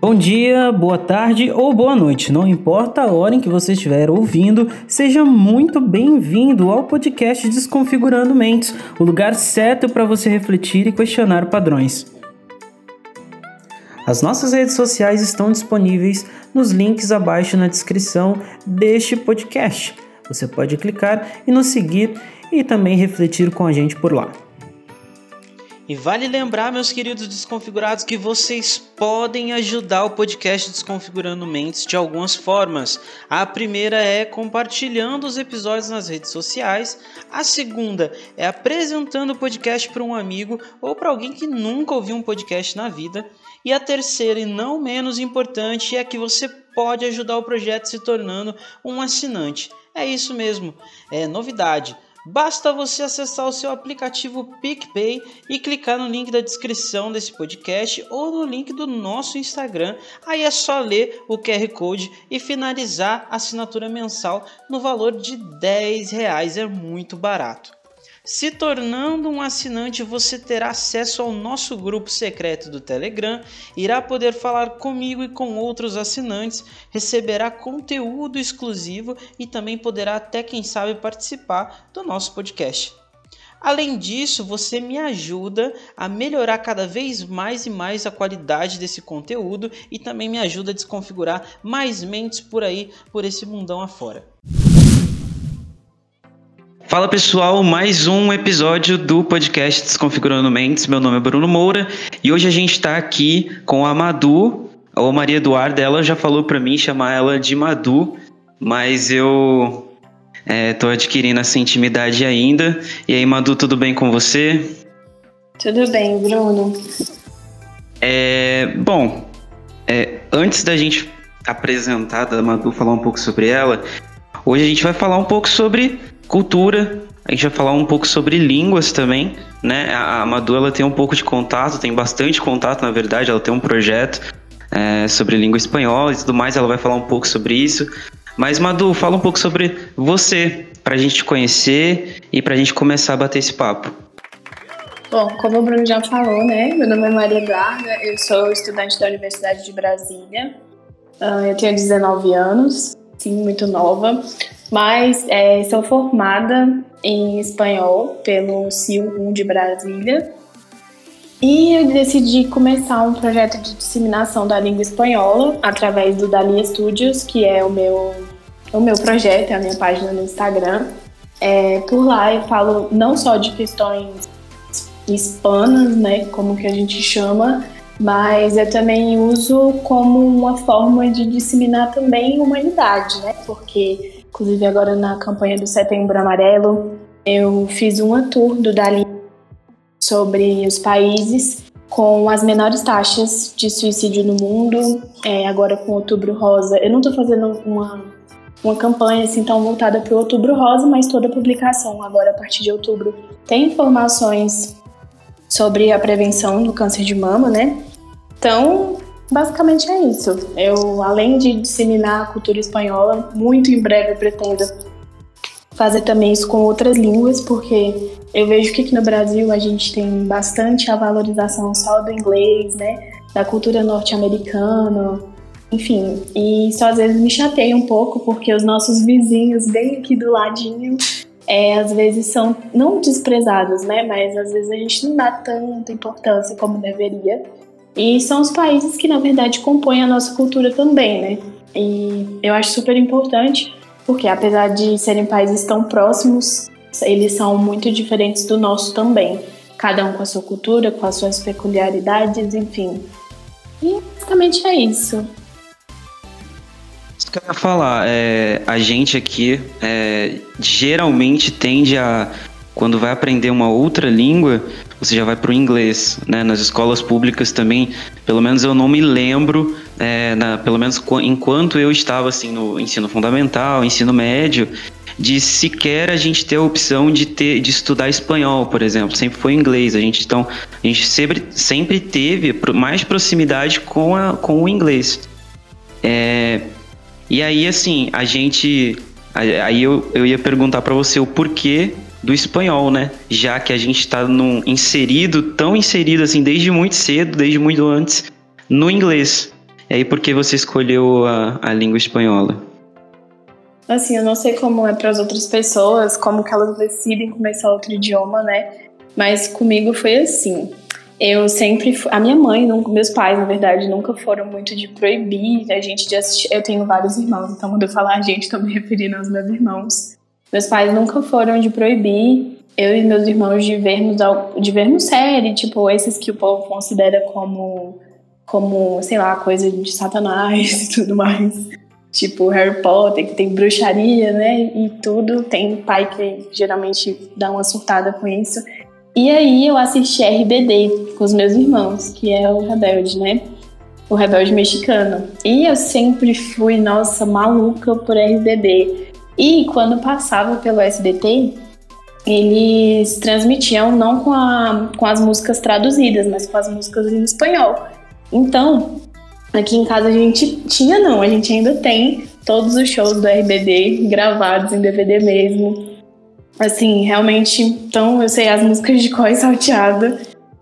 Bom dia, boa tarde ou boa noite, não importa a hora em que você estiver ouvindo, seja muito bem-vindo ao podcast Desconfigurando Mentes, o lugar certo para você refletir e questionar padrões. As nossas redes sociais estão disponíveis nos links abaixo na descrição deste podcast. Você pode clicar e nos seguir e também refletir com a gente por lá. E vale lembrar, meus queridos desconfigurados, que vocês podem ajudar o podcast Desconfigurando Mentes de algumas formas. A primeira é compartilhando os episódios nas redes sociais. A segunda é apresentando o podcast para um amigo ou para alguém que nunca ouviu um podcast na vida. E a terceira, e não menos importante, é que você pode ajudar o projeto se tornando um assinante. É isso mesmo, é novidade. Basta você acessar o seu aplicativo PicPay e clicar no link da descrição desse podcast ou no link do nosso Instagram. Aí é só ler o QR Code e finalizar a assinatura mensal no valor de 10 reais. É muito barato. Se tornando um assinante, você terá acesso ao nosso grupo secreto do Telegram, irá poder falar comigo e com outros assinantes, receberá conteúdo exclusivo e também poderá até quem sabe participar do nosso podcast. Além disso, você me ajuda a melhorar cada vez mais e mais a qualidade desse conteúdo e também me ajuda a desconfigurar mais mentes por aí, por esse mundão afora. Fala pessoal, mais um episódio do podcast Desconfigurando Mentes. Meu nome é Bruno Moura e hoje a gente está aqui com a Madu, ou Maria Eduarda. Ela já falou para mim chamar ela de Madu, mas eu estou é, adquirindo essa intimidade ainda. E aí, Madu, tudo bem com você? Tudo bem, Bruno. É, bom, é, antes da gente apresentar, da Madu falar um pouco sobre ela, hoje a gente vai falar um pouco sobre cultura, a gente vai falar um pouco sobre línguas também, né? A Madu ela tem um pouco de contato, tem bastante contato, na verdade, ela tem um projeto é, sobre língua espanhola e tudo mais, ela vai falar um pouco sobre isso. Mas Madu, fala um pouco sobre você, para a gente te conhecer e para a gente começar a bater esse papo. Bom, como o Bruno já falou, né? Meu nome é Maria Eduarda, eu sou estudante da Universidade de Brasília. Ah, eu tenho 19 anos, sim, muito nova mas é, sou formada em espanhol pelo CIU 1 de Brasília e eu decidi começar um projeto de disseminação da língua espanhola através do Dali Studios, que é o meu, o meu projeto, é a minha página no Instagram. É, por lá eu falo não só de questões hispanas, né, como que a gente chama, mas eu também uso como uma forma de disseminar também humanidade, né, porque Inclusive, agora na campanha do Setembro Amarelo, eu fiz uma tour do Dali sobre os países com as menores taxas de suicídio no mundo. É, agora com Outubro Rosa, eu não estou fazendo uma, uma campanha assim tão voltada para o Outubro Rosa, mas toda a publicação agora a partir de outubro tem informações sobre a prevenção do câncer de mama, né? Então, Basicamente é isso. Eu, além de disseminar a cultura espanhola, muito em breve eu pretendo fazer também isso com outras línguas, porque eu vejo que aqui no Brasil a gente tem bastante a valorização só do inglês, né? Da cultura norte-americana, enfim. E isso às vezes me chateia um pouco, porque os nossos vizinhos, bem aqui do ladinho, é, às vezes são não desprezados, né? Mas às vezes a gente não dá tanta importância como deveria. E são os países que, na verdade, compõem a nossa cultura também, né? E eu acho super importante, porque apesar de serem países tão próximos, eles são muito diferentes do nosso também. Cada um com a sua cultura, com as suas peculiaridades, enfim. E basicamente é isso. Isso que eu ia falar, é, a gente aqui é, geralmente tende a, quando vai aprender uma outra língua, você já vai para o inglês, né? Nas escolas públicas também, pelo menos eu não me lembro, é, na, pelo menos enquanto eu estava assim no ensino fundamental, ensino médio, de sequer a gente ter a opção de ter de estudar espanhol, por exemplo, sempre foi inglês. A gente então a gente sempre, sempre teve mais proximidade com, a, com o inglês. É, e aí assim a gente aí eu, eu ia perguntar para você o porquê do espanhol, né? Já que a gente está inserido, tão inserido assim, desde muito cedo, desde muito antes, no inglês. E aí, por que você escolheu a, a língua espanhola? Assim, eu não sei como é para as outras pessoas, como que elas decidem começar outro idioma, né? Mas comigo foi assim. Eu sempre. A minha mãe, meus pais, na verdade, nunca foram muito de proibir a gente de assistir. Eu tenho vários irmãos, então quando eu falar a gente, estou me referindo aos meus irmãos. Meus pais nunca foram de proibir eu e meus irmãos de vermos, de vermos série, tipo, esses que o povo considera como, como, sei lá, coisa de satanás e tudo mais. Tipo Harry Potter, que tem bruxaria, né? E tudo. Tem pai que geralmente dá uma surtada com isso. E aí eu assisti RBD com os meus irmãos, que é o Rebelde, né? O Rebelde Mexicano. E eu sempre fui, nossa, maluca por RBD. E quando passava pelo SBT, eles transmitiam não com, a, com as músicas traduzidas, mas com as músicas em espanhol. Então, aqui em casa a gente tinha, não, a gente ainda tem todos os shows do RBD gravados em DVD mesmo. Assim, realmente, então eu sei as músicas de cor salteada.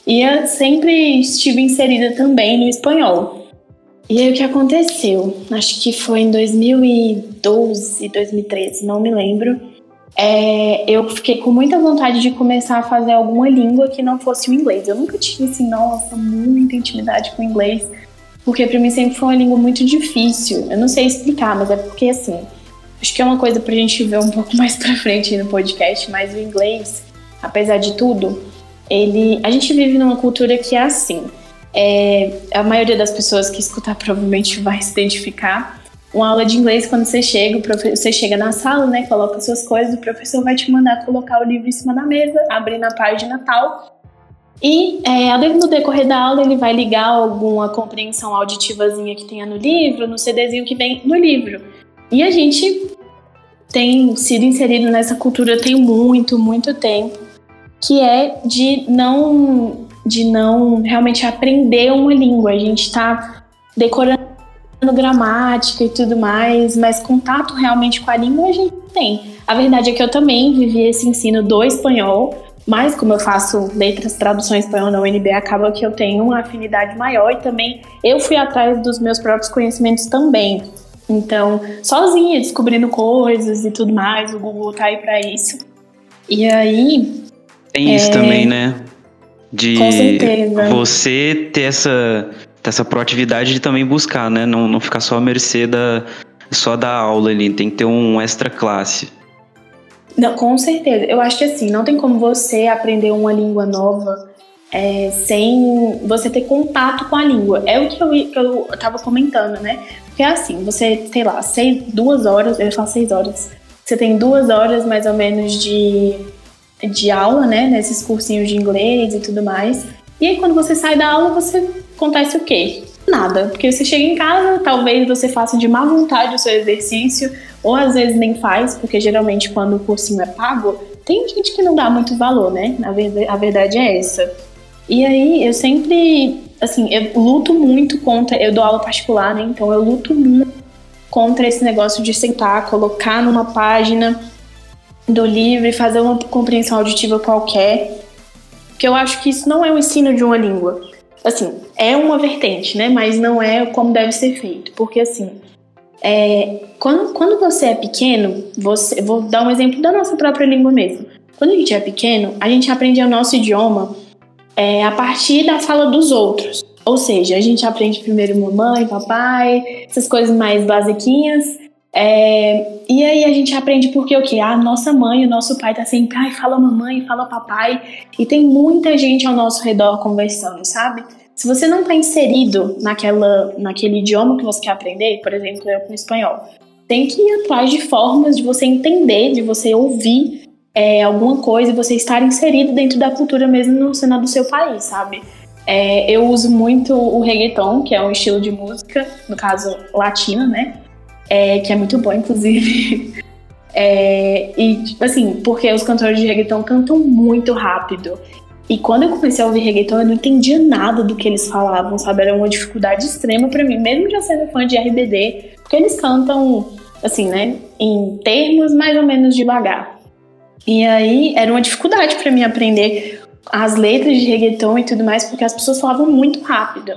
E eu sempre estive inserida também no espanhol. E aí o que aconteceu? Acho que foi em 2012, 2013, não me lembro é, eu fiquei com muita vontade de começar a fazer alguma língua que não fosse o inglês. Eu nunca tive, assim, nossa, muita intimidade com o inglês, porque para mim sempre foi uma língua muito difícil. Eu não sei explicar, mas é porque, assim, acho que é uma coisa pra gente ver um pouco mais pra frente no podcast, mas o inglês, apesar de tudo, ele. A gente vive numa cultura que é assim. É, a maioria das pessoas que escutar provavelmente vai se identificar uma aula de inglês, quando você chega, você chega na sala, né, coloca suas coisas, o professor vai te mandar colocar o livro em cima da mesa, abrir na página tal. E é, no decorrer da aula ele vai ligar alguma compreensão auditivazinha que tenha no livro, no CDzinho que vem no livro. E a gente tem sido inserido nessa cultura tem muito, muito tempo, que é de não de não realmente aprender uma língua. A gente está decorando gramática e tudo mais, mas contato realmente com a língua a gente tem. A verdade é que eu também vivi esse ensino do espanhol, mas como eu faço letras, traduções espanhol na UNB, acaba que eu tenho uma afinidade maior e também eu fui atrás dos meus próprios conhecimentos também. Então, sozinha, descobrindo coisas e tudo mais, o Google tá aí para isso. E aí. Tem isso é... também, né? De você ter essa essa proatividade de também buscar, né? Não, não ficar só à mercê da, só da aula ali, tem que ter um extra classe. Não, com certeza. Eu acho que assim, não tem como você aprender uma língua nova é, sem você ter contato com a língua. É o que eu, que eu tava comentando, né? Porque é assim, você, sei lá, seis, duas horas, eu falo seis horas, você tem duas horas mais ou menos de, de aula, né? Nesses cursinhos de inglês e tudo mais. E aí quando você sai da aula, você acontece o quê? Nada, porque você chega em casa, talvez você faça de má vontade o seu exercício, ou às vezes nem faz, porque geralmente quando o cursinho é pago, tem gente que não dá muito valor, né? A verdade, é essa. E aí eu sempre, assim, eu luto muito contra, eu dou aula particular, né? Então eu luto muito contra esse negócio de sentar, colocar numa página do livro e fazer uma compreensão auditiva qualquer, porque eu acho que isso não é o ensino de uma língua assim, é uma vertente, né? Mas não é como deve ser feito. Porque, assim, é, quando, quando você é pequeno, você, vou dar um exemplo da nossa própria língua mesmo. Quando a gente é pequeno, a gente aprende o nosso idioma é, a partir da fala dos outros. Ou seja, a gente aprende primeiro mamãe, papai, essas coisas mais basiquinhas. É, e aí a gente aprende porque o que? A nossa mãe, o nosso pai tá sempre, ai, fala mamãe, fala papai. E tem muita gente ao nosso redor conversando, sabe? Se você não tá inserido naquela, naquele idioma que você quer aprender, por exemplo, eu com espanhol, tem que ir atrás de formas de você entender, de você ouvir é, alguma coisa e você estar inserido dentro da cultura mesmo no cenário do seu país, sabe? É, eu uso muito o reggaeton, que é um estilo de música, no caso latino, né? É, que é muito bom, inclusive. É, e, tipo assim, porque os cantores de reggaeton cantam muito rápido. E quando eu comecei a ouvir reggaeton, eu não entendia nada do que eles falavam, sabe? Era uma dificuldade extrema para mim, mesmo já sendo fã de RBD, porque eles cantam, assim, né, em termos mais ou menos devagar. E aí era uma dificuldade para mim aprender as letras de reggaeton e tudo mais, porque as pessoas falavam muito rápido.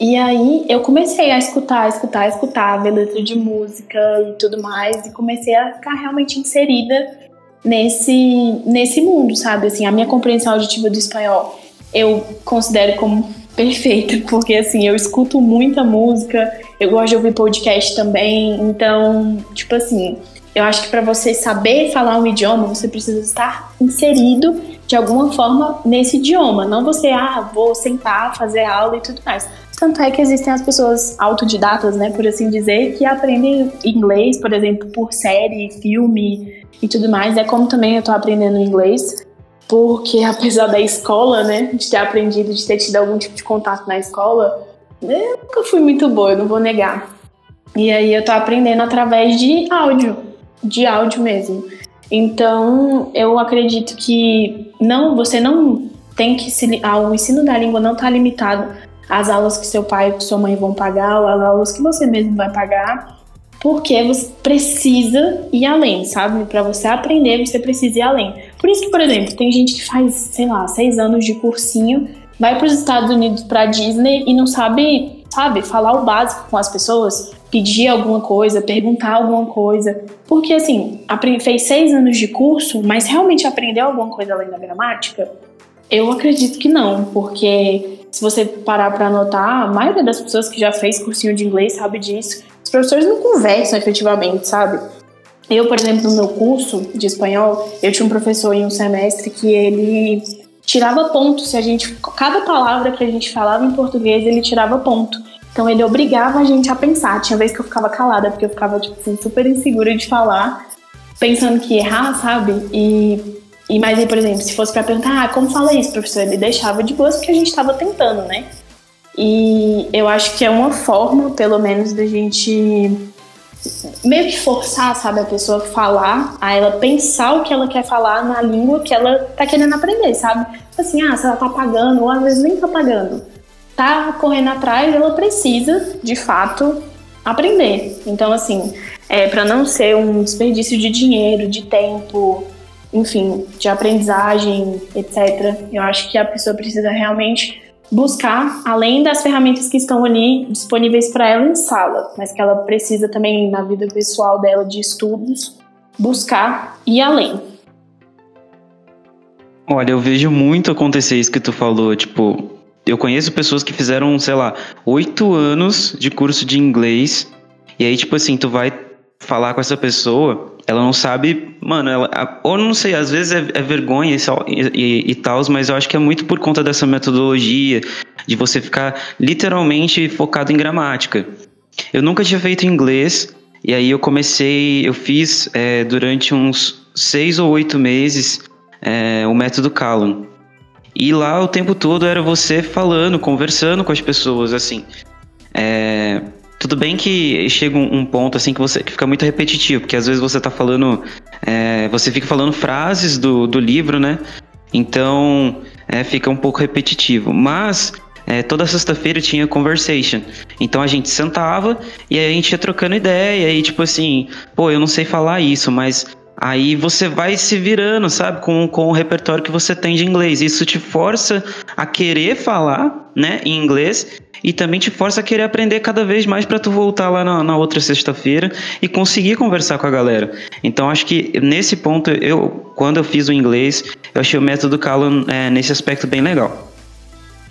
E aí eu comecei a escutar, escutar, escutar, ver letra de música e tudo mais, e comecei a ficar realmente inserida nesse, nesse mundo, sabe? Assim, a minha compreensão auditiva do espanhol eu considero como perfeita, porque assim, eu escuto muita música, eu gosto de ouvir podcast também, então, tipo assim, eu acho que para você saber falar um idioma, você precisa estar inserido de alguma forma nesse idioma, não você, ah, vou sentar, fazer aula e tudo mais. Tanto é que existem as pessoas autodidatas, né, por assim dizer, que aprendem inglês, por exemplo, por série, filme e tudo mais. É como também eu tô aprendendo inglês, porque apesar da escola, né, de ter aprendido, de ter tido algum tipo de contato na escola, eu nunca fui muito boa, eu não vou negar. E aí eu tô aprendendo através de áudio, de áudio mesmo. Então, eu acredito que não, você não tem que se o ensino da língua não está limitado às aulas que seu pai e sua mãe vão pagar ou às aulas que você mesmo vai pagar, porque você precisa ir além, sabe? Para você aprender, você precisa ir além. Por isso que, por exemplo, tem gente que faz, sei lá, seis anos de cursinho, vai para os Estados Unidos para Disney e não sabe, sabe, falar o básico com as pessoas, pedir alguma coisa, perguntar alguma coisa, porque assim, fez seis anos de curso, mas realmente aprendeu alguma coisa além da gramática? Eu acredito que não, porque se você parar para anotar, a maioria das pessoas que já fez cursinho de inglês sabe disso. Os professores não conversam efetivamente, sabe? Eu, por exemplo, no meu curso de espanhol, eu tinha um professor em um semestre que ele tirava ponto se a gente cada palavra que a gente falava em português, ele tirava ponto. Então ele obrigava a gente a pensar. Tinha vez que eu ficava calada porque eu ficava tipo assim, super insegura de falar, pensando que errar, sabe? E e mais aí, por exemplo, se fosse para perguntar, ah, como fala isso, professor? Ele deixava de boas porque a gente estava tentando, né? E eu acho que é uma forma, pelo menos, da gente meio que forçar, sabe, a pessoa falar, a ela pensar o que ela quer falar na língua que ela tá querendo aprender, sabe? Assim, ah, se ela tá pagando, ou às vezes nem tá pagando, tá correndo atrás, ela precisa, de fato, aprender. Então, assim, é para não ser um desperdício de dinheiro, de tempo, enfim, de aprendizagem, etc. Eu acho que a pessoa precisa realmente buscar, além das ferramentas que estão ali disponíveis para ela em sala, mas que ela precisa também na vida pessoal dela de estudos, buscar e além. Olha, eu vejo muito acontecer isso que tu falou, tipo, eu conheço pessoas que fizeram, sei lá, oito anos de curso de inglês, e aí, tipo assim, tu vai falar com essa pessoa, ela não sabe, mano, ela, ou não sei, às vezes é, é vergonha e, e, e tal, mas eu acho que é muito por conta dessa metodologia, de você ficar literalmente focado em gramática. Eu nunca tinha feito inglês, e aí eu comecei, eu fiz é, durante uns seis ou oito meses é, o método Calum. E lá o tempo todo era você falando, conversando com as pessoas, assim. É, tudo bem que chega um, ponto assim que você que fica muito repetitivo, porque às vezes você tá falando. É, você fica falando frases do, do livro, né? Então é, fica um pouco repetitivo. Mas é, toda sexta-feira tinha conversation. Então a gente sentava e aí a gente ia trocando ideia. E tipo assim, pô, eu não sei falar isso, mas aí você vai se virando, sabe, com, com o repertório que você tem de inglês. Isso te força a querer falar, né, em inglês e também te força a querer aprender cada vez mais para tu voltar lá na, na outra sexta-feira e conseguir conversar com a galera. Então acho que nesse ponto eu, quando eu fiz o inglês, eu achei o método Callan é, nesse aspecto bem legal.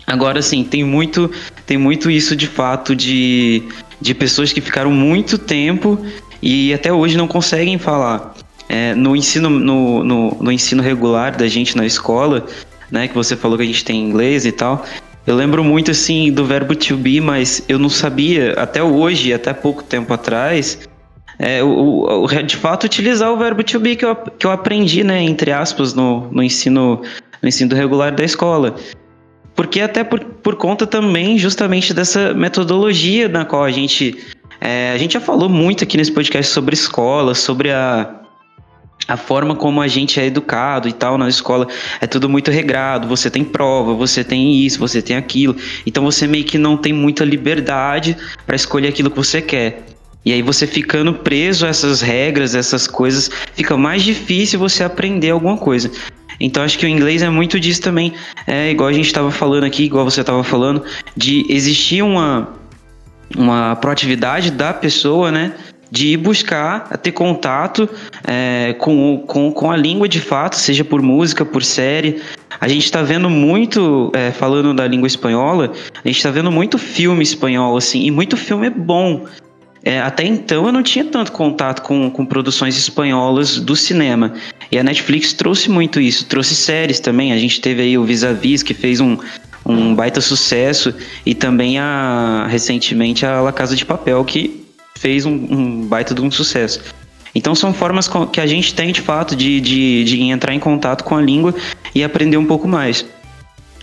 Agora sim, tem muito, tem muito isso de fato de, de pessoas que ficaram muito tempo e até hoje não conseguem falar. É, no, ensino, no, no, no ensino regular da gente na escola, né, que você falou que a gente tem inglês e tal, eu lembro muito assim do verbo to be, mas eu não sabia até hoje, até pouco tempo atrás, é, o, o, de fato utilizar o verbo to be que eu, que eu aprendi, né, entre aspas, no, no ensino no ensino regular da escola. Porque até por, por conta também justamente dessa metodologia na qual a gente é, a gente já falou muito aqui nesse podcast sobre escola, sobre a a forma como a gente é educado e tal na escola é tudo muito regrado. Você tem prova, você tem isso, você tem aquilo. Então você meio que não tem muita liberdade para escolher aquilo que você quer. E aí você ficando preso a essas regras, essas coisas, fica mais difícil você aprender alguma coisa. Então acho que o inglês é muito disso também. É igual a gente estava falando aqui, igual você estava falando, de existir uma, uma proatividade da pessoa, né? De ir buscar ter contato é, com, com, com a língua de fato, seja por música, por série. A gente está vendo muito, é, falando da língua espanhola, a gente está vendo muito filme espanhol, assim, e muito filme bom. É, até então eu não tinha tanto contato com, com produções espanholas do cinema. E a Netflix trouxe muito isso, trouxe séries também. A gente teve aí o Vis-a-Vis, que fez um, um baita sucesso, e também a recentemente a La Casa de Papel, que fez um, um baita de um sucesso. Então são formas que a gente tem de fato de, de, de entrar em contato com a língua e aprender um pouco mais.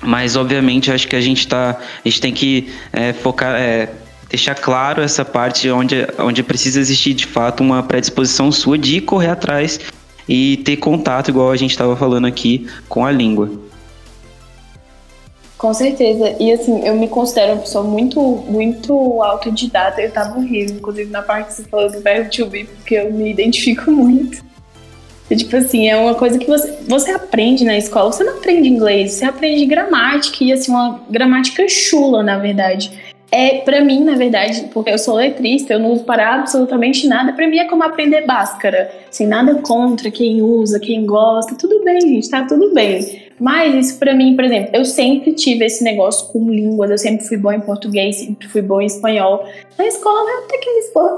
Mas obviamente acho que a gente tá. A gente tem que é, focar. É, deixar claro essa parte onde, onde precisa existir de fato uma predisposição sua de correr atrás e ter contato, igual a gente estava falando aqui, com a língua. Com certeza. E assim, eu me considero uma pessoa muito, muito autodidata. Eu tava rindo, inclusive, na parte que você falou do verbo to be, porque eu me identifico muito. E, tipo assim, é uma coisa que você, você aprende na escola. Você não aprende inglês, você aprende gramática e, assim, uma gramática chula, na verdade. É, para mim, na verdade, porque eu sou letrista, eu não uso para absolutamente nada. Para mim é como aprender báscara. Assim, nada contra quem usa, quem gosta. Tudo bem, gente, tá tudo bem. Mas isso para mim, por exemplo, eu sempre tive esse negócio com línguas, eu sempre fui bom em português, sempre fui bom em espanhol. Na escola eu até que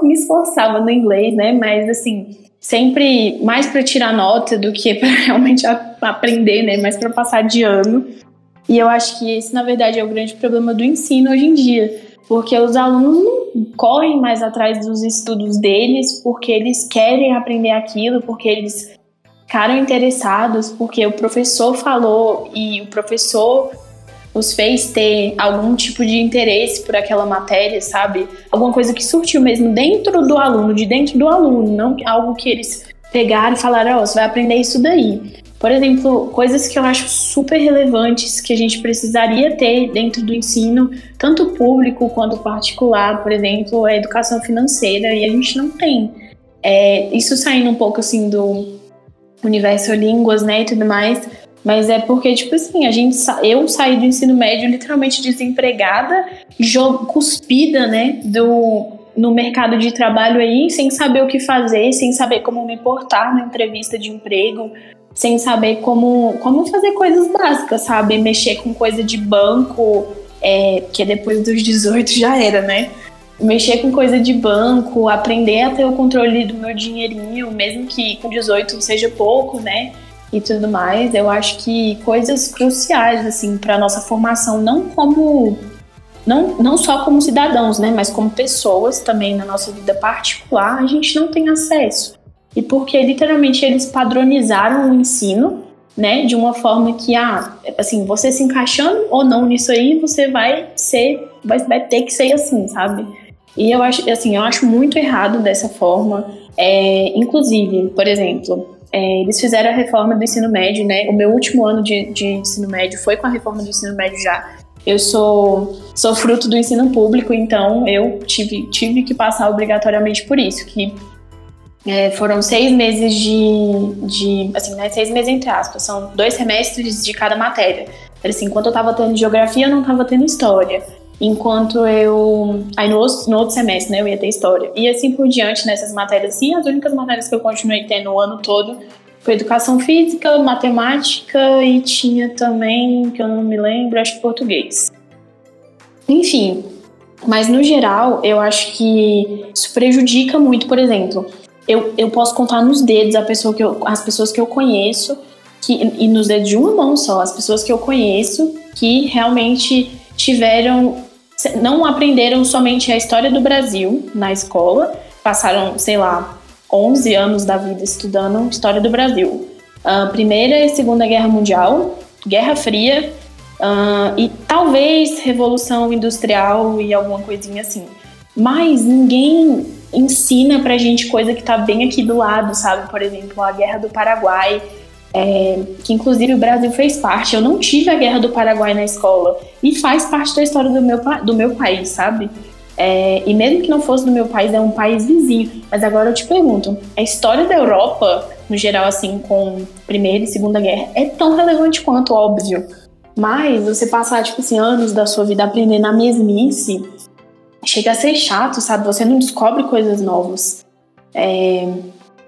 me esforçava no inglês, né? Mas assim, sempre mais para tirar nota do que para realmente aprender, né? Mais para passar de ano. E eu acho que esse, na verdade, é o grande problema do ensino hoje em dia, porque os alunos não correm mais atrás dos estudos deles porque eles querem aprender aquilo, porque eles ficaram interessados porque o professor falou e o professor os fez ter algum tipo de interesse por aquela matéria, sabe? Alguma coisa que surtiu mesmo dentro do aluno, de dentro do aluno, não algo que eles pegaram e falaram, ó, oh, você vai aprender isso daí. Por exemplo, coisas que eu acho super relevantes que a gente precisaria ter dentro do ensino, tanto público quanto particular, por exemplo, a educação financeira, e a gente não tem. É, isso saindo um pouco assim do, universo línguas, né, e tudo mais. Mas é porque, tipo assim, a gente eu saí do ensino médio literalmente desempregada, cuspida, né, do, no mercado de trabalho aí, sem saber o que fazer, sem saber como me portar na entrevista de emprego, sem saber como, como fazer coisas básicas, sabe? Mexer com coisa de banco, é, que depois dos 18 já era, né? mexer com coisa de banco, aprender a ter o controle do meu dinheirinho, mesmo que com 18 seja pouco, né? E tudo mais. Eu acho que coisas cruciais, assim, para nossa formação, não como. Não, não só como cidadãos, né? Mas como pessoas também na nossa vida particular, a gente não tem acesso. E porque literalmente eles padronizaram o ensino, né? De uma forma que, ah, assim, você se encaixando ou não nisso aí, você vai ser. Vai, vai ter que ser assim, sabe? E eu acho, assim, eu acho muito errado dessa forma. É, inclusive, por exemplo, é, eles fizeram a reforma do ensino médio, né? O meu último ano de, de ensino médio foi com a reforma do ensino médio já. Eu sou, sou fruto do ensino público, então eu tive, tive que passar obrigatoriamente por isso, que é, foram seis meses de, de, assim, né, seis meses entre aspas, são dois semestres de cada matéria. Assim, enquanto eu estava tendo geografia, eu não estava tendo história. Enquanto eu. Aí no, no outro semestre, né, eu ia ter história. E assim por diante nessas matérias. E as únicas matérias que eu continuei tendo o ano todo foi educação física, matemática e tinha também, que eu não me lembro, acho que português. Enfim, mas no geral, eu acho que isso prejudica muito, por exemplo. Eu, eu posso contar nos dedos a pessoa que eu, as pessoas que eu conheço, que, e nos dedos de uma mão só, as pessoas que eu conheço que realmente tiveram não aprenderam somente a história do Brasil na escola, passaram, sei lá, 11 anos da vida estudando história do Brasil. Uh, Primeira e Segunda Guerra Mundial, Guerra Fria uh, e talvez Revolução Industrial e alguma coisinha assim. Mas ninguém ensina pra gente coisa que tá bem aqui do lado, sabe? Por exemplo, a Guerra do Paraguai, é, que inclusive o Brasil fez parte. Eu não tive a Guerra do Paraguai na escola e faz parte da história do meu, do meu país, sabe? É, e mesmo que não fosse do meu país, é um país vizinho. Mas agora eu te pergunto: a história da Europa no geral, assim, com Primeira e Segunda Guerra, é tão relevante quanto, óbvio. Mas você passar, tipo assim, anos da sua vida aprendendo a mesmice, chega a ser chato, sabe? Você não descobre coisas novas. É,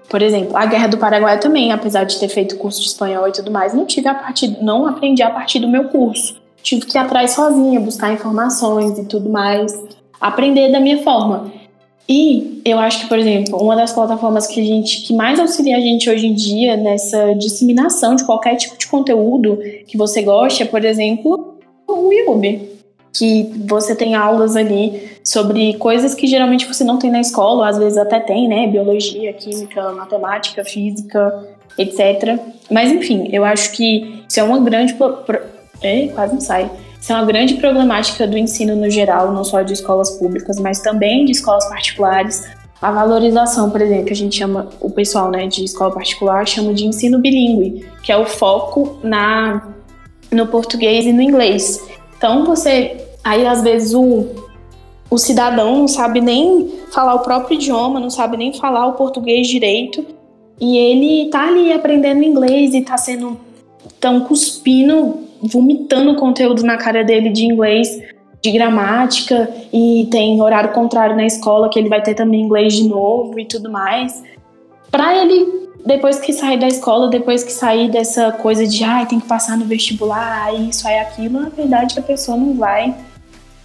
por exemplo, a Guerra do Paraguai também, apesar de ter feito curso de espanhol e tudo mais, não tive a partir, não aprendi a partir do meu curso. Tive que ir atrás sozinha, buscar informações e tudo mais, aprender da minha forma. E eu acho que, por exemplo, uma das plataformas que a gente que mais auxilia a gente hoje em dia nessa disseminação de qualquer tipo de conteúdo que você goste é, por exemplo, o YouTube. Que você tem aulas ali sobre coisas que geralmente você não tem na escola, às vezes até tem, né? Biologia, química, matemática, física, etc. Mas enfim, eu acho que isso é uma grande. Pro... Quase não sai isso é uma grande problemática do ensino no geral, não só de escolas públicas, mas também de escolas particulares. A valorização, por exemplo, que a gente chama, o pessoal né, de escola particular chama de ensino bilíngue, que é o foco na, no português e no inglês. Então você, aí às vezes o, o cidadão não sabe nem falar o próprio idioma, não sabe nem falar o português direito, e ele tá ali aprendendo inglês e tá sendo tão cuspindo vomitando conteúdo na cara dele de inglês, de gramática, e tem horário contrário na escola que ele vai ter também inglês de novo e tudo mais. Para ele, depois que sair da escola, depois que sair dessa coisa de ai, ah, tem que passar no vestibular, isso, aí aquilo, na verdade a pessoa não vai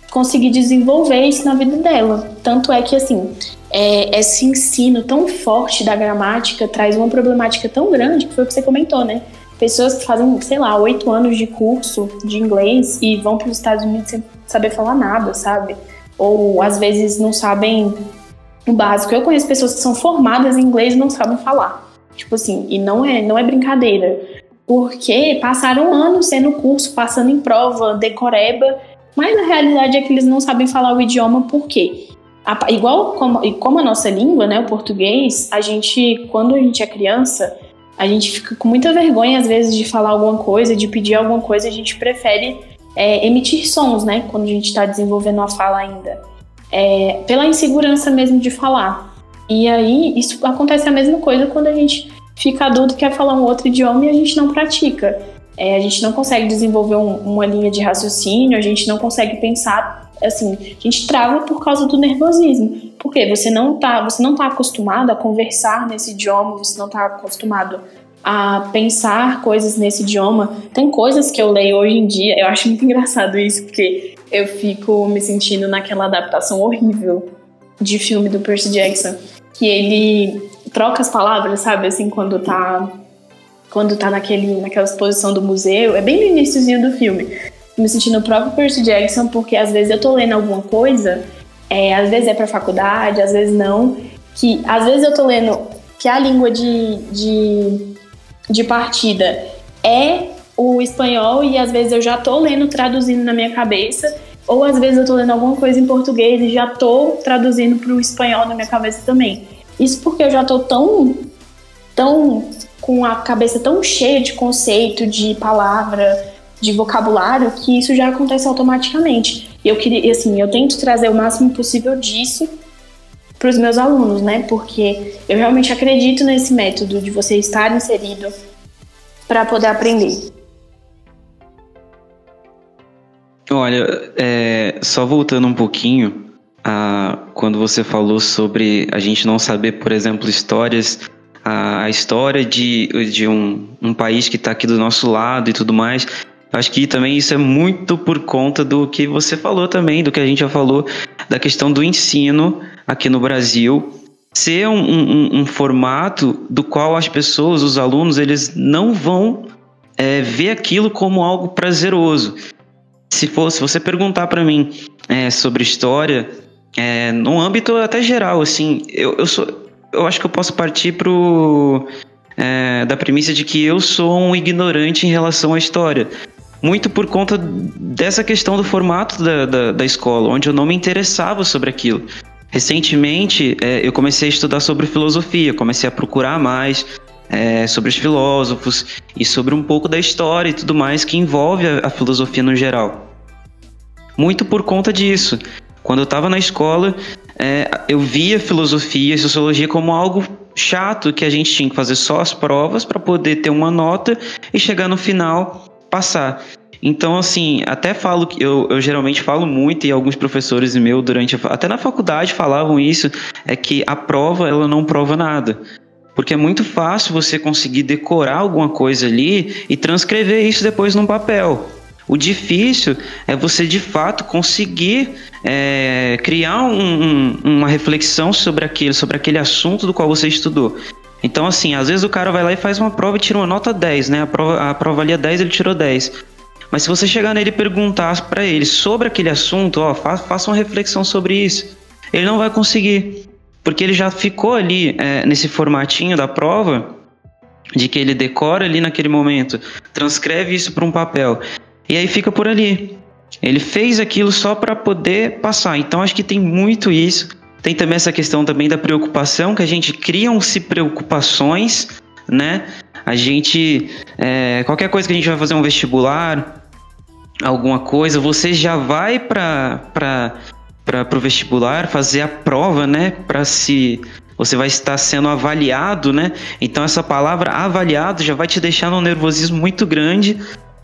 conseguir desenvolver isso na vida dela. Tanto é que, assim, é, esse ensino tão forte da gramática traz uma problemática tão grande, que foi o que você comentou, né? pessoas que fazem, sei lá, oito anos de curso de inglês e vão para os Estados Unidos sem saber falar nada, sabe? Ou às vezes não sabem o básico. Eu conheço pessoas que são formadas em inglês e não sabem falar. Tipo assim, e não é, não é brincadeira. Porque passaram anos sendo curso, passando em prova, decoreba, mas a realidade é que eles não sabem falar o idioma por quê? A, igual como, como a nossa língua, né, o português, a gente, quando a gente é criança, a gente fica com muita vergonha, às vezes, de falar alguma coisa, de pedir alguma coisa, a gente prefere é, emitir sons, né? Quando a gente está desenvolvendo a fala ainda. É, pela insegurança mesmo de falar. E aí, isso acontece a mesma coisa quando a gente fica adulto e quer falar um outro idioma e a gente não pratica. É, a gente não consegue desenvolver um, uma linha de raciocínio, a gente não consegue pensar, assim, a gente trava por causa do nervosismo. Porque você não tá, você não tá acostumado a conversar nesse idioma, você não tá acostumado a pensar coisas nesse idioma. Tem coisas que eu leio hoje em dia, eu acho muito engraçado isso, porque eu fico me sentindo naquela adaptação horrível de filme do Percy Jackson, que ele troca as palavras, sabe, assim, quando tá quando tá naquele, naquela exposição do museu, é bem no iníciozinho do filme. Me sentindo o próprio Percy Jackson, porque às vezes eu tô lendo alguma coisa é, às vezes é para faculdade, às vezes não. Que às vezes eu tô lendo que a língua de, de, de partida é o espanhol e às vezes eu já tô lendo, traduzindo na minha cabeça, ou às vezes eu tô lendo alguma coisa em português e já tô traduzindo para o espanhol na minha cabeça também. Isso porque eu já tô tão, tão com a cabeça tão cheia de conceito, de palavra, de vocabulário, que isso já acontece automaticamente. E eu queria, assim, eu tento trazer o máximo possível disso para os meus alunos, né? Porque eu realmente acredito nesse método de você estar inserido para poder aprender. Olha, é, só voltando um pouquinho a quando você falou sobre a gente não saber, por exemplo, histórias, a, a história de, de um, um país que está aqui do nosso lado e tudo mais. Acho que também isso é muito por conta do que você falou também, do que a gente já falou, da questão do ensino aqui no Brasil ser um, um, um formato do qual as pessoas, os alunos, eles não vão é, ver aquilo como algo prazeroso. Se fosse você perguntar para mim é, sobre história, é, no âmbito até geral, assim, eu, eu sou, eu acho que eu posso partir pro é, da premissa de que eu sou um ignorante em relação à história muito por conta dessa questão do formato da, da, da escola, onde eu não me interessava sobre aquilo. Recentemente, é, eu comecei a estudar sobre filosofia, comecei a procurar mais é, sobre os filósofos e sobre um pouco da história e tudo mais que envolve a, a filosofia no geral. Muito por conta disso. Quando eu estava na escola, é, eu via filosofia e sociologia como algo chato que a gente tinha que fazer só as provas para poder ter uma nota e chegar no final passar. Então, assim, até falo que eu, eu geralmente falo muito, e alguns professores meus durante a, até na faculdade falavam isso, é que a prova ela não prova nada. Porque é muito fácil você conseguir decorar alguma coisa ali e transcrever isso depois num papel. O difícil é você de fato conseguir é, criar um, um, uma reflexão sobre aquilo, sobre aquele assunto do qual você estudou. Então, assim, às vezes o cara vai lá e faz uma prova e tira uma nota 10, né? A prova, a prova valia 10, ele tirou 10. Mas se você chegar nele e perguntar para ele sobre aquele assunto, ó, faça uma reflexão sobre isso, ele não vai conseguir. Porque ele já ficou ali é, nesse formatinho da prova, de que ele decora ali naquele momento, transcreve isso para um papel. E aí fica por ali. Ele fez aquilo só para poder passar. Então acho que tem muito isso. Tem também essa questão também da preocupação, que a gente criam-se preocupações, né? A gente. É, qualquer coisa que a gente vai fazer um vestibular, alguma coisa, você já vai para para o vestibular fazer a prova, né? Para se você vai estar sendo avaliado, né? Então essa palavra avaliado já vai te deixar num nervosismo muito grande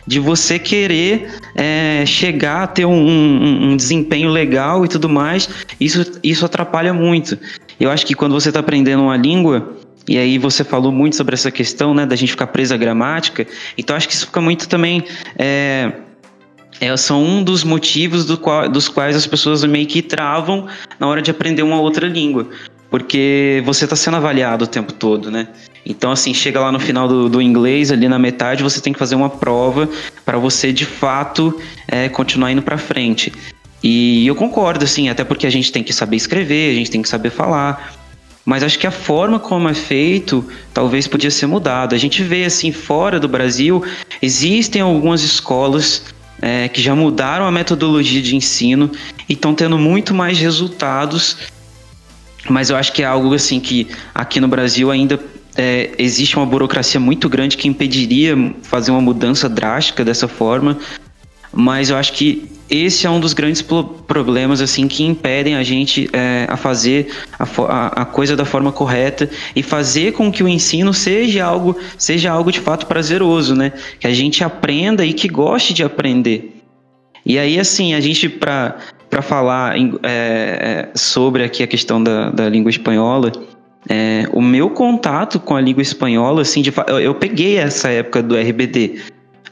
de você querer é, chegar a ter um, um, um, desempenho legal e tudo mais, isso, isso atrapalha muito. Eu acho que quando você está aprendendo uma língua, e aí você falou muito sobre essa questão, né, da gente ficar presa à gramática, então acho que isso fica muito também. É, é, são um dos motivos do qual, dos quais as pessoas meio que travam na hora de aprender uma outra língua porque você está sendo avaliado o tempo todo, né? Então, assim, chega lá no final do, do inglês, ali na metade, você tem que fazer uma prova para você, de fato, é, continuar indo para frente. E eu concordo, assim, até porque a gente tem que saber escrever, a gente tem que saber falar. Mas acho que a forma como é feito talvez podia ser mudada. A gente vê, assim, fora do Brasil, existem algumas escolas é, que já mudaram a metodologia de ensino e estão tendo muito mais resultados mas eu acho que é algo assim que aqui no Brasil ainda é, existe uma burocracia muito grande que impediria fazer uma mudança drástica dessa forma. Mas eu acho que esse é um dos grandes problemas assim que impedem a gente é, a fazer a, a, coisa da forma correta e fazer com que o ensino seja algo seja algo de fato prazeroso, né? Que a gente aprenda e que goste de aprender. E aí assim a gente para para falar é, é, sobre aqui a questão da, da língua espanhola, é, o meu contato com a língua espanhola, assim, de, eu, eu peguei essa época do RBD.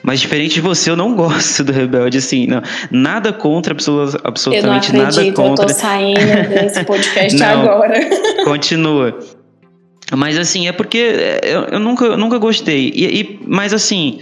Mas diferente de você, eu não gosto do Rebelde, assim, não. Nada contra, absolutamente eu não acredito, nada contra. Eu tô saindo desse podcast não, agora. Continua. Mas assim, é porque eu, eu nunca, eu nunca gostei. E, e, mas assim,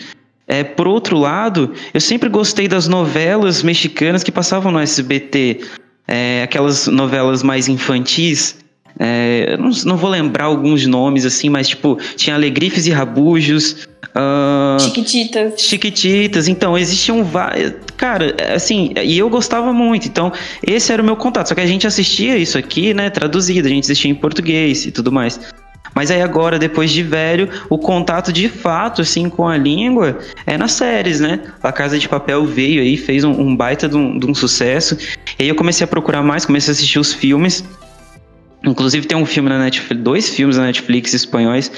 é, por outro lado, eu sempre gostei das novelas mexicanas que passavam no SBT, é, aquelas novelas mais infantis. É, não, não, vou lembrar alguns nomes assim, mas tipo, tinha Alegrifes e Rabujos. Uh, Chiquititas. Chiquititas, então existiam vários. Cara, assim, e eu gostava muito, então esse era o meu contato. Só que a gente assistia isso aqui, né, traduzido, a gente assistia em português e tudo mais. Mas aí agora, depois de velho, o contato de fato, assim, com a língua é nas séries, né? A Casa de Papel veio aí, fez um, um baita de um, de um sucesso. E aí eu comecei a procurar mais, comecei a assistir os filmes. Inclusive tem um filme na Netflix, dois filmes na Netflix espanhóis.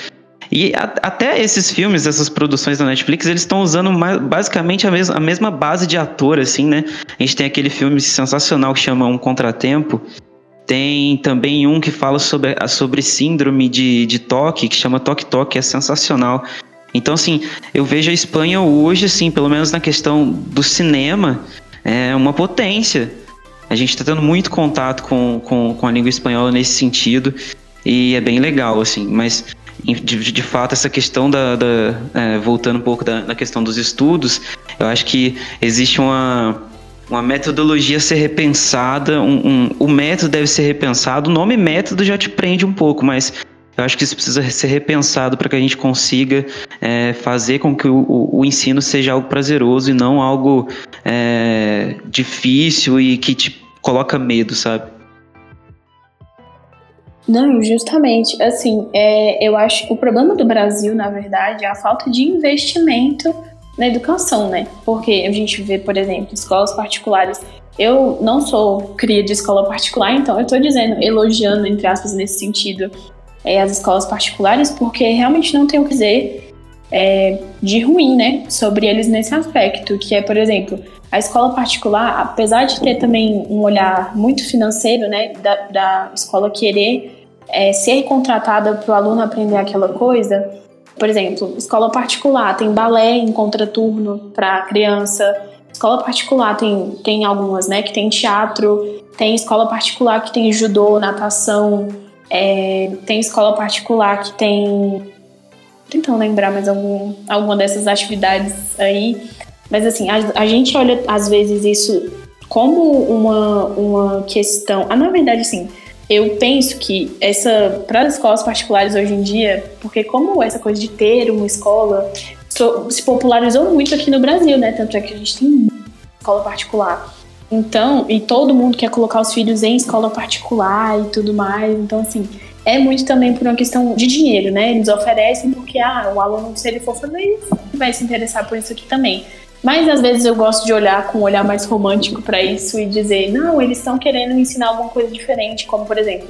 E a, até esses filmes, essas produções da Netflix, eles estão usando mais, basicamente a, mes a mesma base de ator, assim, né? A gente tem aquele filme sensacional que chama Um Contratempo, tem também um que fala sobre, sobre síndrome de, de toque, que chama Toque Toque, é sensacional. Então, assim, eu vejo a Espanha hoje, assim, pelo menos na questão do cinema, é uma potência. A gente está tendo muito contato com, com, com a língua espanhola nesse sentido e é bem legal, assim. Mas, de, de fato, essa questão da. da é, voltando um pouco da, da questão dos estudos, eu acho que existe uma uma metodologia ser repensada, um, um, o método deve ser repensado. O nome método já te prende um pouco, mas eu acho que isso precisa ser repensado para que a gente consiga é, fazer com que o, o, ensino seja algo prazeroso e não algo é, difícil e que te coloca medo, sabe? Não, justamente. Assim, é, eu acho que o problema do Brasil, na verdade, é a falta de investimento na educação, né? Porque a gente vê, por exemplo, escolas particulares. Eu não sou cria de escola particular, então eu tô dizendo, elogiando, entre aspas, nesse sentido, é, as escolas particulares, porque realmente não tem o que dizer é, de ruim, né, sobre eles nesse aspecto, que é, por exemplo, a escola particular, apesar de ter também um olhar muito financeiro, né, da, da escola querer é, ser contratada para o aluno aprender aquela coisa, por exemplo, escola particular tem balé em contraturno para criança, escola particular tem, tem algumas, né, que tem teatro, tem escola particular que tem judô, natação, é, tem escola particular que tem. Tentando lembrar mais algum, alguma dessas atividades aí. Mas assim, a, a gente olha às vezes isso como uma, uma questão. Ah, na verdade, sim. Eu penso que essa para as escolas particulares hoje em dia, porque como essa coisa de ter uma escola se popularizou muito aqui no Brasil, né? Tanto é que a gente tem escola particular. Então, e todo mundo quer colocar os filhos em escola particular e tudo mais. Então, assim, é muito também por uma questão de dinheiro, né? Eles oferecem porque, ah, o aluno, se ele for fazer isso, vai se interessar por isso aqui também. Mas às vezes eu gosto de olhar com um olhar mais romântico para isso e dizer, não, eles estão querendo ensinar alguma coisa diferente, como por exemplo,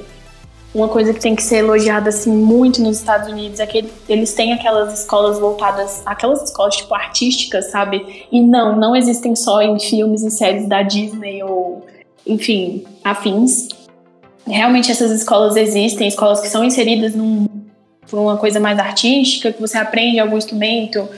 uma coisa que tem que ser elogiada assim muito nos Estados Unidos é que eles têm aquelas escolas voltadas, aquelas escolas tipo artísticas, sabe? E não, não existem só em filmes e séries da Disney ou, enfim, afins. Realmente essas escolas existem, escolas que são inseridas num, por uma coisa mais artística, que você aprende algum instrumento,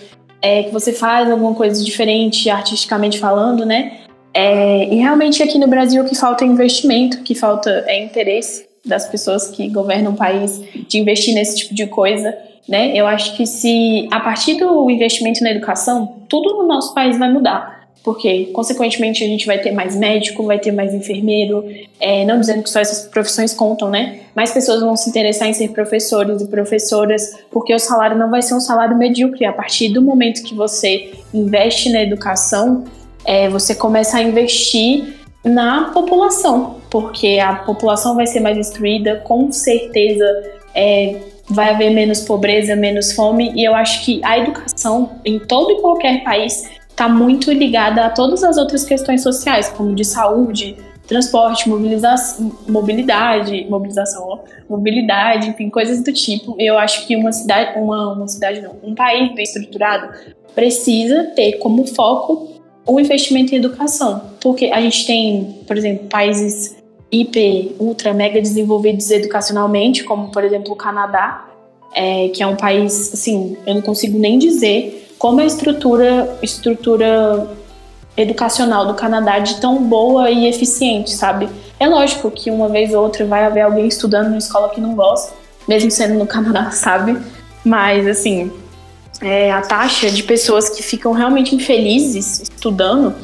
é, que você faz alguma coisa diferente artisticamente falando, né? É, e realmente aqui no Brasil o que falta é investimento, o que falta é interesse das pessoas que governam o país de investir nesse tipo de coisa, né? Eu acho que se a partir do investimento na educação, tudo no nosso país vai mudar. Porque, consequentemente, a gente vai ter mais médico, vai ter mais enfermeiro, é, não dizendo que só essas profissões contam, né? Mais pessoas vão se interessar em ser professores e professoras, porque o salário não vai ser um salário medíocre. A partir do momento que você investe na educação, é, você começa a investir na população, porque a população vai ser mais instruída, com certeza é, vai haver menos pobreza, menos fome, e eu acho que a educação em todo e qualquer país está muito ligada a todas as outras questões sociais, como de saúde, transporte, mobilização, mobilidade, mobilização, mobilidade, enfim, coisas do tipo. Eu acho que uma cidade, uma, uma cidade não, um país bem estruturado precisa ter como foco o investimento em educação, porque a gente tem, por exemplo, países hiper, ultra, mega desenvolvidos educacionalmente, como por exemplo o Canadá, é, que é um país, assim, eu não consigo nem dizer como a estrutura, estrutura educacional do Canadá de tão boa e eficiente, sabe? É lógico que uma vez ou outra vai haver alguém estudando numa escola que não gosta, mesmo sendo no Canadá, sabe? Mas, assim, é, a taxa de pessoas que ficam realmente infelizes estudando.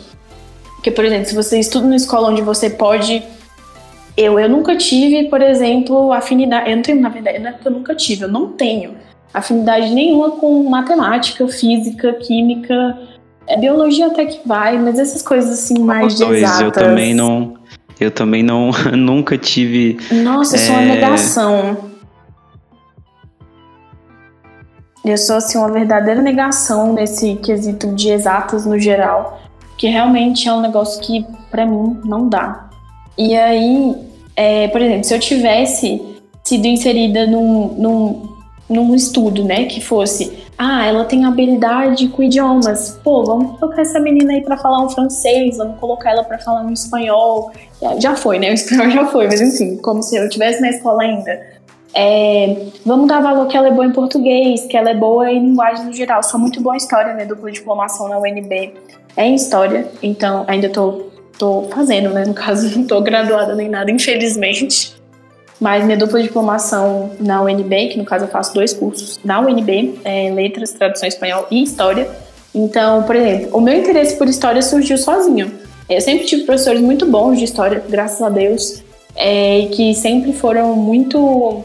Porque, por exemplo, se você estuda numa escola onde você pode. Eu, eu nunca tive, por exemplo, afinidade. Eu não tenho, na verdade, não é porque eu nunca tive, eu não tenho afinidade nenhuma com matemática, física, química. É, biologia até que vai, mas essas coisas assim mais dois, exatas. Eu também não. Eu também não. nunca tive. Nossa, eu é... sou uma é, negação. Eu sou assim uma verdadeira negação nesse quesito de exatas no geral, que realmente é um negócio que para mim não dá. E aí, é, por exemplo, se eu tivesse sido inserida num, num, num estudo, né, que fosse, ah, ela tem habilidade com idiomas, pô, vamos colocar essa menina aí para falar um francês, vamos colocar ela para falar um espanhol. Já foi, né? O espanhol já foi, mas enfim, como se eu estivesse na escola ainda. É, vamos dar valor que ela é boa em português, que ela é boa em linguagem no geral. Sou muito boa em história, né? Dupla diplomação na UNB é em história, então ainda tô, tô fazendo, né? No caso, não tô graduada nem nada, infelizmente. Mas minha dupla diplomação na UNB, que no caso eu faço dois cursos na UNB, é Letras, Tradução Espanhol e História. Então, por exemplo, o meu interesse por história surgiu sozinho. Eu sempre tive professores muito bons de história, graças a Deus, é, que sempre foram muito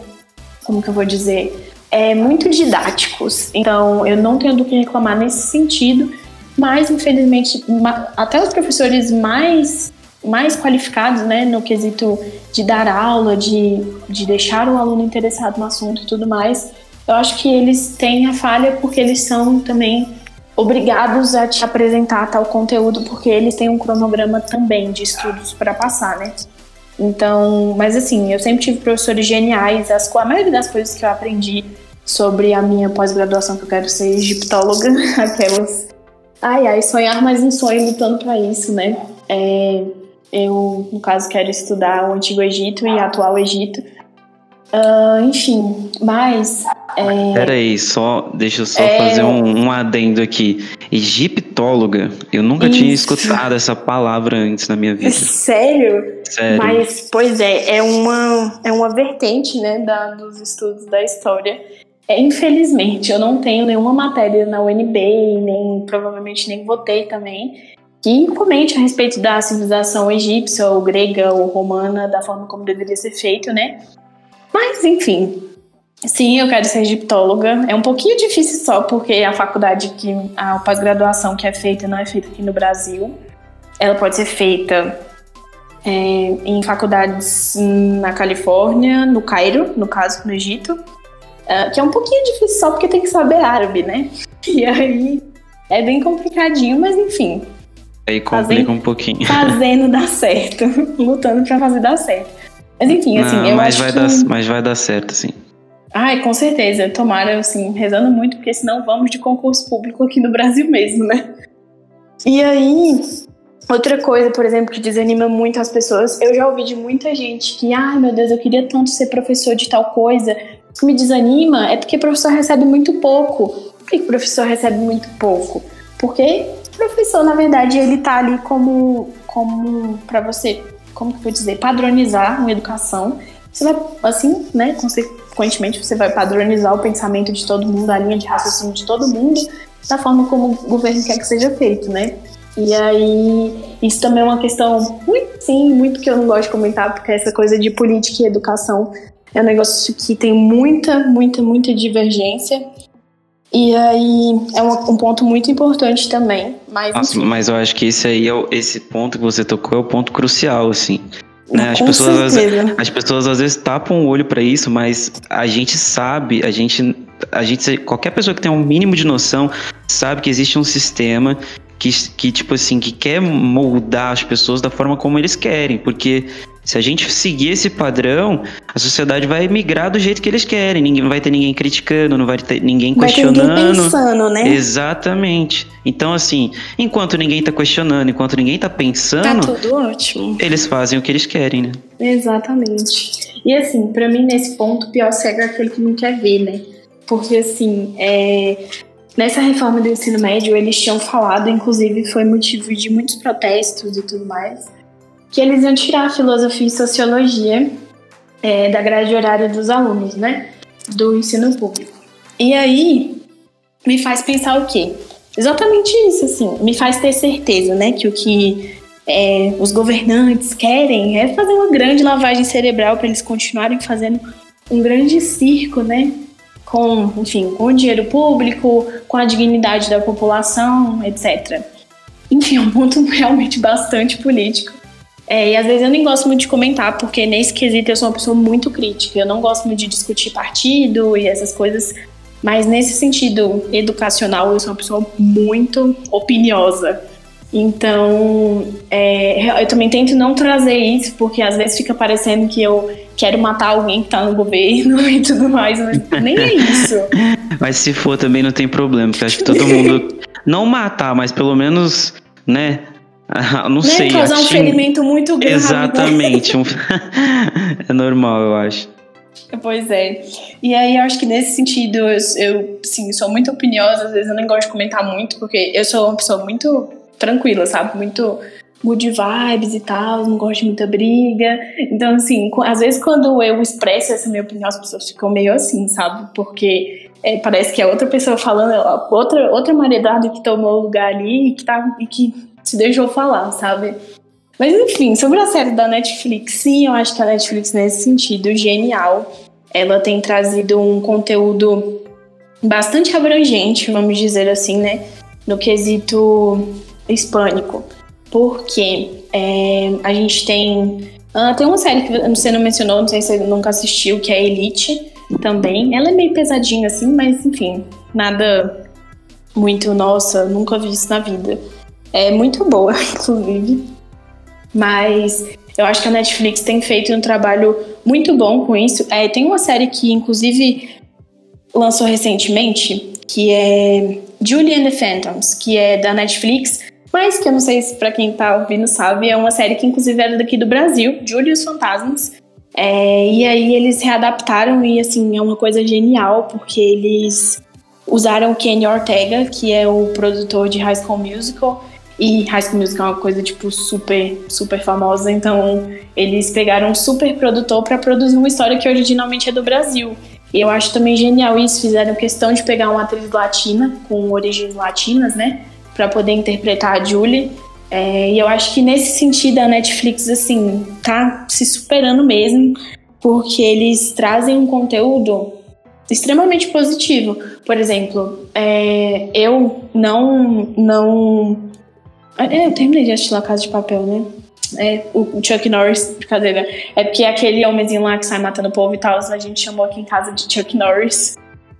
como que eu vou dizer, é, muito didáticos. Então, eu não tenho do que reclamar nesse sentido, mas infelizmente, até os professores mais mais qualificados, né, no quesito de dar aula, de, de deixar o aluno interessado no assunto e tudo mais, eu acho que eles têm a falha porque eles são também obrigados a te apresentar tal conteúdo, porque eles têm um cronograma também de estudos para passar, né? Então, mas assim, eu sempre tive professores geniais. As, a maioria das coisas que eu aprendi sobre a minha pós-graduação, que eu quero ser egiptóloga, aquelas. Ai, ai, sonhar mais um sonho lutando para isso, né? É, eu, no caso, quero estudar o Antigo Egito e atual Egito. Uh, enfim, mas. É... Peraí, só, deixa eu só é... fazer um, um, adendo aqui. Egiptóloga, eu nunca Isso. tinha escutado essa palavra antes na minha vida. Sério? Sério. Mas, pois é, é uma, é uma vertente, né, da, dos estudos da história. É, infelizmente, eu não tenho nenhuma matéria na UNB, nem provavelmente nem votei também, que comente a respeito da civilização egípcia, ou grega, ou romana, da forma como deveria ser feito, né? Mas, enfim, sim, eu quero ser egiptóloga. É um pouquinho difícil só, porque a faculdade que. a pós-graduação que é feita não é feita aqui no Brasil. Ela pode ser feita é, em faculdades na Califórnia, no Cairo, no caso, no Egito. Uh, que é um pouquinho difícil só porque tem que saber árabe, né? E aí é bem complicadinho, mas enfim. Aí complica fazendo, um pouquinho. Fazendo dar certo. Lutando para fazer dar certo. Mas enfim, assim, Não, eu mas acho vai que... Dar, mas vai dar certo, sim. Ai, com certeza. Tomara, assim, rezando muito, porque senão vamos de concurso público aqui no Brasil mesmo, né? E aí, outra coisa, por exemplo, que desanima muito as pessoas, eu já ouvi de muita gente que, ai meu Deus, eu queria tanto ser professor de tal coisa. O que me desanima é porque o professor recebe muito pouco. Por que o professor recebe muito pouco? Porque professor, na verdade, ele tá ali como, como para você como que eu vou dizer, padronizar uma educação. Você vai, assim, né, consequentemente, você vai padronizar o pensamento de todo mundo, a linha de raciocínio de todo mundo, da forma como o governo quer que seja feito, né? E aí, isso também é uma questão muito, sim, muito que eu não gosto de comentar, porque essa coisa de política e educação é um negócio que tem muita, muita, muita divergência. E aí é um, um, ponto muito importante também. Mas, Nossa, mas eu acho que esse aí é o, esse ponto que você tocou é o ponto crucial, assim. Né? As, pessoas, as pessoas às vezes tapam o olho para isso, mas a gente sabe, a gente, a gente, qualquer pessoa que tem um mínimo de noção sabe que existe um sistema que, que tipo assim, que quer moldar as pessoas da forma como eles querem, porque se a gente seguir esse padrão, a sociedade vai migrar do jeito que eles querem. Ninguém não vai ter ninguém criticando, não vai ter ninguém questionando. Vai ter ninguém pensando, né? Exatamente. Então, assim, enquanto ninguém tá questionando, enquanto ninguém tá pensando, tá tudo ótimo. Eles fazem o que eles querem, né? Exatamente. E assim, para mim nesse ponto, o pior cego é aquele que não quer ver, né? Porque assim, é... nessa reforma do ensino médio, eles tinham falado, inclusive foi motivo de muitos protestos e tudo mais que eles iam tirar a filosofia e sociologia é, da grade horária dos alunos, né? Do ensino público. E aí me faz pensar o quê? Exatamente isso, assim, me faz ter certeza, né, que o que é, os governantes querem é fazer uma grande lavagem cerebral para eles continuarem fazendo um grande circo, né, com, enfim, com o dinheiro público, com a dignidade da população, etc. Enfim, é um ponto realmente bastante político é, e às vezes eu nem gosto muito de comentar, porque nesse quesito eu sou uma pessoa muito crítica. Eu não gosto muito de discutir partido e essas coisas. Mas nesse sentido educacional, eu sou uma pessoa muito opiniosa. Então, é, eu também tento não trazer isso, porque às vezes fica parecendo que eu quero matar alguém que tá no governo e tudo mais, mas nem é isso. mas se for também não tem problema, porque acho que todo mundo. não matar, mas pelo menos, né, não né? sei. Causar um ferimento muito grave. Exatamente. é normal, eu acho. Pois é. E aí, eu acho que nesse sentido, eu, eu sim, sou muito opiniosa, às vezes eu nem gosto de comentar muito, porque eu sou uma pessoa muito tranquila, sabe? Muito good vibes e tal, não gosto de muita briga. Então, assim, às vezes quando eu expresso essa minha opinião, as pessoas ficam meio assim, sabe? Porque é, parece que é outra pessoa falando, outra, outra maredada que tomou lugar ali e que, tá, e que se deixou falar, sabe? Mas enfim, sobre a série da Netflix, sim, eu acho que a Netflix, nesse sentido, genial. Ela tem trazido um conteúdo bastante abrangente, vamos dizer assim, né? No quesito hispânico. Porque é, a gente tem. Ah, tem uma série que você não mencionou, não sei se você nunca assistiu, que é Elite também. Ela é meio pesadinha assim, mas enfim, nada muito, nossa, nunca vi isso na vida. É muito boa, inclusive. Mas Eu acho que a Netflix tem feito um trabalho muito bom com isso. É, tem uma série que, inclusive, lançou recentemente, que é Julie and the Phantoms, que é da Netflix, mas que eu não sei se para quem tá ouvindo sabe, é uma série que inclusive era daqui do Brasil, Julie e os Fantasmas. É, e aí eles readaptaram e assim, é uma coisa genial, porque eles usaram o Kenny Ortega, que é o produtor de High School Musical, e High School Musical é uma coisa, tipo, super, super famosa. Então, eles pegaram um super produtor para produzir uma história que originalmente é do Brasil. E eu acho também genial isso. Fizeram questão de pegar uma atriz latina, com origens latinas, né? Para poder interpretar a Julie. É, e eu acho que nesse sentido a Netflix, assim, tá se superando mesmo. Porque eles trazem um conteúdo extremamente positivo. Por exemplo, é, eu não, não é, eu terminei de assistir La Casa de Papel, né? É, o Chuck Norris, brincadeira. É porque aquele homenzinho lá que sai matando o povo e tal, a gente chamou aqui em casa de Chuck Norris.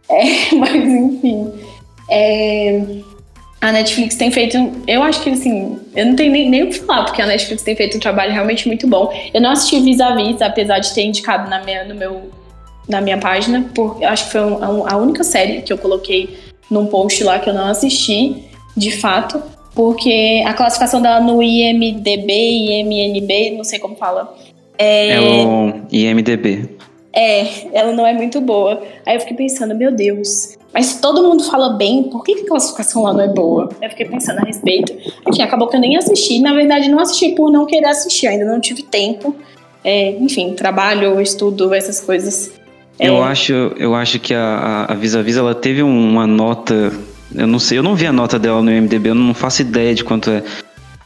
É, mas enfim. É, a Netflix tem feito. Eu acho que assim. Eu não tenho nem, nem o que falar, porque a Netflix tem feito um trabalho realmente muito bom. Eu não assisti Vis-a-Vis, apesar de ter indicado na minha, no meu, na minha página, porque acho que foi um, a única série que eu coloquei num post lá que eu não assisti, de fato porque a classificação dela no IMDB, IMNB, não sei como fala. É, é o IMDB. É, ela não é muito boa. Aí eu fiquei pensando, meu Deus, mas se todo mundo fala bem, por que, que a classificação lá não é boa? Eu fiquei pensando a respeito. Enfim, acabou que eu nem assisti. Na verdade, não assisti por não querer assistir, ainda não tive tempo. É, enfim, trabalho, estudo, essas coisas. Eu, é... acho, eu acho que a, a Visa Visa ela teve uma nota eu não sei, eu não vi a nota dela no MDB, eu não faço ideia de quanto é.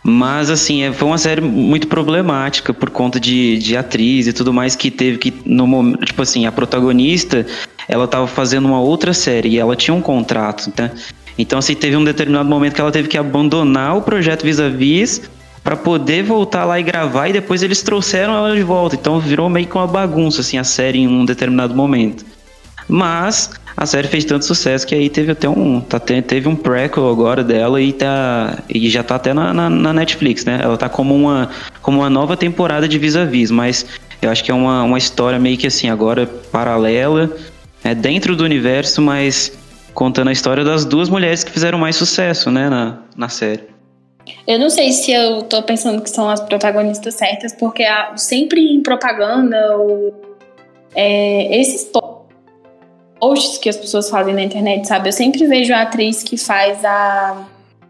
Mas, assim, é, foi uma série muito problemática por conta de, de atriz e tudo mais que teve que, no momento, tipo assim, a protagonista, ela tava fazendo uma outra série e ela tinha um contrato, né? Então, assim, teve um determinado momento que ela teve que abandonar o projeto Vis-a-Vis para poder voltar lá e gravar e depois eles trouxeram ela de volta. Então, virou meio que uma bagunça, assim, a série em um determinado momento. Mas a série fez tanto sucesso que aí teve até um. Tá, teve um prequel agora dela e, tá, e já tá até na, na, na Netflix, né? Ela tá como uma, como uma nova temporada de vis-a-vis, mas eu acho que é uma, uma história meio que assim, agora paralela, é dentro do universo, mas contando a história das duas mulheres que fizeram mais sucesso, né, na, na série. Eu não sei se eu tô pensando que são as protagonistas certas, porque sempre em propaganda ou é, esses posts que as pessoas fazem na internet, sabe? Eu sempre vejo a atriz que faz a.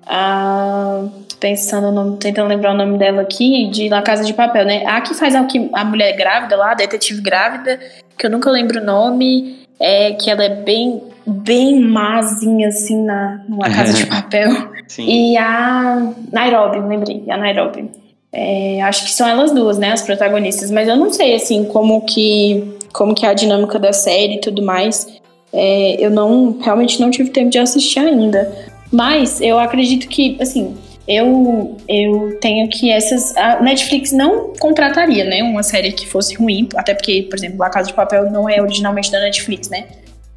a pensando, no, tentando lembrar o nome dela aqui, de La Casa de Papel, né? A que faz a, a mulher grávida lá, a detetive grávida, que eu nunca lembro o nome, é que ela é bem, bem mazinha, assim, na, na Casa de Papel. Sim. E a Nairobi, lembrei, a Nairobi. É, acho que são elas duas, né, as protagonistas, mas eu não sei, assim, como que como que é a dinâmica da série e tudo mais. É, eu não realmente não tive tempo de assistir ainda. Mas eu acredito que, assim, eu, eu tenho que essas. A Netflix não contrataria, né? Uma série que fosse ruim, até porque, por exemplo, A Casa de Papel não é originalmente da Netflix, né?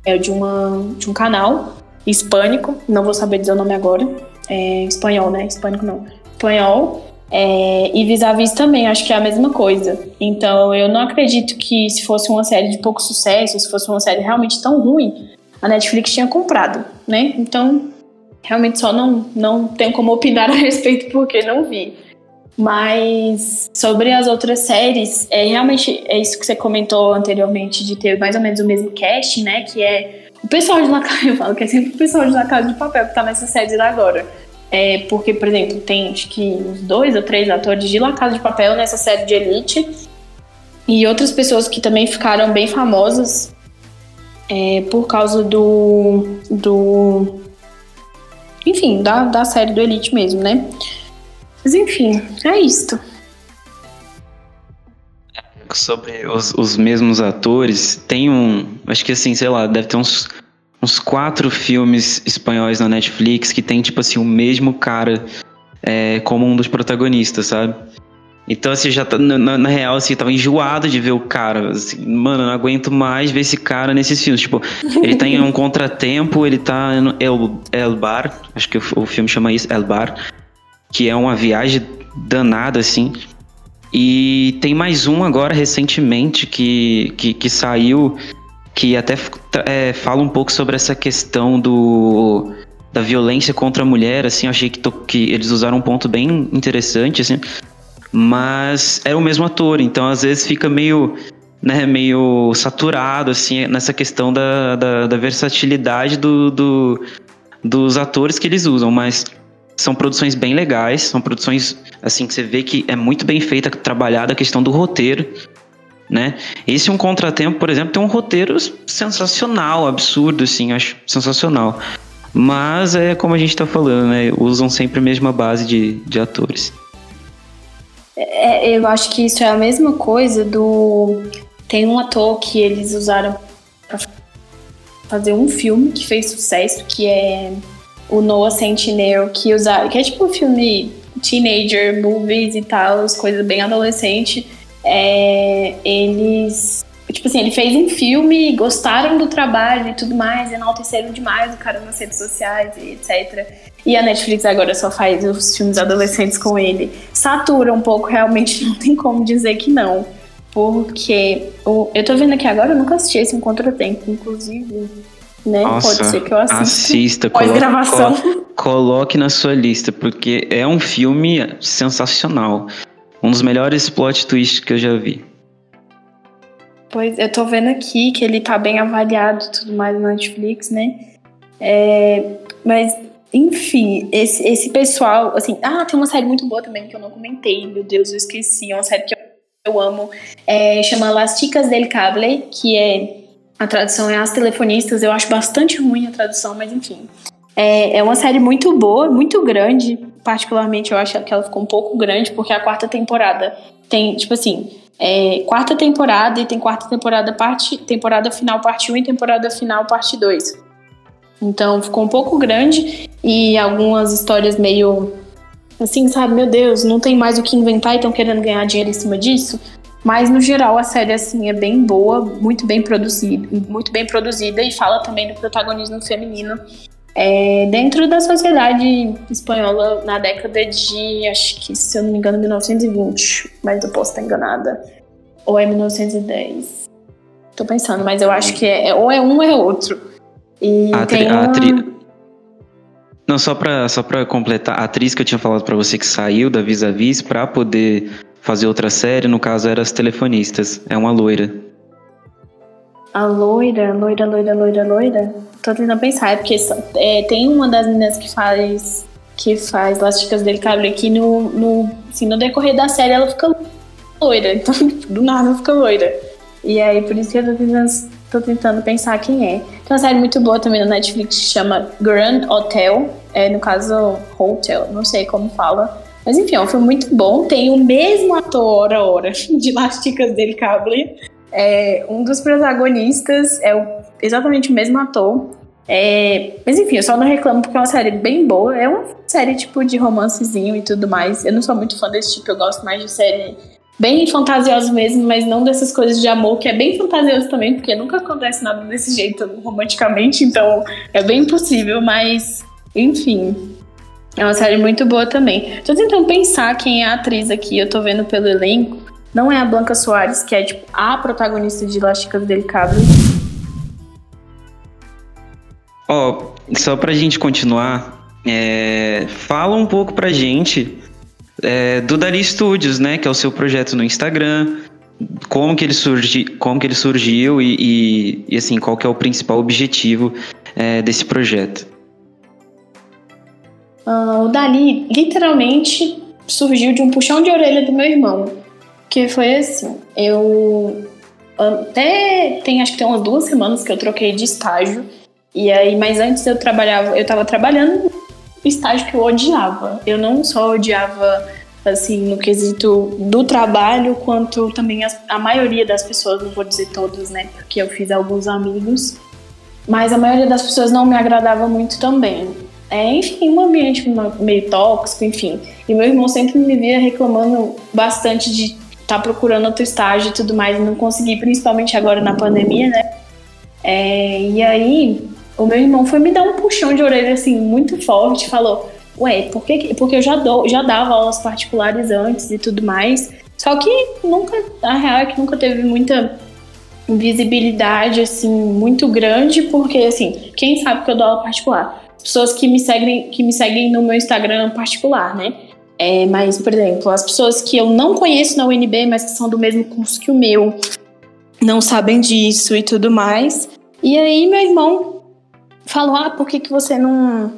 É de, uma, de um canal hispânico, não vou saber dizer o nome agora. É espanhol, né? Hispânico não. Espanhol. É, e vis-a-vis também, acho que é a mesma coisa. Então, eu não acredito que se fosse uma série de pouco sucesso, se fosse uma série realmente tão ruim, a Netflix tinha comprado, né? Então, realmente só não, não tenho como opinar a respeito porque não vi. Mas sobre as outras séries, é realmente é isso que você comentou anteriormente de ter mais ou menos o mesmo cast, né? Que é o pessoal de La Casa, eu falo que é sempre o pessoal de La Casa de Papel que tá nessa série agora. É porque, por exemplo, tem acho que uns dois ou três atores de La Casa de Papel nessa série de Elite. E outras pessoas que também ficaram bem famosas é, por causa do. do. Enfim, da, da série do Elite mesmo, né? Mas enfim, é isto. Sobre os, os mesmos atores, tem um. Acho que assim, sei lá, deve ter uns uns quatro filmes espanhóis na Netflix que tem, tipo assim, o mesmo cara é, como um dos protagonistas, sabe? Então, assim, já tá, na, na, real, assim, eu tava enjoado de ver o cara. Assim, mano, eu não aguento mais ver esse cara nesses filmes. Tipo, ele tá em um contratempo, ele tá no El, El Bar, acho que o, o filme chama isso, El Bar, que é uma viagem danada, assim. E tem mais um agora recentemente que, que, que saiu que até é, fala um pouco sobre essa questão do da violência contra a mulher, assim, achei que, to, que eles usaram um ponto bem interessante, assim, mas era o mesmo ator, então às vezes fica meio, né, meio saturado, assim, nessa questão da, da, da versatilidade do, do, dos atores que eles usam, mas são produções bem legais, são produções, assim, que você vê que é muito bem feita, trabalhada a questão do roteiro, né? Esse um contratempo, por exemplo, tem um roteiro sensacional, absurdo, assim, acho sensacional. Mas é como a gente está falando, né? Usam sempre a mesma base de, de atores. É, eu acho que isso é a mesma coisa do. Tem um ator que eles usaram para fazer um filme que fez sucesso, que é o Noah Centineo, que usaram, que é tipo um filme teenager movies e tal, coisas bem adolescente é, eles. Tipo assim, ele fez um filme, gostaram do trabalho e tudo mais, enalteceram demais o cara nas redes sociais e etc. E a Netflix agora só faz os filmes adolescentes com ele. Satura um pouco, realmente não tem como dizer que não. Porque o, eu tô vendo aqui agora, eu nunca assisti esse Encontro Tempo, inclusive. Né? Nossa, Pode ser que eu assista. Assista. Coloque, coloque na sua lista, porque é um filme sensacional. Um dos melhores plot twists que eu já vi. Pois, eu tô vendo aqui que ele tá bem avaliado tudo mais na Netflix, né? É, mas, enfim, esse, esse pessoal, assim... Ah, tem uma série muito boa também que eu não comentei. Meu Deus, eu esqueci. É uma série que eu, eu amo. É, chama Las Chicas del Cable, que é... A tradução é As Telefonistas. Eu acho bastante ruim a tradução, mas enfim. É, é uma série muito boa, muito grande. Particularmente, eu acho que ela ficou um pouco grande, porque a quarta temporada tem, tipo assim, é, quarta temporada e tem quarta temporada parte, temporada final parte 1 e temporada final parte 2. Então ficou um pouco grande e algumas histórias meio assim, sabe, meu Deus, não tem mais o que inventar e estão querendo ganhar dinheiro em cima disso. Mas no geral a série assim é bem boa, muito bem produzida, muito bem produzida e fala também do protagonismo feminino é, dentro da sociedade espanhola na década de, acho que se eu não me engano, 1920, mas eu posso estar enganada. Ou é 1910. Tô pensando, mas eu acho que é, é ou é um ou é outro. E a tem uma... Não, só pra, só pra completar, a atriz que eu tinha falado para você que saiu da Vis a Vis pra poder fazer outra série, no caso era As Telefonistas. É uma loira. A loira, loira, loira, loira, loira? Tô tentando pensar, é porque é, tem uma das meninas que faz que faz Las Chicas del Cable aqui no, no, assim, no decorrer da série ela fica loira, então do nada ela fica loira. E aí por isso que eu tô tentando, tô tentando pensar quem é. Tem uma série muito boa também na Netflix que chama Grand Hotel, é no caso Hotel, não sei como fala. Mas enfim, é um filme muito bom. Tem o mesmo ator, ora, ora, de Las Chicas del Cable. É, um dos protagonistas é o exatamente o mesmo ator. É, mas enfim, eu só não reclamo porque é uma série bem boa. É uma série tipo de romancezinho e tudo mais. Eu não sou muito fã desse tipo, eu gosto mais de série bem fantasiosa mesmo, mas não dessas coisas de amor, que é bem fantasioso também, porque nunca acontece nada desse jeito romanticamente, então é bem impossível, mas enfim. É uma série muito boa também. Tô tentando pensar quem é a atriz aqui, eu tô vendo pelo elenco. Não é a Blanca Soares, que é tipo a protagonista de Las Chicas del Cable. Ó, oh, só pra gente continuar, é, fala um pouco pra gente é, do Dali Studios, né? Que é o seu projeto no Instagram. Como que ele, surgi, como que ele surgiu e, e, e assim, qual que é o principal objetivo é, desse projeto? Uh, o Dali literalmente surgiu de um puxão de orelha do meu irmão. Que foi assim, eu até tem acho que tem umas duas semanas que eu troquei de estágio e aí, mas antes eu trabalhava, eu tava trabalhando estágio que eu odiava. Eu não só odiava assim no quesito do trabalho, quanto também a, a maioria das pessoas, não vou dizer todos, né, porque eu fiz alguns amigos, mas a maioria das pessoas não me agradava muito também. É, enfim, um ambiente meio tóxico, enfim. E meu irmão sempre me via reclamando bastante de tá procurando outro estágio e tudo mais, e não consegui, principalmente agora na pandemia, né? É, e aí, o meu irmão foi me dar um puxão de orelha assim muito forte, falou: "Ué, por que porque eu já dou, já dava aulas particulares antes e tudo mais, Só que nunca, a real é que nunca teve muita visibilidade, assim, muito grande, porque, assim, quem sabe que eu dou aula particular? Pessoas que me seguem, que me seguem no meu Instagram particular, né? É, mas, por exemplo, as pessoas que eu não conheço na UNB, mas que são do mesmo curso que o meu, não sabem disso e tudo mais. E aí, meu irmão falou: Ah, por que, que você não,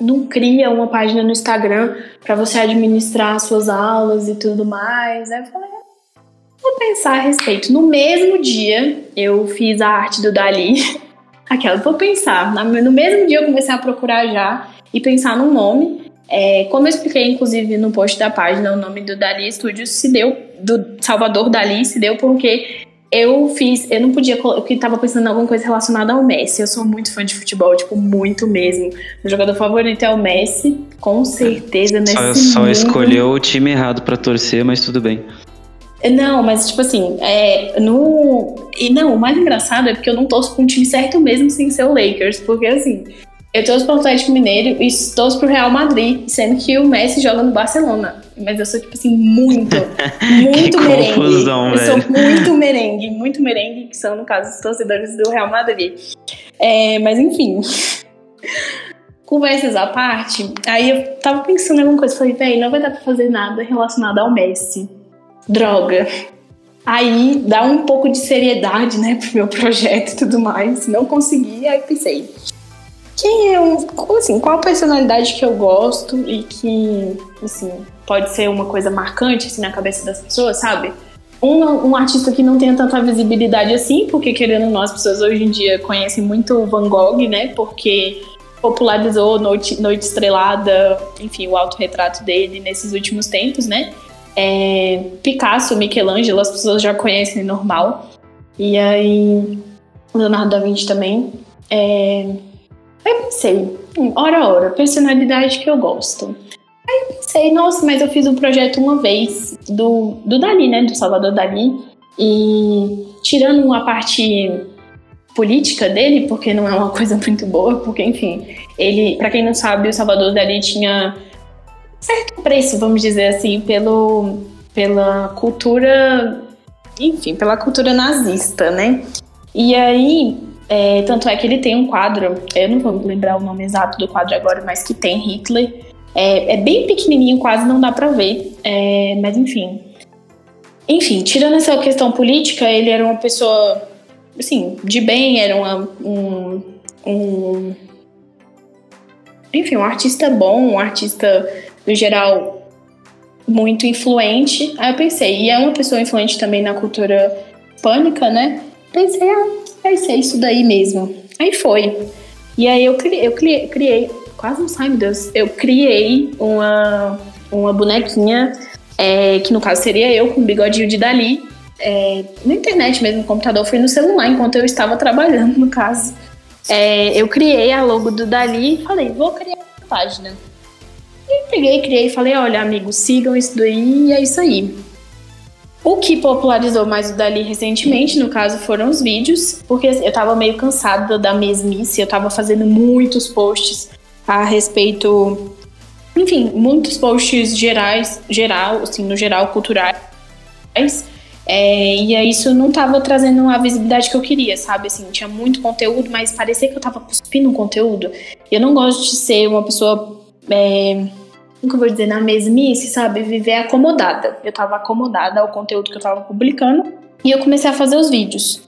não cria uma página no Instagram para você administrar suas aulas e tudo mais? Aí eu falei: Vou pensar a respeito. No mesmo dia, eu fiz a arte do Dali. Aquela, vou pensar. No mesmo dia, eu comecei a procurar já e pensar no nome. É, como eu expliquei, inclusive, no post da página, o nome do Dali Studios se deu, do Salvador Dali se deu porque eu fiz, eu não podia, eu tava pensando em alguma coisa relacionada ao Messi. Eu sou muito fã de futebol, tipo, muito mesmo. O jogador favorito é o Messi, com certeza, nesse Só, só escolheu o time errado para torcer, mas tudo bem. Não, mas tipo assim, é, no. E não, o mais engraçado é porque eu não torço com o time certo mesmo sem ser o Lakers. Porque assim, eu torço pro Atlético Mineiro e torço pro Real Madrid, sendo que o Messi joga no Barcelona. Mas eu sou, tipo assim, muito, muito merengue. Confusão, eu velho. sou muito merengue, muito merengue, que são, no caso, os torcedores do Real Madrid. É, mas enfim. Conversas à parte, aí eu tava pensando em alguma coisa, falei, véi, não vai dar pra fazer nada relacionado ao Messi droga. Aí dá um pouco de seriedade, né, pro meu projeto e tudo mais. Não consegui, aí pensei, quem é um, assim, qual a personalidade que eu gosto e que, assim, pode ser uma coisa marcante, assim, na cabeça das pessoas, sabe? Um, um artista que não tenha tanta visibilidade assim, porque querendo ou não, as pessoas hoje em dia conhecem muito Van Gogh, né, porque popularizou Noite, Noite Estrelada, enfim, o autorretrato dele nesses últimos tempos, né? É, Picasso, Michelangelo, as pessoas já conhecem normal. E aí, Leonardo da Vinci também. É, aí pensei, hum, hora a hora, personalidade que eu gosto. Aí eu pensei, nossa, mas eu fiz um projeto uma vez do, do Dali, né? Do Salvador Dali. E tirando uma parte política dele, porque não é uma coisa muito boa, porque enfim, ele, para quem não sabe, o Salvador Dali tinha certo preço, vamos dizer assim, pelo, pela cultura, enfim, pela cultura nazista, né? E aí, é, tanto é que ele tem um quadro, eu não vou lembrar o nome exato do quadro agora, mas que tem Hitler. É, é bem pequenininho, quase não dá para ver, é, mas enfim. Enfim, tirando essa questão política, ele era uma pessoa, assim, de bem, era uma, um, um enfim, um artista bom, um artista no geral, muito influente. Aí eu pensei, e é uma pessoa influente também na cultura pânica, né? Pensei, ah, vai ser isso daí mesmo. Aí foi. E aí eu criei, eu criei, criei quase não sai, meu Deus. Eu criei uma, uma bonequinha, é, que no caso seria eu, com um bigodinho de Dali, é, na internet mesmo, no computador, foi no celular, enquanto eu estava trabalhando, no caso. É, eu criei a logo do Dali e falei, vou criar uma página. E peguei, criei e falei: olha, amigos, sigam isso daí e é isso aí. O que popularizou mais o Dali recentemente, no caso, foram os vídeos, porque eu tava meio cansada da mesmice, eu tava fazendo muitos posts a respeito, enfim, muitos posts gerais, geral, assim, no geral, culturais. É, e aí isso não tava trazendo a visibilidade que eu queria, sabe? Assim, tinha muito conteúdo, mas parecia que eu tava cuspindo conteúdo. Eu não gosto de ser uma pessoa é, como vou dizer, na mesmice, sabe? Viver acomodada. Eu tava acomodada ao conteúdo que eu tava publicando e eu comecei a fazer os vídeos.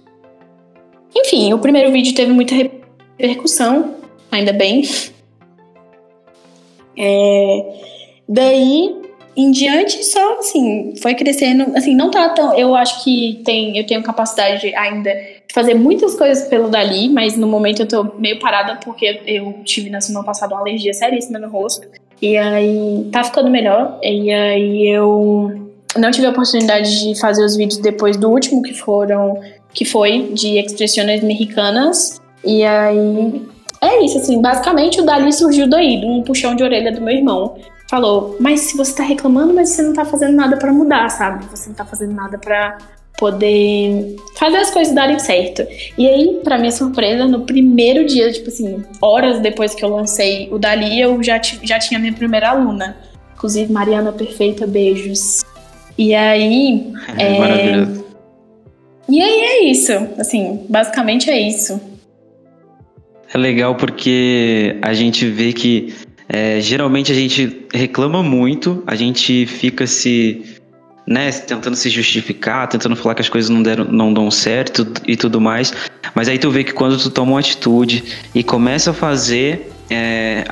Enfim, o primeiro vídeo teve muita repercussão, ainda bem. É, daí em diante só assim foi crescendo assim não tá tão eu acho que tem eu tenho capacidade ainda de fazer muitas coisas pelo dali mas no momento eu tô meio parada porque eu tive na semana passada uma alergia seríssima no rosto e aí tá ficando melhor. E aí eu não tive a oportunidade de fazer os vídeos depois do último que foram que foi de expressões mexicanas. E aí é isso assim, basicamente o Dali surgiu daí, de um puxão de orelha do meu irmão. Falou: "Mas se você tá reclamando, mas você não tá fazendo nada para mudar, sabe? Você não tá fazendo nada para poder fazer as coisas darem certo. E aí, para minha surpresa, no primeiro dia, tipo assim, horas depois que eu lancei o Dali, eu já, já tinha minha primeira aluna. Inclusive, Mariana Perfeita, beijos. E aí. É, é... Maravilhoso. E aí é isso. Assim, basicamente é isso. É legal porque a gente vê que é, geralmente a gente reclama muito, a gente fica se. Né, tentando se justificar, tentando falar que as coisas não, deram, não dão certo e tudo mais. Mas aí tu vê que quando tu toma uma atitude e começa a fazer, é,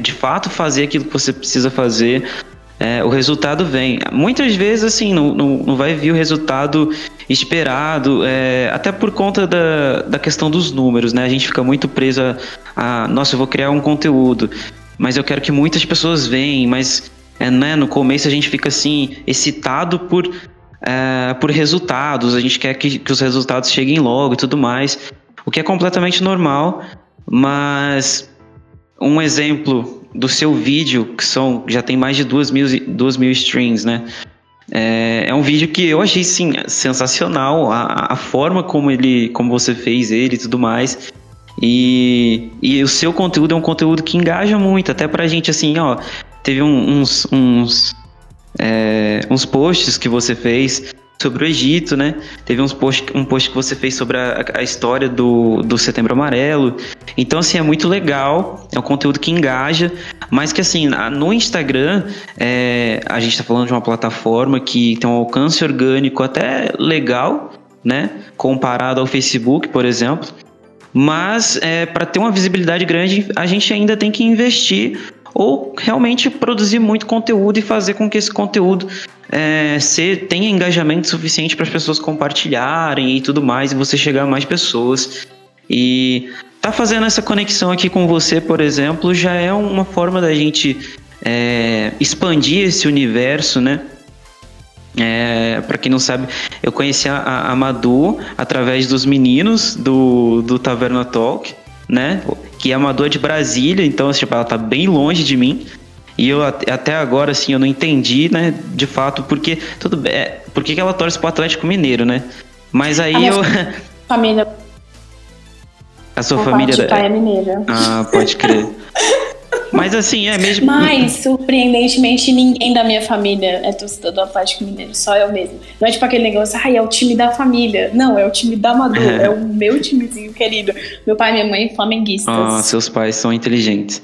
de fato fazer aquilo que você precisa fazer, é, o resultado vem. Muitas vezes, assim, não, não, não vai vir o resultado esperado, é, até por conta da, da questão dos números, né? A gente fica muito preso a, a, nossa, eu vou criar um conteúdo, mas eu quero que muitas pessoas venham, mas é, né, no começo a gente fica, assim, excitado por, é, por resultados, a gente quer que, que os resultados cheguem logo e tudo mais, o que é completamente normal, mas um exemplo do seu vídeo, que são já tem mais de duas mil, duas mil streams, né? É, é um vídeo que eu achei sim sensacional a, a forma como ele, como você fez ele e tudo mais. E, e o seu conteúdo é um conteúdo que engaja muito, até pra gente assim, ó. Teve um, uns, uns, é, uns posts que você fez sobre o Egito, né? Teve uns post, um post que você fez sobre a, a, história do, do Setembro Amarelo. Então, assim, é muito legal, é um conteúdo que engaja, mas que, assim, no Instagram, é, a gente está falando de uma plataforma que tem um alcance orgânico até legal, né? Comparado ao Facebook, por exemplo. Mas, é, para ter uma visibilidade grande, a gente ainda tem que investir ou realmente produzir muito conteúdo e fazer com que esse conteúdo é, tenha engajamento suficiente para as pessoas compartilharem e tudo mais, e você chegar a mais pessoas. E tá fazendo essa conexão aqui com você, por exemplo, já é uma forma da gente é, expandir esse universo, né? É, para quem não sabe, eu conheci a, a Madu através dos meninos do, do Taverna Talk, né? Que é Madu é de Brasília, então tipo, ela tá bem longe de mim. E eu até agora, assim, eu não entendi, né, de fato, porque tudo bem, é, por que ela torce pro Atlético Mineiro, né? Mas aí eu. Família. A sua família. De pai é mineira. Ah, pode crer. Mas assim, é mesmo. Mas, surpreendentemente, ninguém da minha família é torcedor do Atlético Mineiro, só eu mesmo. Não é tipo aquele negócio, ai, é o time da família. Não, é o time da Madu, é o meu timezinho querido. Meu pai e minha mãe flamenguistas. Ah, seus pais são inteligentes.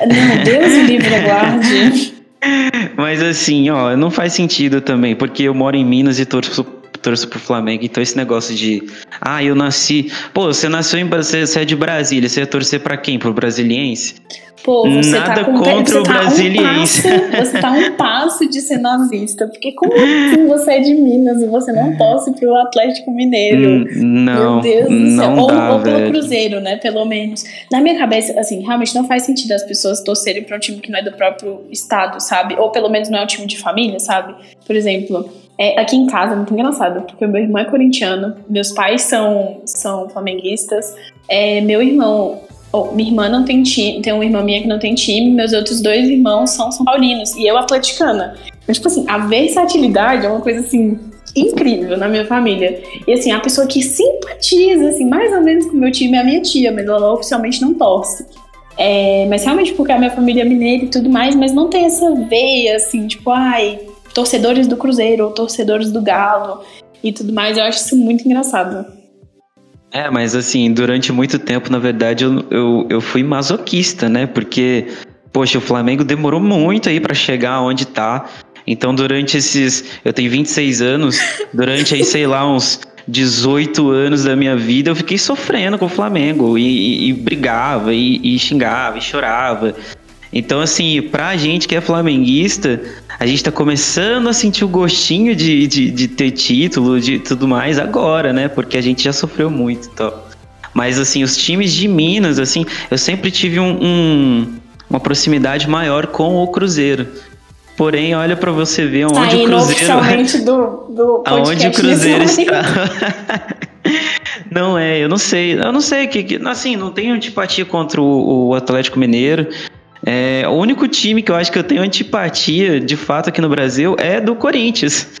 Não, Deus o livre guarde. Mas assim, ó, não faz sentido também, porque eu moro em Minas e torço, torço pro Flamengo, então esse negócio de, ah, eu nasci, pô, você nasceu em você, você é de Brasília, você ia torcer para quem? Pro brasiliense? Pô, você tá Nada tá com, contra o tá brasiliense. Um passo, você tá um passo de ser nazista. Porque como assim você é de Minas e você não torce pro Atlético Mineiro? Hum, não, Meu Deus do céu. Ou, dá, ou pelo Cruzeiro, né? Pelo menos. Na minha cabeça, assim, realmente não faz sentido as pessoas torcerem pra um time que não é do próprio estado, sabe? Ou pelo menos não é um time de família, sabe? Por exemplo, é, aqui em casa é muito engraçado, porque meu irmão é corintiano, meus pais são, são flamenguistas, é, meu irmão Oh, minha irmã não tem time, tem uma irmã minha que não tem time, meus outros dois irmãos são São Paulinos e eu atleticana. Então, tipo assim, a versatilidade é uma coisa assim incrível na minha família. E assim, a pessoa que simpatiza, assim, mais ou menos com o meu time é a minha tia, mas ela oficialmente não torce. É, mas realmente porque a minha família é mineira e tudo mais, mas não tem essa veia, assim, tipo, ai, torcedores do Cruzeiro ou torcedores do Galo e tudo mais. Eu acho isso muito engraçado. É, mas assim, durante muito tempo, na verdade, eu, eu, eu fui masoquista, né? Porque, poxa, o Flamengo demorou muito aí para chegar onde tá. Então, durante esses. Eu tenho 26 anos, durante aí, sei lá, uns 18 anos da minha vida, eu fiquei sofrendo com o Flamengo. E, e, e brigava, e, e xingava, e chorava. Então, assim, pra gente que é flamenguista, a gente tá começando a sentir o gostinho de, de, de ter título, de tudo mais agora, né? Porque a gente já sofreu muito e tal. Mas, assim, os times de Minas, assim, eu sempre tive um, um, uma proximidade maior com o Cruzeiro. Porém, olha para você ver onde tá o Cruzeiro. do, do aonde o Cruzeiro está. não é, eu não sei. Eu não sei que, assim, não tenho antipatia contra o, o Atlético Mineiro. É, o único time que eu acho que eu tenho antipatia, de fato, aqui no Brasil é do Corinthians.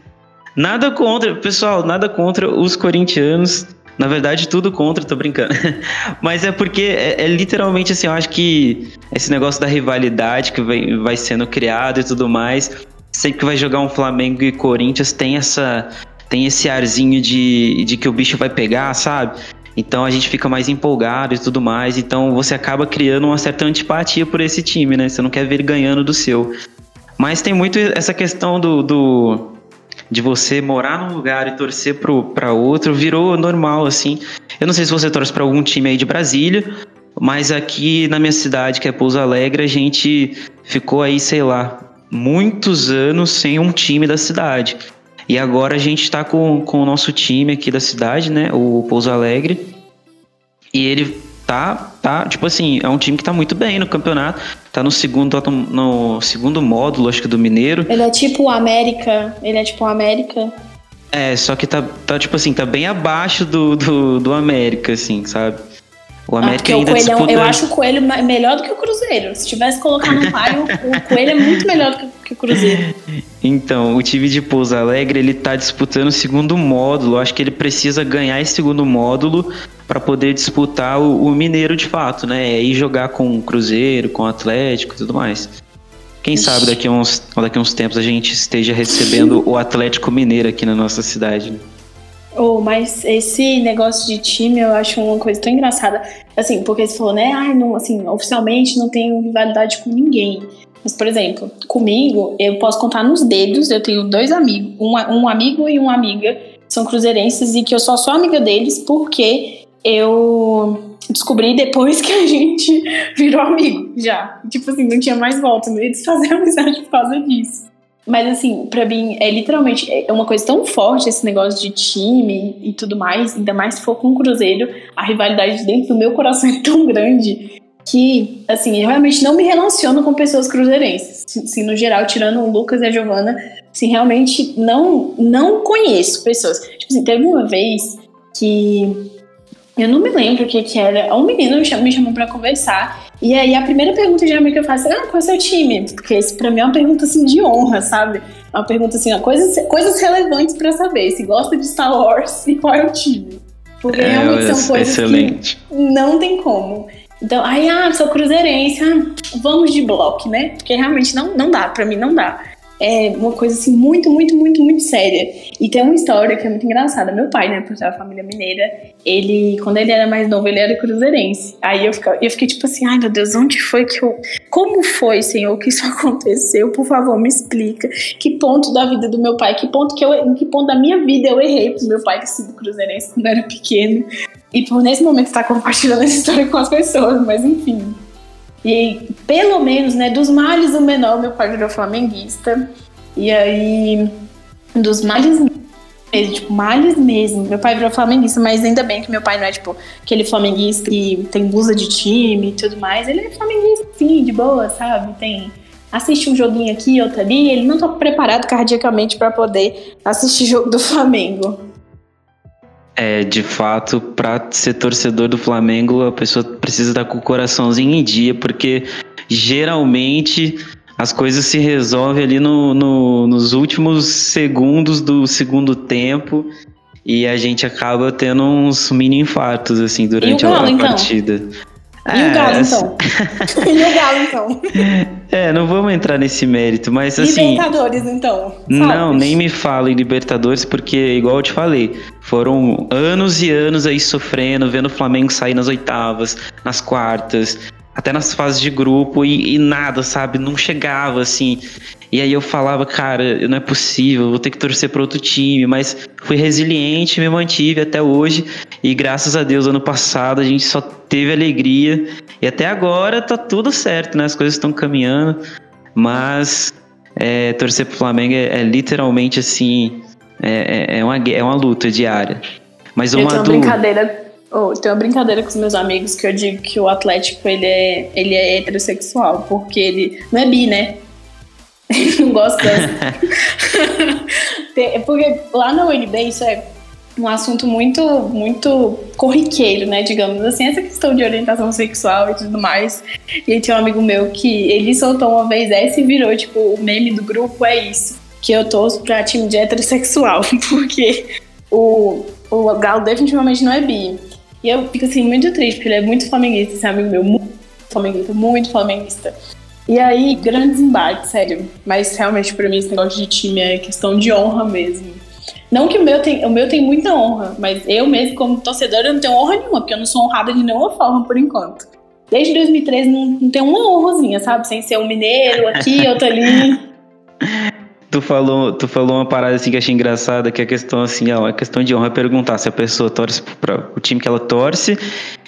Nada contra, pessoal, nada contra os corintianos. Na verdade, tudo contra, tô brincando. Mas é porque é, é, literalmente assim, eu acho que esse negócio da rivalidade que vai, vai sendo criado e tudo mais. sempre que vai jogar um Flamengo e Corinthians tem essa tem esse arzinho de, de que o bicho vai pegar, sabe? Então a gente fica mais empolgado e tudo mais. Então você acaba criando uma certa antipatia por esse time, né? Você não quer ver ele ganhando do seu. Mas tem muito essa questão do, do de você morar num lugar e torcer para outro virou normal assim. Eu não sei se você torce para algum time aí de Brasília, mas aqui na minha cidade, que é Pouso Alegre, a gente ficou aí, sei lá, muitos anos sem um time da cidade. E agora a gente está com, com o nosso time aqui da cidade, né? O Pouso Alegre. E ele tá, tá, tipo assim, é um time que tá muito bem no campeonato. Tá no segundo, no segundo módulo, acho que do Mineiro. Ele é tipo o América. Ele é tipo o América. É, só que tá, tá tipo assim, tá bem abaixo do, do, do América, assim, sabe? O América ah, ainda o disputa... Eu acho o Coelho melhor do que o Cruzeiro. Se tivesse colocado no raio, o Coelho é muito melhor do que o Cruzeiro. Então, o time de Pouso Alegre, ele tá disputando o segundo módulo. Acho que ele precisa ganhar esse segundo módulo para poder disputar o, o, Mineiro de fato, né? E jogar com o Cruzeiro, com o Atlético e tudo mais. Quem Ixi. sabe daqui a, uns, daqui a uns tempos a gente esteja recebendo o Atlético Mineiro aqui na nossa cidade. Né? Oh, mas esse negócio de time eu acho uma coisa tão engraçada. Assim, porque você falou, né? Ai, não, assim, oficialmente não tenho rivalidade com ninguém. Mas, por exemplo, comigo, eu posso contar nos dedos, eu tenho dois amigos, um, um amigo e uma amiga são cruzeirenses e que eu só sou amiga deles porque eu descobri depois que a gente virou amigo, já. Tipo assim, não tinha mais volta, não ia desfazer amizade por causa disso. Mas assim, para mim é literalmente é uma coisa tão forte esse negócio de time e tudo mais, ainda mais se for com o Cruzeiro, a rivalidade dentro do meu coração é tão grande que, assim, eu realmente não me relaciono com pessoas cruzeirenses. Assim, no geral, tirando o Lucas e a Giovana, assim, realmente não, não conheço pessoas. Tipo assim, teve uma vez que eu não me lembro o que que era. Um menino me chamou, pra conversar. E aí a primeira pergunta geralmente que eu faço é: ah, qual é o seu time? Porque isso pra mim é uma pergunta assim de honra, sabe? É uma pergunta assim, ó, coisas, coisas relevantes pra saber. Se gosta de Star Wars e qual é o time. Porque é, realmente são coisas excelente. que não tem como. Então, aí, ah, sou cruzeirense, ah, vamos de bloco, né? Porque realmente não, não dá, pra mim não dá é uma coisa assim muito, muito, muito, muito séria. E tem uma história que é muito engraçada. Meu pai, né, por ser uma família mineira, ele, quando ele era mais novo, ele era cruzeirense. Aí eu, fica, eu fiquei tipo assim, ai meu Deus, onde foi que eu. Como foi, Senhor, que isso aconteceu? Por favor, me explica. Que ponto da vida do meu pai, que ponto que eu. Em que ponto da minha vida eu errei pro meu pai ter sido cruzeirense quando eu era pequeno. E por nesse momento estar tá compartilhando essa história com as pessoas, mas enfim. E pelo menos, né, dos males o menor, meu pai virou flamenguista. E aí, dos males mesmo, tipo, males mesmo. Meu pai virou flamenguista, mas ainda bem que meu pai não é, tipo, aquele flamenguista que tem blusa de time e tudo mais. Ele é flamenguista, sim, de boa, sabe? Tem. Assiste um joguinho aqui, outro ali. Ele não tá preparado cardiacamente para poder assistir jogo do Flamengo. É, de fato, para ser torcedor do Flamengo, a pessoa precisa estar com o coraçãozinho em dia, porque geralmente as coisas se resolvem ali no, no, nos últimos segundos do segundo tempo e a gente acaba tendo uns mini infartos assim durante Galo, a, então? partida. E é, o Galo, então? e o Galo, então? É, não vamos entrar nesse mérito, mas assim... Libertadores, então? Sabe? Não, nem me fala em Libertadores, porque, igual eu te falei, foram anos e anos aí sofrendo, vendo o Flamengo sair nas oitavas, nas quartas, até nas fases de grupo e, e, nada, sabe? Não chegava assim. E aí eu falava, cara, não é possível, vou ter que torcer para outro time, mas fui resiliente, me mantive até hoje e graças a Deus ano passado a gente só teve alegria e até agora tá tudo certo, né? As coisas estão caminhando, mas é, torcer pro Flamengo é, é literalmente assim, é, é, é, uma, é uma luta diária. Mas uma eu tenho uma brincadeira Oh, tem uma brincadeira com os meus amigos que eu digo que o Atlético ele é, ele é heterossexual, porque ele não é bi, né? Não gosta dessa. porque lá na UNB isso é um assunto muito, muito corriqueiro, né? Digamos assim, essa questão de orientação sexual e tudo mais. E aí tinha um amigo meu que ele soltou uma vez essa e virou, tipo, o meme do grupo é isso. Que eu torço pra time de heterossexual, porque o, o Galo definitivamente não é bi. E eu fico assim muito triste, porque ele é muito flamenguista, esse amigo meu, muito flamenguista, muito flamenguista. E aí, grandes embates, sério. Mas realmente, pra mim, esse negócio de time é questão de honra mesmo. Não que o meu tem, o meu tem muita honra, mas eu mesmo, como torcedora, eu não tenho honra nenhuma, porque eu não sou honrada de nenhuma forma por enquanto. Desde 2013 não, não tem uma honrazinha, sabe? Sem ser um mineiro aqui, outro ali. Tu falou, tu falou uma parada assim que achei engraçada, que é a questão assim, ó, a questão de honra é perguntar se a pessoa torce para o time que ela torce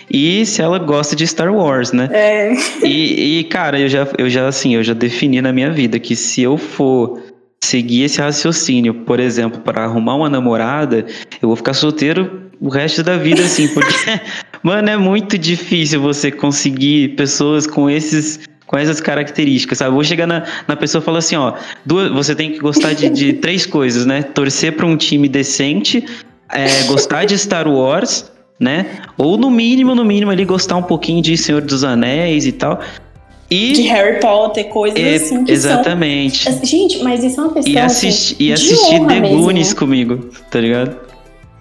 e se ela gosta de Star Wars, né? É. E, e, cara, eu já, eu já assim, eu já defini na minha vida que se eu for seguir esse raciocínio, por exemplo, para arrumar uma namorada, eu vou ficar solteiro o resto da vida, assim, porque, mano, é muito difícil você conseguir pessoas com esses com essas características, sabe? Vou chegar na, na pessoa e falar assim, ó, duas, você tem que gostar de, de três coisas, né? Torcer para um time decente, é, gostar de Star Wars, né? Ou no mínimo, no mínimo ali gostar um pouquinho de Senhor dos Anéis e tal. E, de Harry Potter, coisas é, assim. exatamente. São... Gente, mas isso é uma questão. E, assisti, assim, e assistir The Goonies comigo, tá ligado?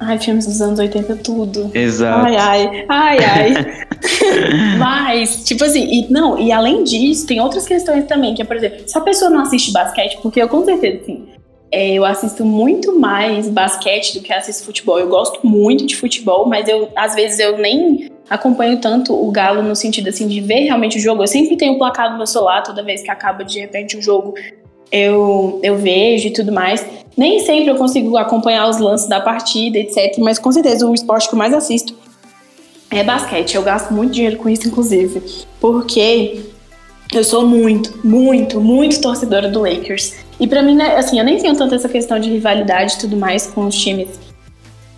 Ai, filmes dos anos 80, tudo. Exato. Ai, ai, ai, ai. Mas, tipo assim, e, não, e além disso, tem outras questões também, que é, por exemplo, se a pessoa não assiste basquete, porque eu com certeza, assim, é, eu assisto muito mais basquete do que assisto futebol. Eu gosto muito de futebol, mas eu, às vezes, eu nem acompanho tanto o Galo no sentido assim de ver realmente o jogo. Eu sempre tenho o placar no meu celular toda vez que acaba de repente o jogo. Eu, eu vejo e tudo mais. Nem sempre eu consigo acompanhar os lances da partida, etc. Mas com certeza o esporte que eu mais assisto é basquete. Eu gasto muito dinheiro com isso, inclusive. Porque eu sou muito, muito, muito torcedora do Lakers. E para mim, né, assim, eu nem tenho tanto essa questão de rivalidade e tudo mais com os times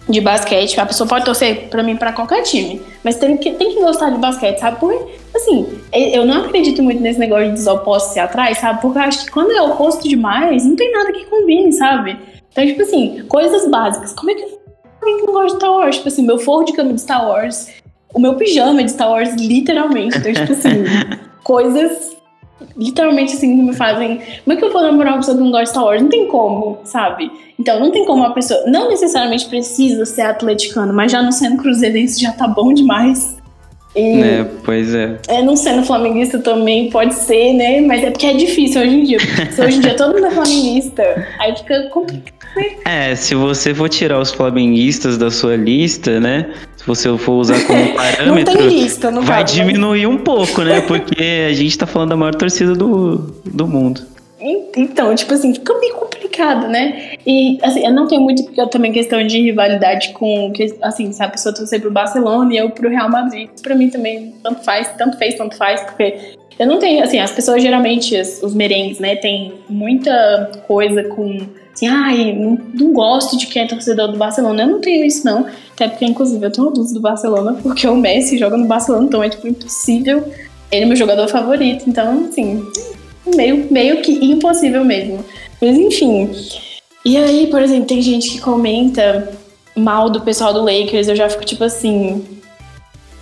de basquete. A pessoa pode torcer para mim para qualquer time, mas tem que, tem que gostar de basquete, sabe? Porque, assim, eu não acredito muito nesse negócio de desopostos se atrás, sabe? Porque eu acho que quando é oposto demais, não tem nada que combine, sabe? Então, tipo assim, coisas básicas. Como é que alguém não gosta de Star Wars? Tipo assim, meu forro de cama de Star Wars, o meu pijama de Star Wars, literalmente. Então, tipo assim, coisas literalmente assim me fazem. Como é que eu vou namorar uma pessoa que não gosta de Star Wars? Não tem como, sabe? Então não tem como uma pessoa. Não necessariamente precisa ser atleticano, mas já não sendo cruzeirense já tá bom demais. E, é, pois é. é. Não sendo flamenguista também pode ser, né? Mas é porque é difícil hoje em dia. Se hoje em dia todo mundo é flamenguista, aí fica complicado. Né? É, se você for tirar os flamenguistas da sua lista, né? Se você for usar como parâmetro, não tem lista, não vai diminuir um pouco, né? Porque a gente tá falando da maior torcida do, do mundo. Então, tipo assim, fica meio complicado, né? E, assim, eu não tenho muito porque eu também questão de rivalidade com, assim, se a pessoa torcer pro Barcelona e eu pro Real Madrid. Pra mim também, tanto faz, tanto fez, tanto faz, porque eu não tenho, assim, as pessoas geralmente, os merengues, né, tem muita coisa com, assim, ai, não, não gosto de quem é torcedor do Barcelona. Eu não tenho isso, não. Até porque, inclusive, eu tenho dúvida do Barcelona, porque o Messi joga no Barcelona, então é, tipo, impossível. Ele é meu jogador favorito, então, assim, meio, meio que impossível mesmo. Mas enfim. E aí, por exemplo, tem gente que comenta mal do pessoal do Lakers, eu já fico tipo assim.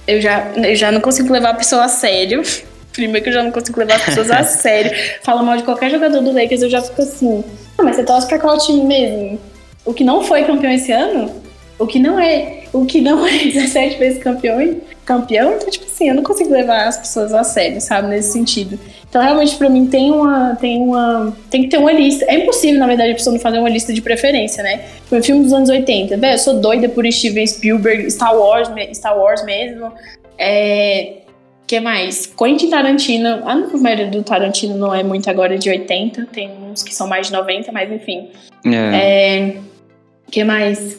Eu já, eu já não consigo levar a pessoa a sério. Primeiro que eu já não consigo levar as pessoas a sério. Fala mal de qualquer jogador do Lakers, eu já fico assim. Ah, mas você torce pra qual time mesmo? O que não foi campeão esse ano? O que não é. O que não é 17 vezes campeão, campeão, então, tipo assim, eu não consigo levar as pessoas a sério, sabe, nesse sentido. Então, realmente, para mim, tem uma, tem uma. Tem que ter uma lista. É impossível, na verdade, a pessoa não fazer uma lista de preferência, né? Foi filme dos anos 80. Velho, eu sou doida por Steven Spielberg, Star Wars, Star Wars mesmo. É. que mais? Quentin Tarantino. A maioria do Tarantino não é muito agora de 80, tem uns que são mais de 90, mas enfim. É. é que mais?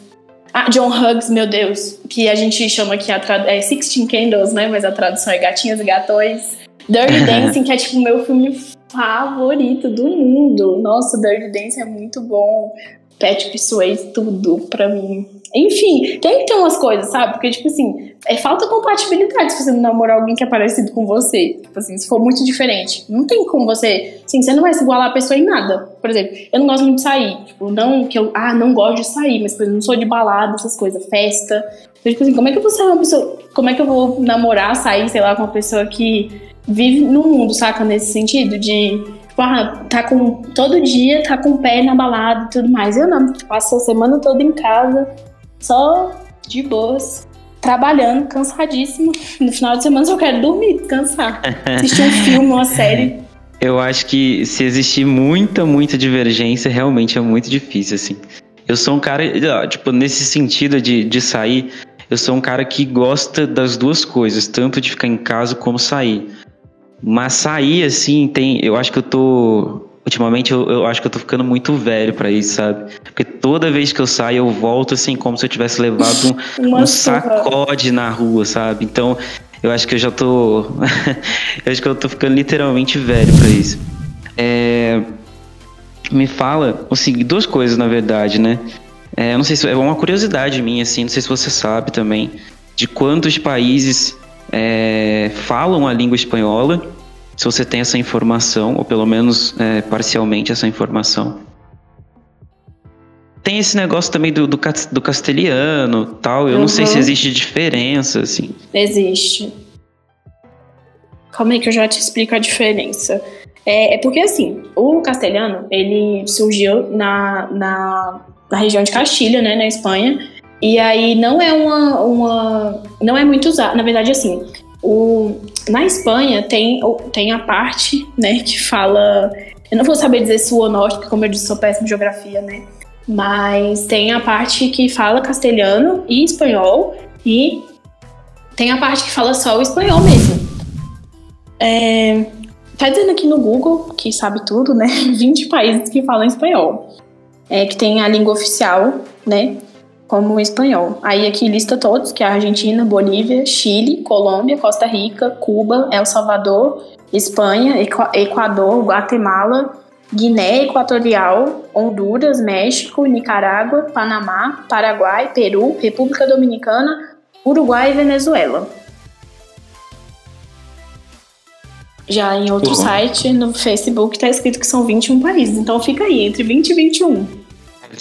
Ah, John Hughes, meu Deus, que a gente chama aqui a é Sixteen Candles, né? Mas a tradução é Gatinhas e Gatões. Dirty Dancing, que é tipo o meu filme favorito do mundo. Nossa, Dirty Dancing é muito bom. Patrick Swayze, tudo pra mim. Enfim, tem que ter umas coisas, sabe? Porque, tipo assim, é falta compatibilidade se você não namorar alguém que é parecido com você. Tipo assim, se for muito diferente. Não tem como você. Assim, você não vai se igualar a pessoa em nada. Por exemplo, eu não gosto muito de sair. Tipo, não que eu. Ah, não gosto de sair, mas, por exemplo, não sou de balada, essas coisas, festa. Então, tipo assim, como é que eu vou sair uma pessoa. Como é que eu vou namorar, sair, sei lá, com uma pessoa que vive no mundo, saca? Nesse sentido de, tipo, ah, tá com. Todo dia tá com o pé na balada e tudo mais. Eu não, passo a semana toda em casa, só de boas, trabalhando, cansadíssimo. No final de semana eu quero dormir, descansar. Assistir um filme, uma série. eu acho que se existir muita, muita divergência, realmente é muito difícil, assim. Eu sou um cara, tipo, nesse sentido de, de sair, eu sou um cara que gosta das duas coisas, tanto de ficar em casa como sair. Mas sair, assim, tem. Eu acho que eu tô. Ultimamente eu, eu acho que eu tô ficando muito velho para isso, sabe? Porque toda vez que eu saio, eu volto assim, como se eu tivesse levado um, um sacode na rua, sabe? Então, eu acho que eu já tô. eu acho que eu tô ficando literalmente velho para isso. É... Me fala seguinte, duas coisas, na verdade, né? É, eu não sei se é uma curiosidade minha, assim, não sei se você sabe também, de quantos países é, falam a língua espanhola, se você tem essa informação, ou pelo menos é, parcialmente essa informação. Tem esse negócio também do, do, do castelhano tal. Eu uhum. não sei se uhum. existe diferença, assim. Existe. Calma aí que eu já te explico a diferença. É, é porque, assim, o castelhano, ele surgiu na, na, na, região de Castilha, né, na Espanha. E aí não é uma... uma não é muito usado. Na verdade, assim, o, na Espanha tem, tem a parte, né, que fala... Eu não vou saber dizer sul ou norte, porque como eu disse, sou péssima em geografia, né? Mas tem a parte que fala castelhano e espanhol, e tem a parte que fala só o espanhol mesmo. É, tá dizendo aqui no Google, que sabe tudo, né? 20 países que falam espanhol. É, que tem a língua oficial, né? Como o espanhol. Aí aqui lista todos, que é Argentina, Bolívia, Chile, Colômbia, Costa Rica, Cuba, El Salvador, Espanha, Equador, Guatemala, Guiné Equatorial, Honduras, México, Nicarágua, Panamá, Paraguai, Peru, República Dominicana, Uruguai e Venezuela. Já em outro uhum. site, no Facebook, está escrito que são 21 países. Então fica aí, entre 20 e 21.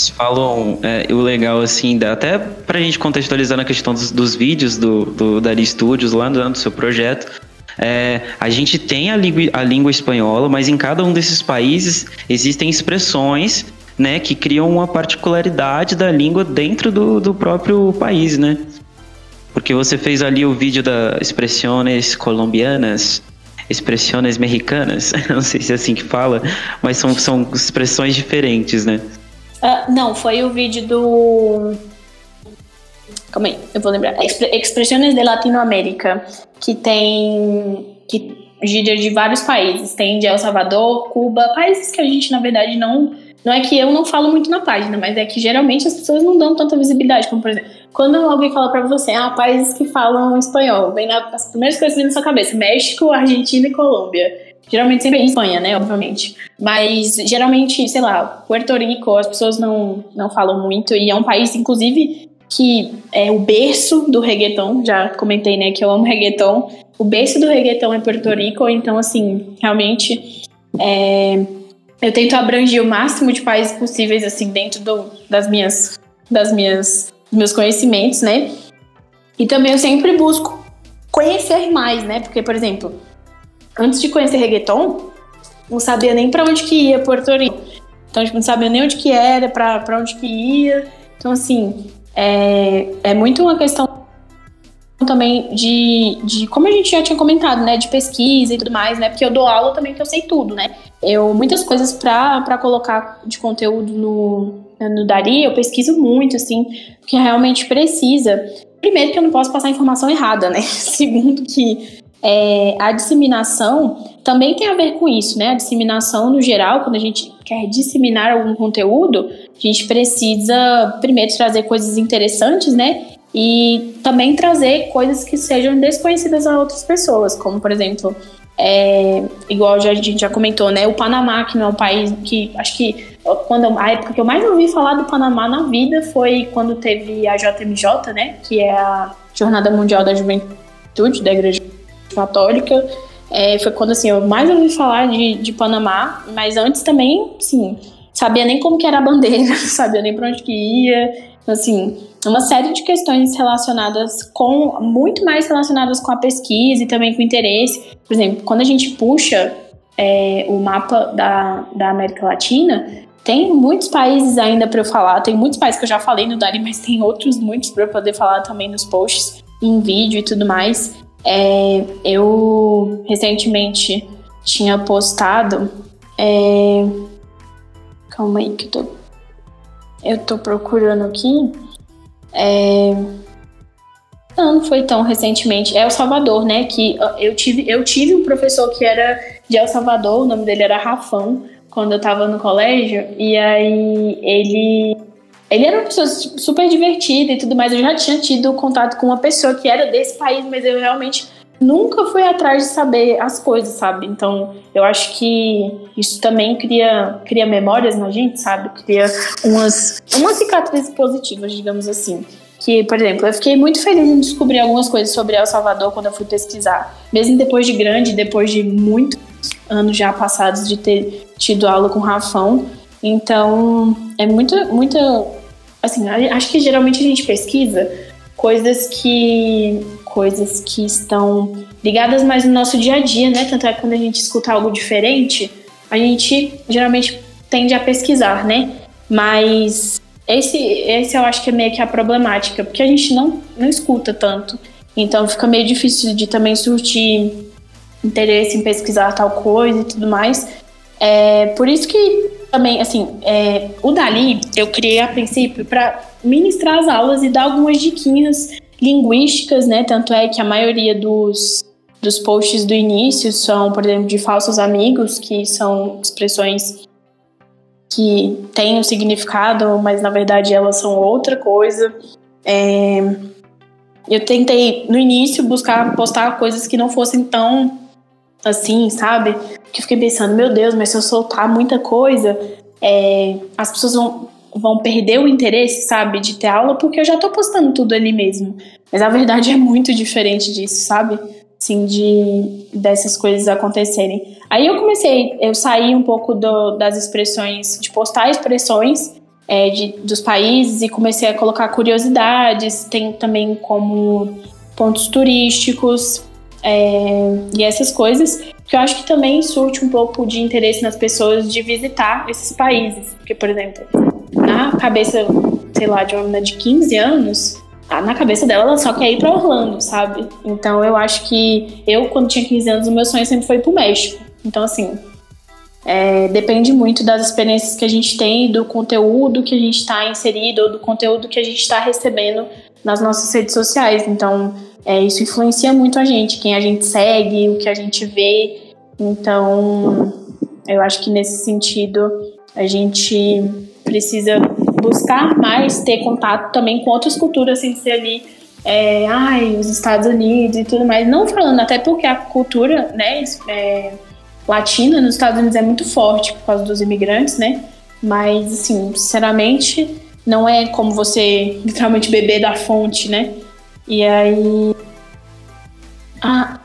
Falam, é, o legal assim, até pra gente contextualizar na questão dos, dos vídeos do, do Studios lá do, do seu projeto, é, a gente tem a língua, a língua espanhola, mas em cada um desses países existem expressões né, que criam uma particularidade da língua dentro do, do próprio país, né? Porque você fez ali o vídeo da expressões colombianas, expressões mexicanas, não sei se é assim que fala, mas são, são expressões diferentes, né? Uh, não, foi o vídeo do Calma aí, eu vou lembrar. Expressões de Latinoamérica, que tem que gíria de vários países. Tem de El Salvador, Cuba, países que a gente, na verdade, não. Não é que eu não falo muito na página, mas é que geralmente as pessoas não dão tanta visibilidade. Como, por exemplo, quando alguém fala para você, ah, países que falam espanhol, vem na, as primeiras coisas vem na sua cabeça: México, Argentina e Colômbia. Geralmente sempre é Espanha, né? Obviamente. Mas geralmente, sei lá, Puerto Rico, as pessoas não, não falam muito. E é um país, inclusive, que é o berço do reggaeton, já comentei, né, que eu amo reggaeton. O berço do reggaeton é Porto Rico, então, assim, realmente é, eu tento abranger o máximo de países possíveis, assim, dentro do, das minhas, das minhas, meus conhecimentos, né? E também eu sempre busco conhecer mais, né? Porque, por exemplo, antes de conhecer reggaeton, não sabia nem para onde que ia Porto Rico. Então, tipo, não sabia nem onde que era, para onde que ia. Então, assim, é, é muito uma questão também de, de, como a gente já tinha comentado, né, de pesquisa e tudo mais, né, porque eu dou aula também que eu sei tudo, né, eu, muitas coisas para colocar de conteúdo no, no Dari, eu pesquiso muito, assim, que realmente precisa. Primeiro que eu não posso passar informação errada, né, segundo que é, a disseminação também tem a ver com isso, né? A disseminação no geral, quando a gente quer disseminar algum conteúdo, a gente precisa primeiro trazer coisas interessantes, né? E também trazer coisas que sejam desconhecidas a outras pessoas, como por exemplo, é, igual a gente já comentou, né? O Panamá, que não é um país que acho que quando a época que eu mais ouvi falar do Panamá na vida foi quando teve a JMJ, né? Que é a Jornada Mundial da Juventude da Igreja Católica. É, foi quando assim, eu mais ouvi falar de, de Panamá, mas antes também, sim, sabia nem como que era a bandeira, sabia nem para onde que ia. Assim, uma série de questões relacionadas com, muito mais relacionadas com a pesquisa e também com o interesse. Por exemplo, quando a gente puxa é, o mapa da, da América Latina, tem muitos países ainda para eu falar, tem muitos países que eu já falei no Dari, mas tem outros muitos para poder falar também nos posts, em vídeo e tudo mais. É, eu recentemente tinha postado. É... Calma aí que eu tô. Eu tô procurando aqui. É... Não, não foi tão recentemente. É El Salvador, né? Que eu tive, eu tive um professor que era de El Salvador, o nome dele era Rafão, quando eu tava no colégio. E aí ele. Ele era uma pessoa super divertida e tudo mais. Eu já tinha tido contato com uma pessoa que era desse país, mas eu realmente nunca fui atrás de saber as coisas, sabe? Então, eu acho que isso também cria, cria memórias na gente, sabe? Cria umas, umas cicatrizes positivas, digamos assim que, por exemplo, eu fiquei muito feliz em descobrir algumas coisas sobre El Salvador quando eu fui pesquisar. Mesmo depois de grande, depois de muitos anos já passados de ter tido aula com Rafão. Então, é muito, muito. Assim, acho que geralmente a gente pesquisa coisas que. coisas que estão ligadas mais no nosso dia a dia, né? Tanto é que quando a gente escuta algo diferente, a gente geralmente tende a pesquisar, né? Mas esse, esse eu acho que é meio que a problemática, porque a gente não, não escuta tanto. Então fica meio difícil de também surtir interesse em pesquisar tal coisa e tudo mais. É, por isso que também, assim, é, o Dali eu criei a princípio para ministrar as aulas e dar algumas diquinhas linguísticas, né? Tanto é que a maioria dos, dos posts do início são, por exemplo, de falsos amigos, que são expressões que têm um significado, mas na verdade elas são outra coisa. É, eu tentei no início buscar postar coisas que não fossem tão assim, sabe? Que eu fiquei pensando, meu Deus, mas se eu soltar muita coisa, é, as pessoas vão, vão perder o interesse, sabe, de ter aula, porque eu já tô postando tudo ali mesmo. Mas a verdade é muito diferente disso, sabe? Assim, de dessas coisas acontecerem. Aí eu comecei, eu saí um pouco do, das expressões, de postar expressões é, de, dos países e comecei a colocar curiosidades, tem também como pontos turísticos é, e essas coisas, que eu acho que também surte um pouco de interesse nas pessoas de visitar esses países. Porque, por exemplo, na cabeça, sei lá, de uma menina de 15 anos, na cabeça dela ela só quer ir para Orlando, sabe? Então eu acho que eu, quando tinha 15 anos, o meu sonho sempre foi pro México. Então, assim, é, depende muito das experiências que a gente tem, do conteúdo que a gente está inserido, ou do conteúdo que a gente está recebendo nas nossas redes sociais. Então, é, isso influencia muito a gente, quem a gente segue, o que a gente vê. Então, eu acho que nesse sentido a gente precisa buscar mais ter contato também com outras culturas, sem ser ali, é, ai, os Estados Unidos e tudo mais. Não falando, até porque a cultura, né, é, latina nos Estados Unidos é muito forte por causa dos imigrantes, né? Mas, assim, sinceramente, não é como você literalmente beber da fonte, né? E aí. Ah,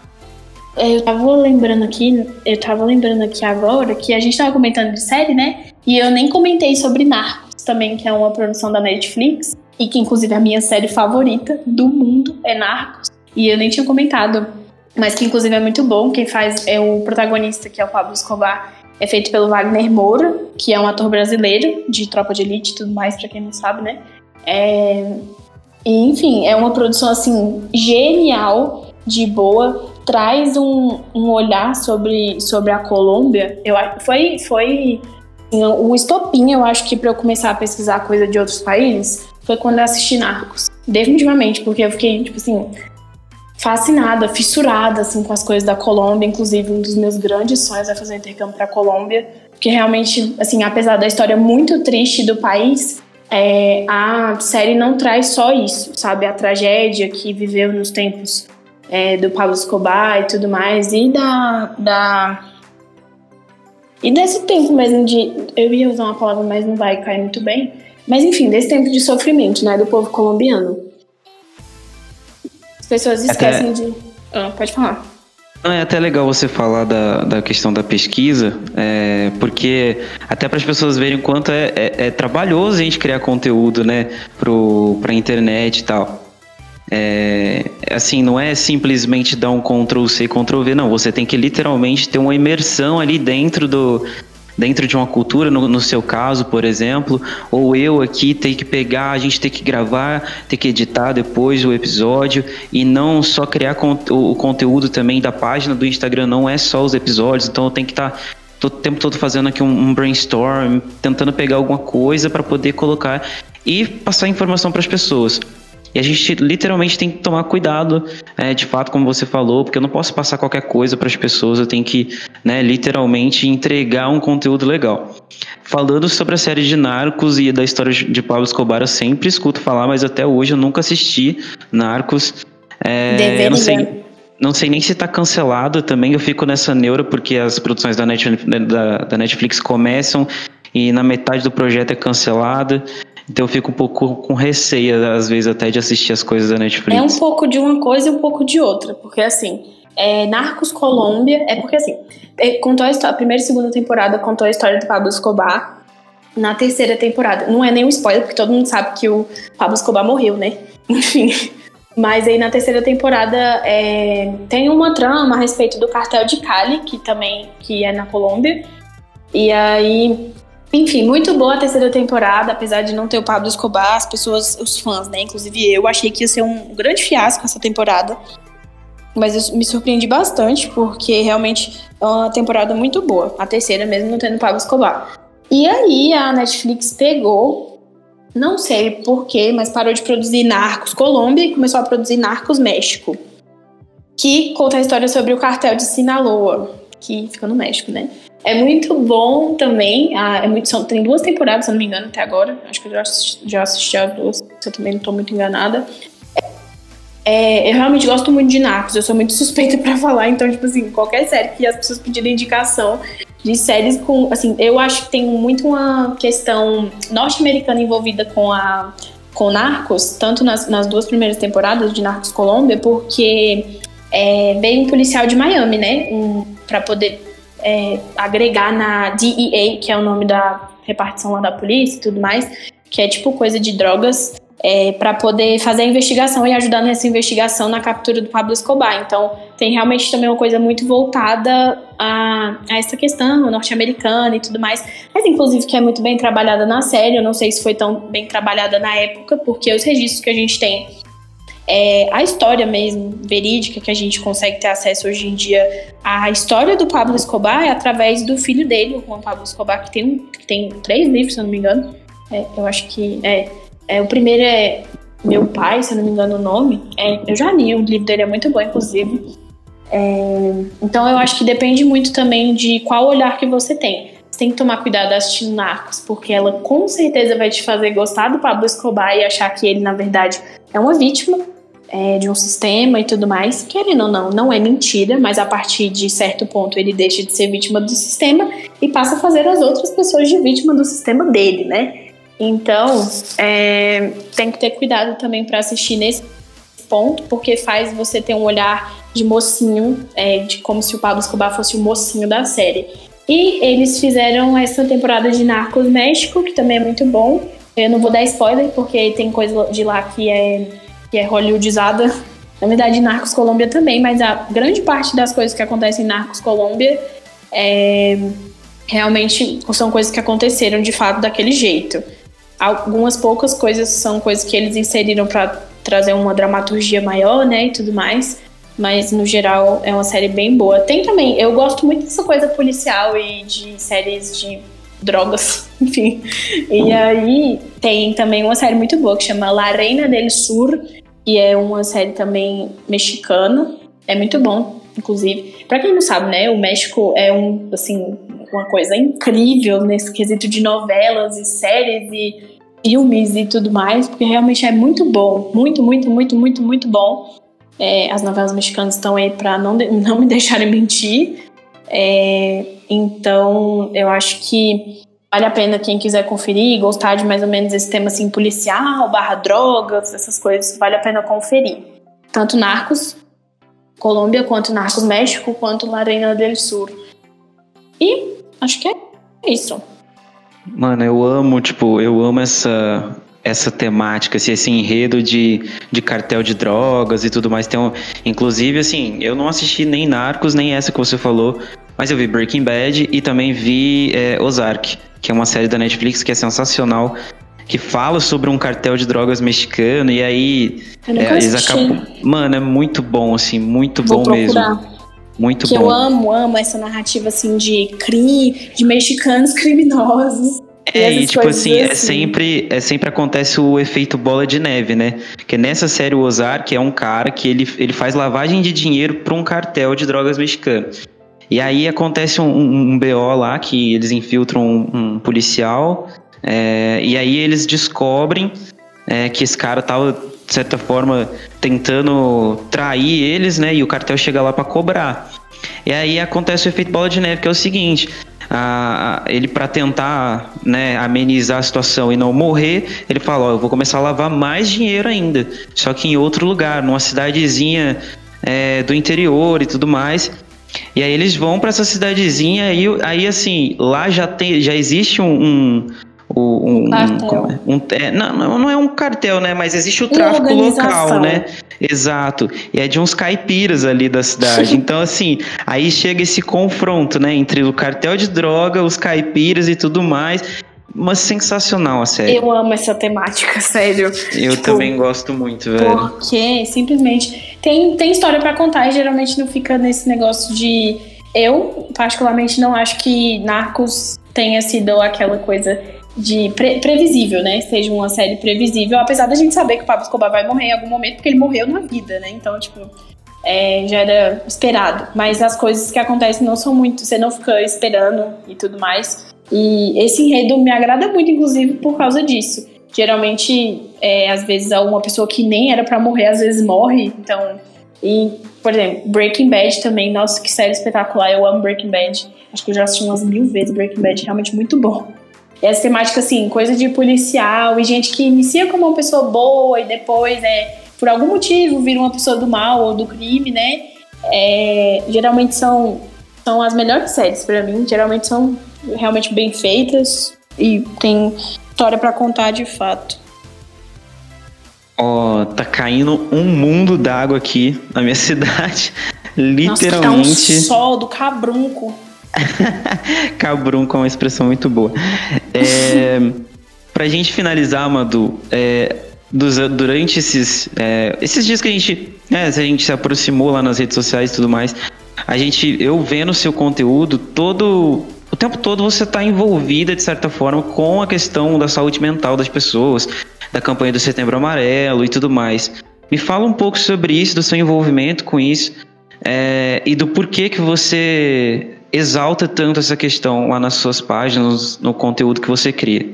eu tava lembrando aqui, eu tava lembrando aqui agora que a gente tava comentando de série, né? E eu nem comentei sobre Narcos também, que é uma produção da Netflix. E que, inclusive, é a minha série favorita do mundo é Narcos. E eu nem tinha comentado mas que inclusive é muito bom. Quem faz é o protagonista, que é o Pablo Escobar, é feito pelo Wagner Moura, que é um ator brasileiro de Tropa de Elite e tudo mais, para quem não sabe, né? É... E, enfim, é uma produção assim genial, de boa, traz um, um olhar sobre, sobre a Colômbia. Eu foi foi assim, o estopim, eu acho que para eu começar a pesquisar coisa de outros países foi quando eu assisti Narcos. Definitivamente, porque eu fiquei tipo assim, fascinada, fissurada assim com as coisas da Colômbia, inclusive um dos meus grandes sonhos é fazer um intercâmbio para a Colômbia, porque realmente, assim, apesar da história muito triste do país, é, a série não traz só isso, sabe, a tragédia que viveu nos tempos é, do Pablo Escobar e tudo mais, e da, da e desse tempo mesmo de, eu ia usar uma palavra, mas não vai cair muito bem, mas enfim, desse tempo de sofrimento, né, do povo colombiano. As pessoas esquecem até... de. Ah, pode falar. Não, é até legal você falar da, da questão da pesquisa, é, porque até para as pessoas verem o quanto é, é, é, trabalhoso a gente criar conteúdo, né, para a internet e tal. É, assim, não é simplesmente dar um Ctrl C, Ctrl V, não. Você tem que literalmente ter uma imersão ali dentro do, dentro de uma cultura, no, no, seu caso, por exemplo, ou eu aqui ter que pegar, a gente ter que gravar, ter que editar depois o episódio e não só criar o, o conteúdo também da página do Instagram, não é só os episódios, então eu tenho que estar tá o tempo todo fazendo aqui um, um brainstorm, tentando pegar alguma coisa para poder colocar e passar informação para as pessoas. E a gente literalmente tem que tomar cuidado, é, de fato, como você falou, porque eu não posso passar qualquer coisa para as pessoas, eu tenho que, né, literalmente entregar um conteúdo legal. Falando sobre a série de Narcos e da história de Pablo Escobar, eu sempre escuto falar, mas até hoje eu nunca assisti Narcos. É, eu não sei. Não sei nem se está cancelado também. Eu fico nessa neura porque as produções da Netflix, da, da Netflix começam e na metade do projeto é cancelada. Então eu fico um pouco com receio, às vezes, até de assistir as coisas da Netflix. É um pouco de uma coisa e um pouco de outra. Porque assim, é, Narcos Colômbia é porque assim, é, contou a, história, a primeira e segunda temporada contou a história do Pablo Escobar. Na terceira temporada, não é nenhum spoiler, porque todo mundo sabe que o Pablo Escobar morreu, né? Enfim. Mas aí na terceira temporada é, tem uma trama a respeito do cartel de Cali, que também que é na Colômbia. E aí, enfim, muito boa a terceira temporada, apesar de não ter o Pablo Escobar, as pessoas, os fãs, né? Inclusive eu achei que ia ser um grande fiasco essa temporada. Mas eu me surpreendi bastante, porque realmente é uma temporada muito boa. A terceira mesmo não tendo Pablo Escobar. E aí a Netflix pegou não sei porquê, mas parou de produzir Narcos Colômbia e começou a produzir Narcos México, que conta a história sobre o cartel de Sinaloa, que fica no México, né? É muito bom também. Ah, é muito, são, tem duas temporadas, se eu não me engano, até agora. Acho que eu já assisti, já assisti as duas, se eu também não estou muito enganada. É, eu realmente gosto muito de Narcos, eu sou muito suspeita para falar, então, tipo assim, qualquer série que as pessoas pedirem indicação, de séries com, assim, eu acho que tem muito uma questão norte-americana envolvida com a com Narcos, tanto nas, nas duas primeiras temporadas de Narcos Colômbia, porque é, veio um policial de Miami, né, um, para poder é, agregar na DEA, que é o nome da repartição lá da polícia e tudo mais, que é tipo coisa de drogas é, para poder fazer a investigação e ajudar nessa investigação na captura do Pablo Escobar. Então, tem realmente também uma coisa muito voltada a, a essa questão norte-americana e tudo mais, mas inclusive que é muito bem trabalhada na série. Eu não sei se foi tão bem trabalhada na época, porque os registros que a gente tem é, a história mesmo, verídica, que a gente consegue ter acesso hoje em dia, a história do Pablo Escobar é através do filho dele, o Juan Pablo Escobar, que tem, que tem três livros, se eu não me engano. É, eu acho que é, é, o primeiro é Meu Pai, se eu não me engano o nome. É, eu já li, o livro dele é muito bom, inclusive. É, então eu acho que depende muito também de qual olhar que você tem. Você tem que tomar cuidado assistindo Narcos, porque ela com certeza vai te fazer gostar do Pablo Escobar e achar que ele, na verdade, é uma vítima é, de um sistema e tudo mais. Querendo ou não, não é mentira, mas a partir de certo ponto ele deixa de ser vítima do sistema e passa a fazer as outras pessoas de vítima do sistema dele, né? Então, é, tem que ter cuidado também para assistir nesse ponto, porque faz você ter um olhar de mocinho, é, de como se o Pablo Escobar fosse o mocinho da série. E eles fizeram essa temporada de Narcos México, que também é muito bom. Eu não vou dar spoiler, porque tem coisa de lá que é, que é hollywoodizada. Na verdade, Narcos Colômbia também, mas a grande parte das coisas que acontecem em Narcos Colômbia é, realmente são coisas que aconteceram de fato daquele jeito. Algumas poucas coisas são coisas que eles inseriram para trazer uma dramaturgia maior, né, e tudo mais. Mas no geral é uma série bem boa. Tem também, eu gosto muito dessa coisa policial e de séries de drogas, enfim. E aí tem também uma série muito boa que chama La Reina del Sur, que é uma série também mexicana. É muito bom, inclusive. Para quem não sabe, né, o México é um assim uma coisa incrível nesse quesito de novelas e séries e filmes e tudo mais, porque realmente é muito bom, muito, muito, muito, muito, muito bom. É, as novelas mexicanas estão aí para não, não me deixarem mentir. É, então, eu acho que vale a pena quem quiser conferir, gostar de mais ou menos esse tema assim, policial, barra drogas, essas coisas, vale a pena conferir. Tanto Narcos Colômbia, quanto Narcos México, quanto Larena del Sur. E Acho que é isso. Mano, eu amo, tipo, eu amo essa essa temática, esse, esse enredo de, de cartel de drogas e tudo mais. Tem um, inclusive, assim, eu não assisti nem Narcos, nem essa que você falou, Mas eu vi Breaking Bad e também vi é, Ozark, que é uma série da Netflix que é sensacional, que fala sobre um cartel de drogas mexicano e aí é, eles acabam. Mano, é muito bom, assim, muito Vou bom procurar. mesmo. Muito que bom. eu amo, amo essa narrativa assim de crime, de mexicanos criminosos. É, e, tipo assim, é assim, é sempre, é sempre acontece o efeito bola de neve, né? Que nessa série o Ozark é um cara que ele, ele faz lavagem de dinheiro para um cartel de drogas mexicano. E aí acontece um, um, BO lá que eles infiltram um, um policial é, e aí eles descobrem é, que esse cara tava, de certa forma, tentando trair eles, né? E o cartel chega lá para cobrar. E aí acontece o efeito bola de neve, que é o seguinte: a, a, ele para tentar né, amenizar a situação e não morrer, ele fala: ó, eu vou começar a lavar mais dinheiro ainda, só que em outro lugar, numa cidadezinha é, do interior e tudo mais. E aí eles vão para essa cidadezinha e aí assim lá já tem já existe um, um um, cartel. Um, é, não, não é um cartel, né? Mas existe o tráfico local, né? Exato. E é de uns caipiras ali da cidade. então, assim, aí chega esse confronto, né? Entre o cartel de droga, os caipiras e tudo mais. Mas sensacional a série. Eu amo essa temática, sério. Eu tipo, também gosto muito, velho. Porque simplesmente tem, tem história para contar e geralmente não fica nesse negócio de. Eu, particularmente, não acho que Narcos tenha sido aquela coisa de pre previsível, né? Seja uma série previsível, apesar da gente saber que o Pablo Escobar vai morrer em algum momento, porque ele morreu na vida, né? Então, tipo, é, já era esperado. Mas as coisas que acontecem não são muito, você não fica esperando e tudo mais. E esse enredo me agrada muito, inclusive, por causa disso. Geralmente, é, às vezes, uma pessoa que nem era para morrer, às vezes morre. Então, e, por exemplo, Breaking Bad também, nossa, que série espetacular. Eu amo Breaking Bad. Acho que eu já assisti umas mil vezes Breaking Bad, realmente muito bom. E essa temática, assim, coisa de policial e gente que inicia como uma pessoa boa e depois, é, por algum motivo, vira uma pessoa do mal ou do crime, né? É, geralmente são, são as melhores séries para mim. Geralmente são realmente bem feitas e tem história para contar de fato. Ó, oh, tá caindo um mundo d'água aqui na minha cidade. Literalmente. Nossa, tá um sol do cabrunco. Cabrunco é uma expressão muito boa. É, pra gente finalizar, Madu, é, dos, durante esses, é, esses dias que a gente, né, a gente se aproximou lá nas redes sociais e tudo mais, a gente, eu vendo seu conteúdo, todo, o tempo todo você está envolvida, de certa forma, com a questão da saúde mental das pessoas, da campanha do Setembro Amarelo e tudo mais. Me fala um pouco sobre isso, do seu envolvimento com isso é, e do porquê que você exalta tanto essa questão lá nas suas páginas, no conteúdo que você cria?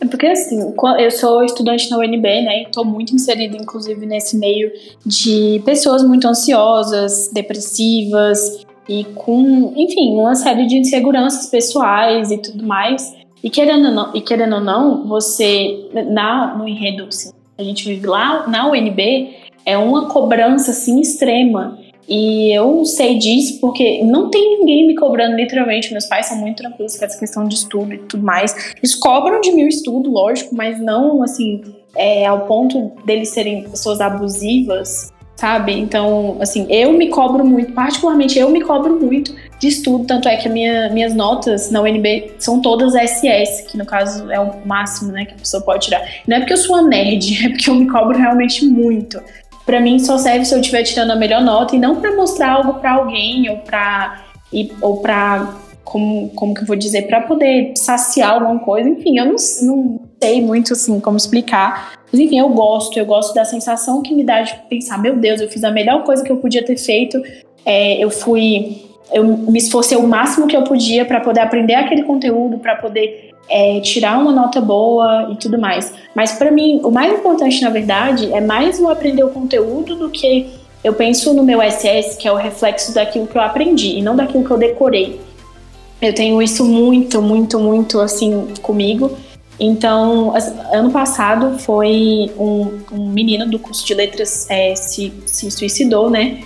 É porque assim, eu sou estudante na UNB, né? Estou muito inserida, inclusive, nesse meio de pessoas muito ansiosas, depressivas e com, enfim, uma série de inseguranças pessoais e tudo mais. E querendo ou não, e querendo ou não você, na, no enredo, assim, a gente vive lá na UNB, é uma cobrança assim extrema e eu sei disso porque não tem ninguém me cobrando, literalmente. Meus pais são muito tranquilos com essa questão de estudo e tudo mais. Eles cobram de mim o estudo, lógico, mas não assim, é, ao ponto deles serem pessoas abusivas, sabe? Então, assim, eu me cobro muito, particularmente eu me cobro muito de estudo. Tanto é que minha, minhas notas na UNB são todas SS, que no caso é o máximo né, que a pessoa pode tirar. Não é porque eu sou uma nerd, é porque eu me cobro realmente muito para mim só serve se eu estiver tirando a melhor nota e não para mostrar algo para alguém ou para ou para como, como que eu vou dizer, para poder saciar alguma coisa. Enfim, eu não, não sei muito assim como explicar. Mas enfim, eu gosto, eu gosto da sensação que me dá de pensar, meu Deus, eu fiz a melhor coisa que eu podia ter feito. É, eu fui, eu me esforcei o máximo que eu podia para poder aprender aquele conteúdo, para poder é, tirar uma nota boa e tudo mais. Mas para mim, o mais importante, na verdade, é mais eu aprender o conteúdo do que eu penso no meu SS, que é o reflexo daquilo que eu aprendi e não daquilo que eu decorei. Eu tenho isso muito, muito, muito assim comigo. Então, ano passado foi um, um menino do curso de letras é, se, se suicidou, né?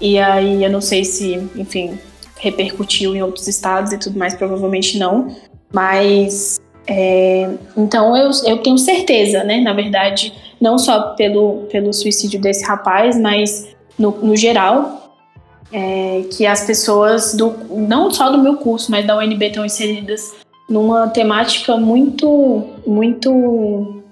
E aí eu não sei se, enfim, repercutiu em outros estados e tudo mais, provavelmente não. Mas é, então eu, eu tenho certeza, né? Na verdade, não só pelo, pelo suicídio desse rapaz, mas no, no geral, é, que as pessoas, do, não só do meu curso, mas da UNB estão inseridas numa temática muito, muito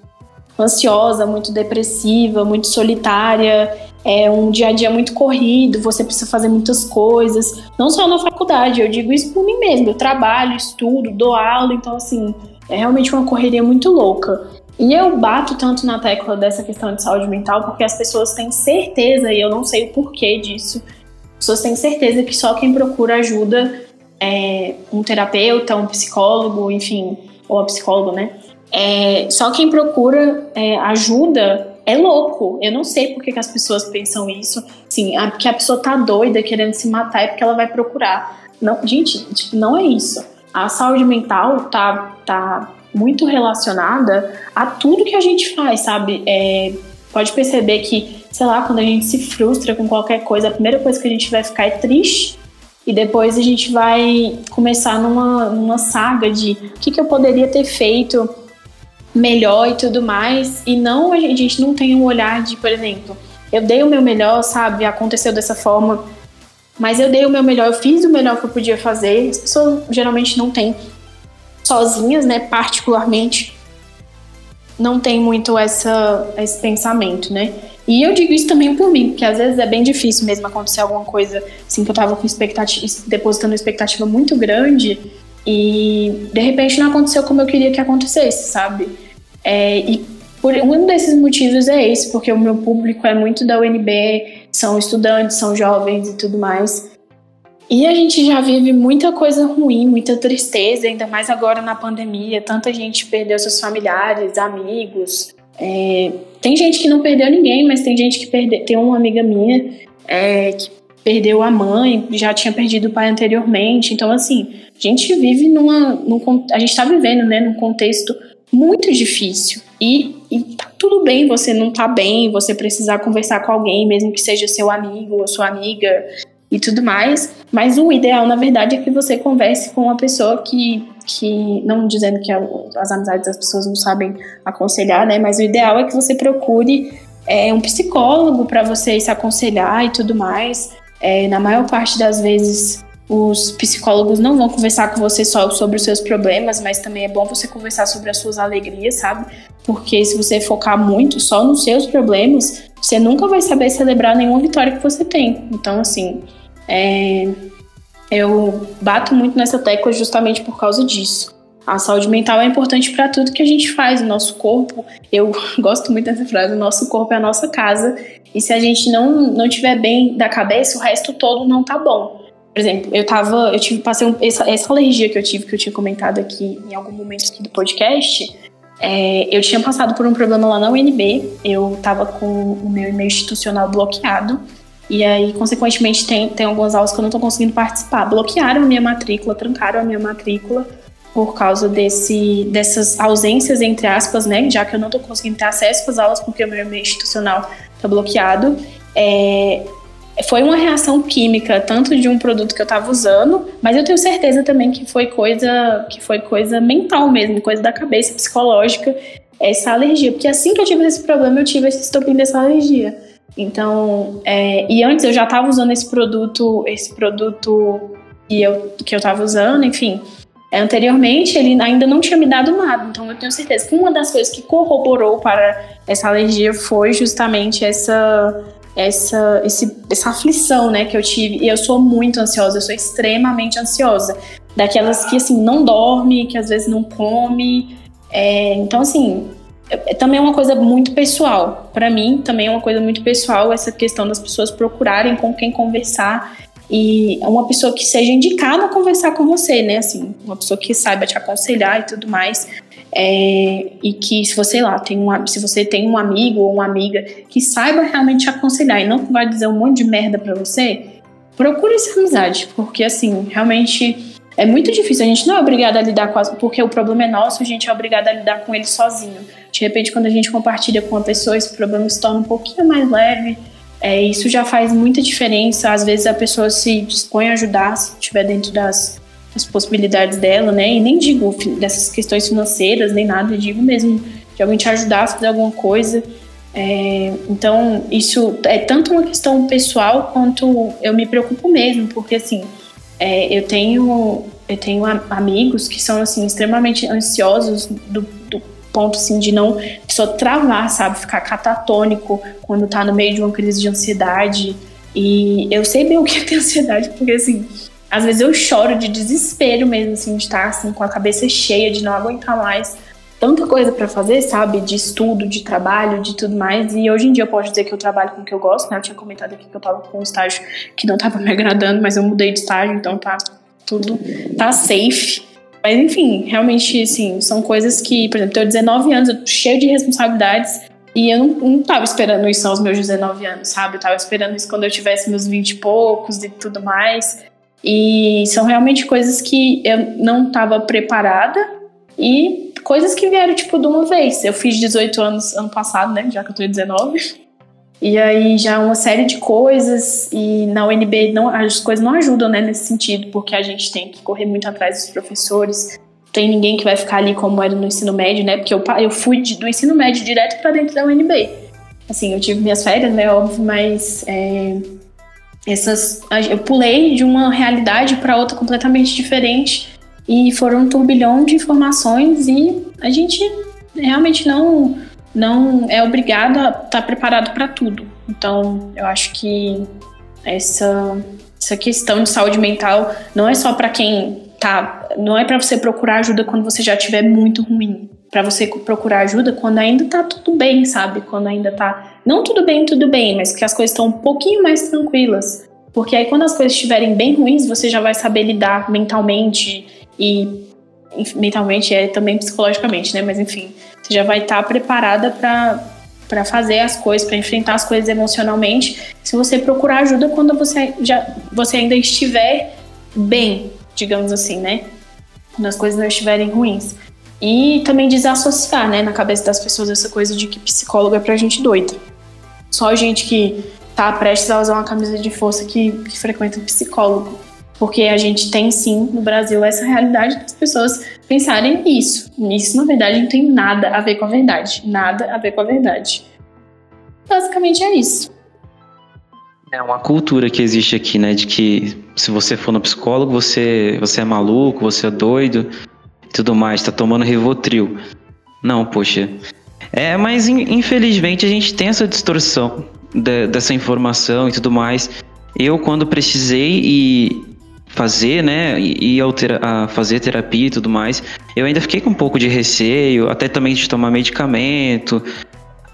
ansiosa, muito depressiva, muito solitária, é um dia a dia muito corrido, você precisa fazer muitas coisas, não só na faculdade, eu digo isso por mim mesmo, eu trabalho, estudo, dou aula, então assim, é realmente uma correria muito louca. E eu bato tanto na tecla dessa questão de saúde mental porque as pessoas têm certeza, e eu não sei o porquê disso, as pessoas têm certeza que só quem procura ajuda é um terapeuta, um psicólogo, enfim, ou a psicóloga, né? É, só quem procura é, ajuda é louco. Eu não sei por que, as pessoas pensam isso. Sim, a, que a pessoa tá doida querendo se matar é porque ela vai procurar. Não, gente, tipo, não é isso. A saúde mental tá, tá muito relacionada a tudo que a gente faz, sabe? É, pode perceber que, sei lá, quando a gente se frustra com qualquer coisa, a primeira coisa que a gente vai ficar é triste. E depois a gente vai começar numa, numa saga de o que, que eu poderia ter feito melhor e tudo mais. E não a gente não tem um olhar de, por exemplo, eu dei o meu melhor, sabe? Aconteceu dessa forma. Mas eu dei o meu melhor, eu fiz o melhor que eu podia fazer. As pessoas geralmente não têm sozinhas, né? Particularmente, não tem muito essa, esse pensamento, né? E eu digo isso também por mim, porque às vezes é bem difícil mesmo acontecer alguma coisa assim que eu tava com expectativa, depositando expectativa muito grande e de repente não aconteceu como eu queria que acontecesse, sabe? É, e por um desses motivos é esse, porque o meu público é muito da UNB, são estudantes, são jovens e tudo mais. E a gente já vive muita coisa ruim, muita tristeza, ainda mais agora na pandemia. Tanta gente perdeu seus familiares, amigos. É, tem gente que não perdeu ninguém, mas tem gente que perdeu. Tem uma amiga minha é, que perdeu a mãe, já tinha perdido o pai anteriormente. Então, assim, a gente vive numa. Num, a gente está vivendo né, num contexto muito difícil. E, e tá tudo bem você não tá bem, você precisar conversar com alguém, mesmo que seja seu amigo ou sua amiga e tudo mais. Mas o ideal, na verdade, é que você converse com uma pessoa que, que não dizendo que as amizades das pessoas não sabem aconselhar, né? Mas o ideal é que você procure é, um psicólogo para você se aconselhar e tudo mais. É, na maior parte das vezes, os psicólogos não vão conversar com você só sobre os seus problemas, mas também é bom você conversar sobre as suas alegrias, sabe? Porque se você focar muito só nos seus problemas, você nunca vai saber celebrar nenhuma vitória que você tem. Então, assim, é, eu bato muito nessa tecla justamente por causa disso. A saúde mental é importante para tudo que a gente faz. O nosso corpo, eu gosto muito dessa frase, o nosso corpo é a nossa casa. E se a gente não, não tiver bem da cabeça, o resto todo não tá bom. Por exemplo, eu tava, eu tive, passei um, essa, essa alergia que eu tive, que eu tinha comentado aqui em algum momento aqui do podcast, é, eu tinha passado por um problema lá na UNB, eu tava com o meu e-mail institucional bloqueado, e aí, consequentemente, tem, tem algumas aulas que eu não tô conseguindo participar. Bloquearam a minha matrícula, trancaram a minha matrícula por causa desse, dessas ausências, entre aspas, né? Já que eu não tô conseguindo ter acesso às aulas porque o meu e-mail institucional tá bloqueado. É, foi uma reação química, tanto de um produto que eu estava usando, mas eu tenho certeza também que foi coisa que foi coisa mental mesmo, coisa da cabeça, psicológica, essa alergia. Porque assim que eu tive esse problema, eu tive esse estopim dessa alergia. Então, é, e antes eu já estava usando esse produto, esse produto que eu, que eu estava usando, enfim. Anteriormente, ele ainda não tinha me dado nada, então eu tenho certeza que uma das coisas que corroborou para essa alergia foi justamente essa essa, esse, essa aflição, né, que eu tive. E eu sou muito ansiosa, eu sou extremamente ansiosa. Daquelas que, assim, não dorme, que às vezes não come. É, então, assim, é, é também é uma coisa muito pessoal. Para mim, também é uma coisa muito pessoal essa questão das pessoas procurarem com quem conversar e uma pessoa que seja indicada a conversar com você, né? Assim, uma pessoa que saiba te aconselhar e tudo mais. É, e que se você lá tem um, se você tem um amigo ou uma amiga que saiba realmente te aconselhar e não vai dizer um monte de merda para você, procure essa amizade, porque assim, realmente é muito difícil. A gente não é obrigado a lidar com as, porque o problema é nosso, a gente é obrigado a lidar com ele sozinho. De repente, quando a gente compartilha com uma pessoa, esse problema se torna um pouquinho mais leve. É, isso já faz muita diferença. Às vezes a pessoa se dispõe a ajudar, se estiver dentro das as possibilidades dela, né? E nem digo dessas questões financeiras, nem nada, digo mesmo de alguém te ajudar a fazer alguma coisa. É, então, isso é tanto uma questão pessoal quanto eu me preocupo mesmo, porque assim, é, eu tenho eu tenho amigos que são assim extremamente ansiosos do, do ponto assim de não só travar, sabe, ficar catatônico quando tá no meio de uma crise de ansiedade. E eu sei bem o que é ter ansiedade, porque assim, às vezes eu choro de desespero mesmo, assim, de estar assim, com a cabeça cheia, de não aguentar mais tanta coisa para fazer, sabe? De estudo, de trabalho, de tudo mais. E hoje em dia eu posso dizer que eu trabalho com o que eu gosto, né? Eu tinha comentado aqui que eu tava com um estágio que não tava me agradando, mas eu mudei de estágio, então tá tudo tá safe. Mas enfim, realmente, assim, são coisas que, por exemplo, eu tenho 19 anos, eu tô cheio de responsabilidades. E eu não, não tava esperando isso aos meus 19 anos, sabe? Eu tava esperando isso quando eu tivesse meus 20 e poucos e tudo mais. E são realmente coisas que eu não tava preparada e coisas que vieram, tipo, de uma vez. Eu fiz 18 anos ano passado, né? Já que eu tô 19. E aí já uma série de coisas. E na UNB não, as coisas não ajudam, né, nesse sentido, porque a gente tem que correr muito atrás dos professores. Tem ninguém que vai ficar ali como era no ensino médio, né? Porque eu, eu fui de, do ensino médio direto para dentro da UNB. Assim, eu tive minhas férias, né? Óbvio, mas. É, essas, eu pulei de uma realidade para outra completamente diferente e foram um turbilhão de informações e a gente realmente não não é obrigado a estar tá preparado para tudo. Então, eu acho que essa essa questão de saúde mental não é só para quem tá, não é para você procurar ajuda quando você já estiver muito ruim, para você procurar ajuda quando ainda tá tudo bem, sabe? Quando ainda tá não tudo bem, tudo bem, mas que as coisas estão um pouquinho mais tranquilas. Porque aí quando as coisas estiverem bem ruins, você já vai saber lidar mentalmente e mentalmente é também psicologicamente, né? Mas enfim, você já vai estar tá preparada para para fazer as coisas, para enfrentar as coisas emocionalmente, se você procurar ajuda quando você já você ainda estiver bem, digamos assim, né? Quando as coisas não estiverem ruins. E também desassociar, né, na cabeça das pessoas essa coisa de que psicólogo é pra gente doida. Só gente que tá prestes a usar uma camisa de força que, que frequenta um psicólogo porque a gente tem sim no Brasil essa realidade das pessoas pensarem nisso. Isso, na verdade, não tem nada a ver com a verdade. Nada a ver com a verdade. Basicamente é isso. É uma cultura que existe aqui, né? De que se você for no psicólogo, você, você é maluco, você é doido e tudo mais, tá tomando Rivotril. Não, poxa. É, mas infelizmente a gente tem essa distorção de, dessa informação e tudo mais. Eu, quando precisei e fazer, né, e a fazer terapia e tudo mais, eu ainda fiquei com um pouco de receio, até também de tomar medicamento,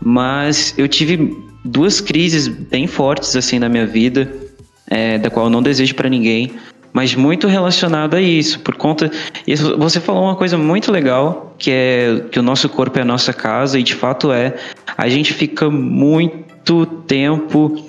mas eu tive duas crises bem fortes assim na minha vida, é, da qual eu não desejo para ninguém, mas muito relacionado a isso, por conta. Isso, você falou uma coisa muito legal, que é que o nosso corpo é a nossa casa, e de fato é. A gente fica muito tempo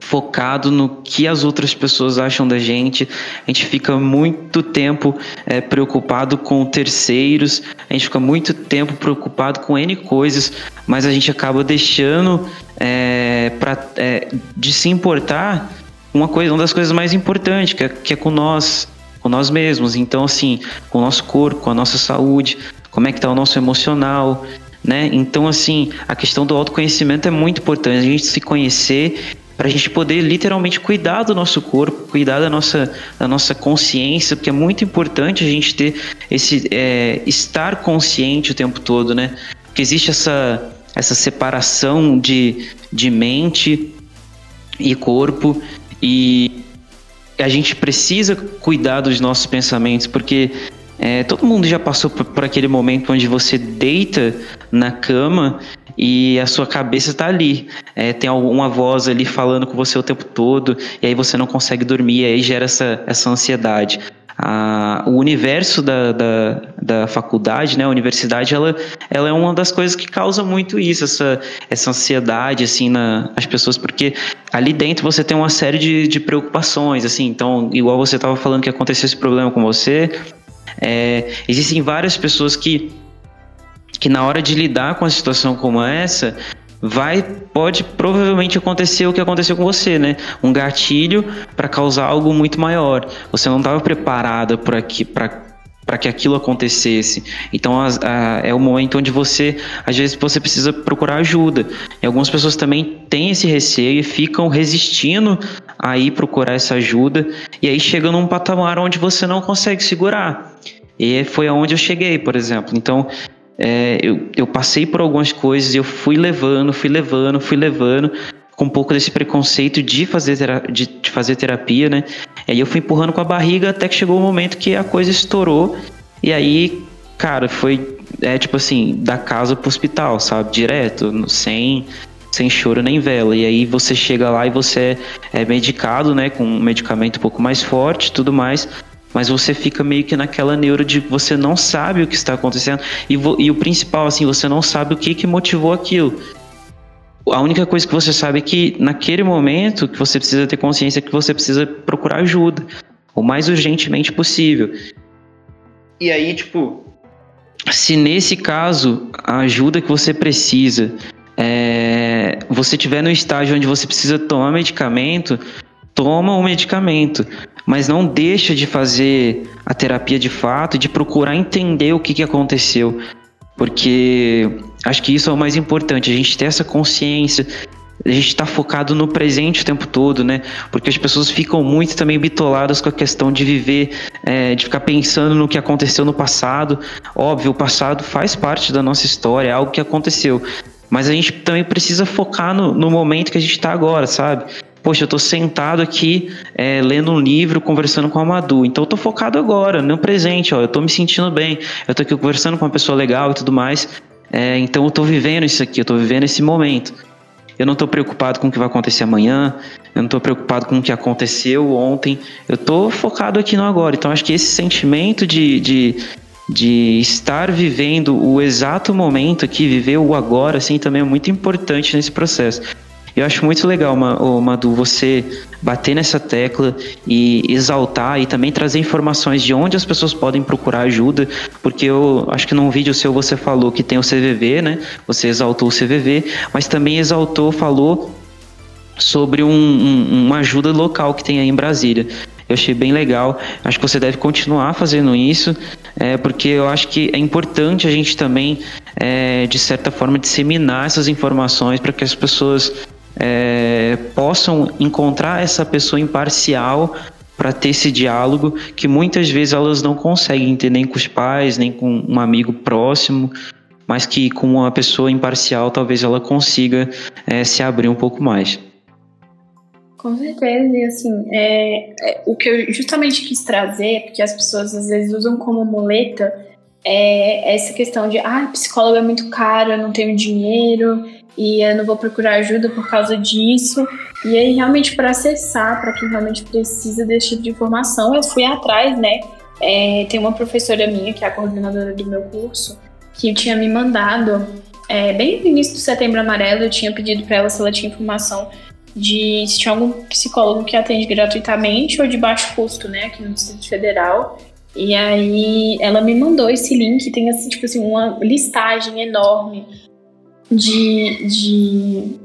focado no que as outras pessoas acham da gente, a gente fica muito tempo é, preocupado com terceiros, a gente fica muito tempo preocupado com N coisas, mas a gente acaba deixando é, pra, é, de se importar uma, coisa, uma das coisas mais importantes, que é, que é com nós, com nós mesmos. Então, assim, com o nosso corpo, com a nossa saúde, como é que está o nosso emocional, né? Então, assim, a questão do autoconhecimento é muito importante. A gente se conhecer para a gente poder literalmente cuidar do nosso corpo, cuidar da nossa, da nossa consciência, porque é muito importante a gente ter esse é, estar consciente o tempo todo, né? Porque existe essa, essa separação de, de mente e corpo e a gente precisa cuidar dos nossos pensamentos, porque é, todo mundo já passou por, por, aquele momento onde você deita na cama e a sua cabeça está ali. É, tem alguma voz ali falando com você o tempo todo, e aí você não consegue dormir, e aí gera essa, essa ansiedade. A, o universo da, da, da, faculdade, né, a universidade, ela, ela é uma das coisas que causa muito isso, essa, essa ansiedade, assim, na, nas pessoas, porque ali dentro você tem uma série de, de preocupações, assim, então, igual você estava falando que aconteceu esse problema com você, é, existem várias pessoas que que na hora de lidar com uma situação como essa, vai pode provavelmente acontecer o que aconteceu com você, né? Um gatilho para causar algo muito maior. Você não estava preparada para aqui para para que aquilo acontecesse. Então a, a, é o momento onde você, às vezes, você precisa procurar ajuda. E algumas pessoas também têm esse receio e ficam resistindo a ir procurar essa ajuda, e aí chega num patamar onde você não consegue segurar. E foi aonde eu cheguei, por exemplo. Então, é, eu, eu passei por algumas coisas, eu fui levando, fui levando, fui levando, com um pouco desse preconceito de fazer, de, de fazer terapia, né? E aí eu fui empurrando com a barriga até que chegou o um momento que a coisa estourou. E aí, cara, foi é tipo assim, da casa pro hospital, sabe? Direto, sem, sem choro nem vela. E aí você chega lá e você é medicado, né? Com um medicamento um pouco mais forte tudo mais. Mas você fica meio que naquela neuro de você não sabe o que está acontecendo. E, e o principal, assim, você não sabe o que, que motivou aquilo a única coisa que você sabe é que naquele momento que você precisa ter consciência que você precisa procurar ajuda o mais urgentemente possível. E aí, tipo, se nesse caso a ajuda que você precisa é, você tiver no estágio onde você precisa tomar medicamento, toma o medicamento, mas não deixa de fazer a terapia de fato, de procurar entender o que, que aconteceu porque acho que isso é o mais importante, a gente ter essa consciência, a gente está focado no presente o tempo todo, né? Porque as pessoas ficam muito também bitoladas com a questão de viver, é, de ficar pensando no que aconteceu no passado. Óbvio, o passado faz parte da nossa história, é algo que aconteceu. Mas a gente também precisa focar no, no momento que a gente está agora, sabe? Poxa, eu estou sentado aqui é, lendo um livro, conversando com a Madu. Então eu estou focado agora, no presente, ó. Eu estou me sentindo bem. Eu estou aqui conversando com uma pessoa legal e tudo mais. É, então eu estou vivendo isso aqui, eu estou vivendo esse momento. Eu não estou preocupado com o que vai acontecer amanhã. Eu não estou preocupado com o que aconteceu ontem. Eu estou focado aqui no agora. Então acho que esse sentimento de, de, de estar vivendo o exato momento aqui, viver o agora, assim, também é muito importante nesse processo. Eu acho muito legal, Madu, você bater nessa tecla e exaltar e também trazer informações de onde as pessoas podem procurar ajuda, porque eu acho que num vídeo seu você falou que tem o CVV, né? Você exaltou o CVV, mas também exaltou, falou sobre um, um, uma ajuda local que tem aí em Brasília. Eu achei bem legal. Acho que você deve continuar fazendo isso, é, porque eu acho que é importante a gente também, é, de certa forma, disseminar essas informações para que as pessoas é, possam encontrar essa pessoa imparcial para ter esse diálogo que muitas vezes elas não conseguem ter nem com os pais, nem com um amigo próximo, mas que com uma pessoa imparcial talvez ela consiga é, se abrir um pouco mais. Com certeza, e assim, é, é, o que eu justamente quis trazer, porque as pessoas às vezes usam como muleta, é essa questão de, ah, psicólogo é muito caro, eu não tenho dinheiro, e eu não vou procurar ajuda por causa disso. E aí, realmente, para acessar, para quem realmente precisa desse tipo de informação, eu fui atrás, né? É, tem uma professora minha, que é a coordenadora do meu curso, que tinha me mandado, é, bem no início do Setembro Amarelo, eu tinha pedido para ela se ela tinha informação de se tinha algum psicólogo que atende gratuitamente ou de baixo custo, né, aqui no Distrito Federal. E aí ela me mandou esse link, tem assim, tipo assim, uma listagem enorme de, de,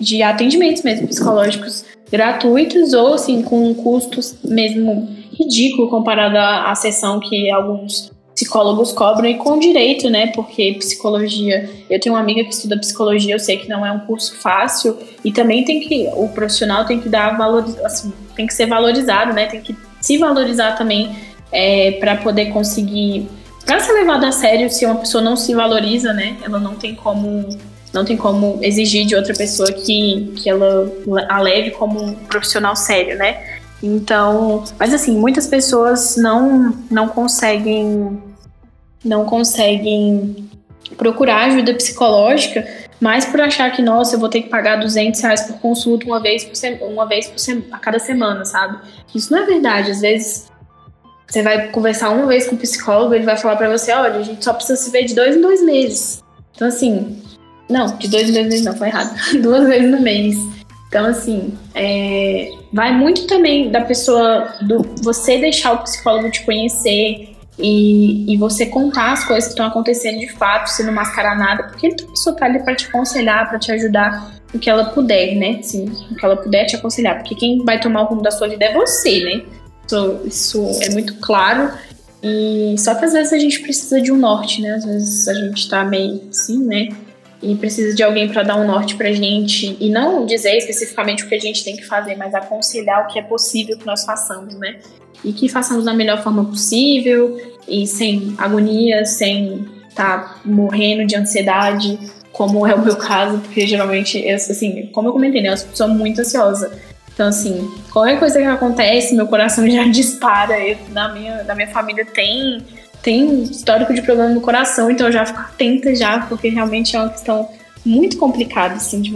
de atendimentos mesmo psicológicos gratuitos ou assim com custos mesmo ridículo comparado à, sessão que alguns psicólogos cobram e com direito, né? Porque psicologia, eu tenho uma amiga que estuda psicologia, eu sei que não é um curso fácil e também tem que o profissional tem que dar valor, assim, tem que ser valorizado, né? Tem que se valorizar também é, para poder conseguir para ser levado a sério, se uma pessoa não se valoriza, né? Ela não tem como não tem como exigir de outra pessoa que, que ela a leve como um profissional sério, né? Então, mas assim, muitas pessoas não não conseguem não conseguem procurar ajuda psicológica, mas por achar que nossa, eu vou ter que pagar 200 reais por consulta uma vez por uma vez por a cada semana, sabe? Isso não é verdade. Às vezes você vai conversar uma vez com o psicólogo, ele vai falar para você, olha, a gente só precisa se ver de dois em dois meses. Então assim, não, de dois em dois meses não, foi errado. Duas vezes no mês. Então, assim, é, vai muito também da pessoa, do você deixar o psicólogo te conhecer e, e você contar as coisas que estão acontecendo de fato, se não mascarar nada, porque a pessoa tá ali para te aconselhar, para te ajudar o que ela puder, né? Assim, o que ela puder te aconselhar, porque quem vai tomar o rumo da sua vida é você, né? Isso, isso é muito claro E só que às vezes a gente precisa de um norte, né? Às vezes a gente tá meio assim, né? E precisa de alguém para dar um norte pra gente e não dizer especificamente o que a gente tem que fazer, mas aconselhar o que é possível que nós façamos, né? E que façamos da melhor forma possível e sem agonia, sem estar tá morrendo de ansiedade, como é o meu caso, porque geralmente, eu, assim, como eu comentei, né, eu sou muito ansiosa. Então, assim, qualquer coisa que acontece, meu coração já dispara. Eu, na, minha, na minha família tem, tem histórico de problema no coração, então eu já fico atenta já, porque realmente é uma questão muito complicada, assim, de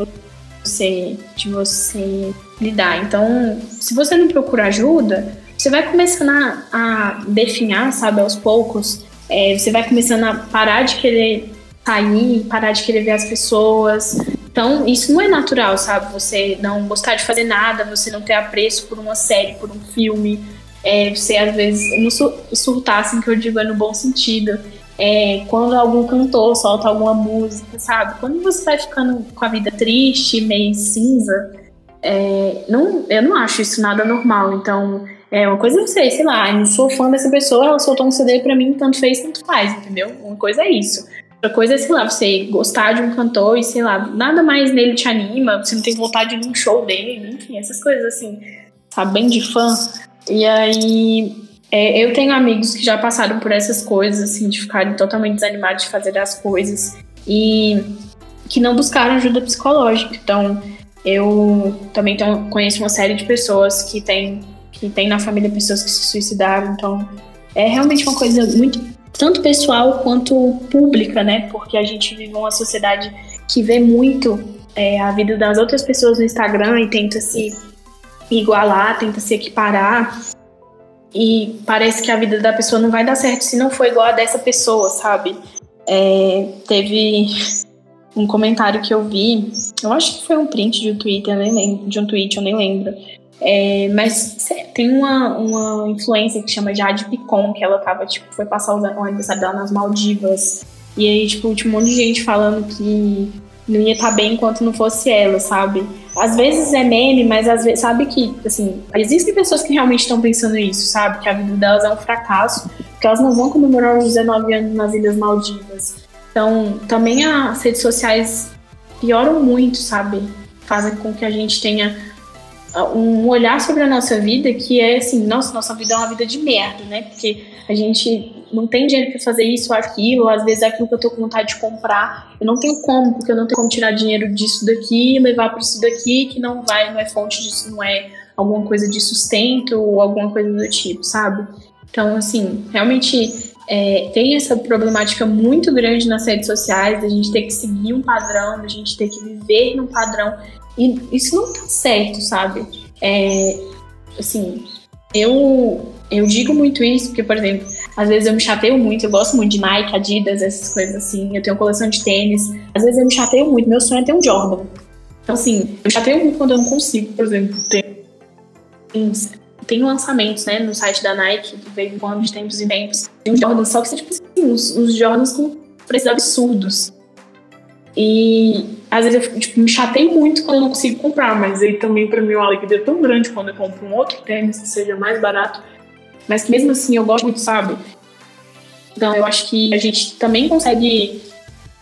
você, de você lidar. Então, se você não procura ajuda, você vai começando a, a definhar, sabe, aos poucos. É, você vai começando a parar de querer sair, parar de querer ver as pessoas. Então, isso não é natural, sabe? Você não gostar de fazer nada, você não ter apreço por uma série, por um filme. É, você, às vezes, não surtar, assim, que eu digo é no bom sentido. É, quando algum cantor solta alguma música, sabe? Quando você vai ficando com a vida triste, meio cinza, é, não, eu não acho isso nada normal. Então, é uma coisa é você, sei lá, eu não sou fã dessa pessoa, ela soltou um CD pra mim, tanto fez, tanto faz, entendeu? Uma coisa é isso. Outra coisa é, sei lá, você gostar de um cantor e, sei lá, nada mais nele te anima, você não tem vontade de ir num show dele, enfim, essas coisas assim, sabe, bem de fã. E aí, é, eu tenho amigos que já passaram por essas coisas, assim, de ficarem totalmente desanimados de fazer as coisas e que não buscaram ajuda psicológica. Então, eu também tenho, conheço uma série de pessoas que tem, que tem na família pessoas que se suicidaram, então é realmente uma coisa muito tanto pessoal quanto pública, né? Porque a gente vive uma sociedade que vê muito é, a vida das outras pessoas no Instagram e tenta se igualar, tenta se equiparar. E parece que a vida da pessoa não vai dar certo se não for igual a dessa pessoa, sabe? É, teve um comentário que eu vi, eu acho que foi um print de um Twitter, eu nem lembro, de um tweet, eu nem lembro, é, mas tem uma, uma influência que chama Jade Picon, que ela tava, tipo, foi passar o, aniversário dela nas Maldivas. E aí, tipo, tinha um monte de gente falando que não ia estar tá bem enquanto não fosse ela, sabe? Às vezes é meme, mas às vezes, sabe que, assim, existem pessoas que realmente estão pensando isso, sabe? Que a vida delas é um fracasso, que elas não vão comemorar os 19 anos nas Ilhas Maldivas. Então, também as redes sociais pioram muito, sabe? Fazem com que a gente tenha um olhar sobre a nossa vida que é assim, nossa, nossa vida é uma vida de merda, né? Porque a gente não tem dinheiro para fazer isso ou aquilo, às vezes é aquilo que eu tô com vontade de comprar, eu não tenho como, porque eu não tenho como tirar dinheiro disso daqui levar para isso daqui, que não vai, não é fonte disso, não é alguma coisa de sustento ou alguma coisa do tipo, sabe? Então, assim, realmente é, tem essa problemática muito grande nas redes sociais, da gente ter que seguir um padrão, da gente ter que viver num padrão e isso não tá certo, sabe? É, assim, eu, eu digo muito isso porque, por exemplo, às vezes eu me chateio muito, eu gosto muito de Nike, Adidas, essas coisas assim. Eu tenho coleção de tênis. Às vezes eu me chateio muito, meu sonho é ter um Jordan. Então, assim, eu me chateio muito quando eu não consigo, por exemplo, ter. Tem lançamentos, né, no site da Nike, de vez em quando, de tempos em tempos. Tem um Jordan, só que são, tipo assim, Jordans com preços absurdos. E às vezes eu tipo, me chateio muito quando eu não consigo comprar, mas aí também para mim uma alegria é tão grande quando eu compro um outro tênis que seja mais barato, mas que mesmo assim eu gosto muito, sabe? Então eu acho que a gente também consegue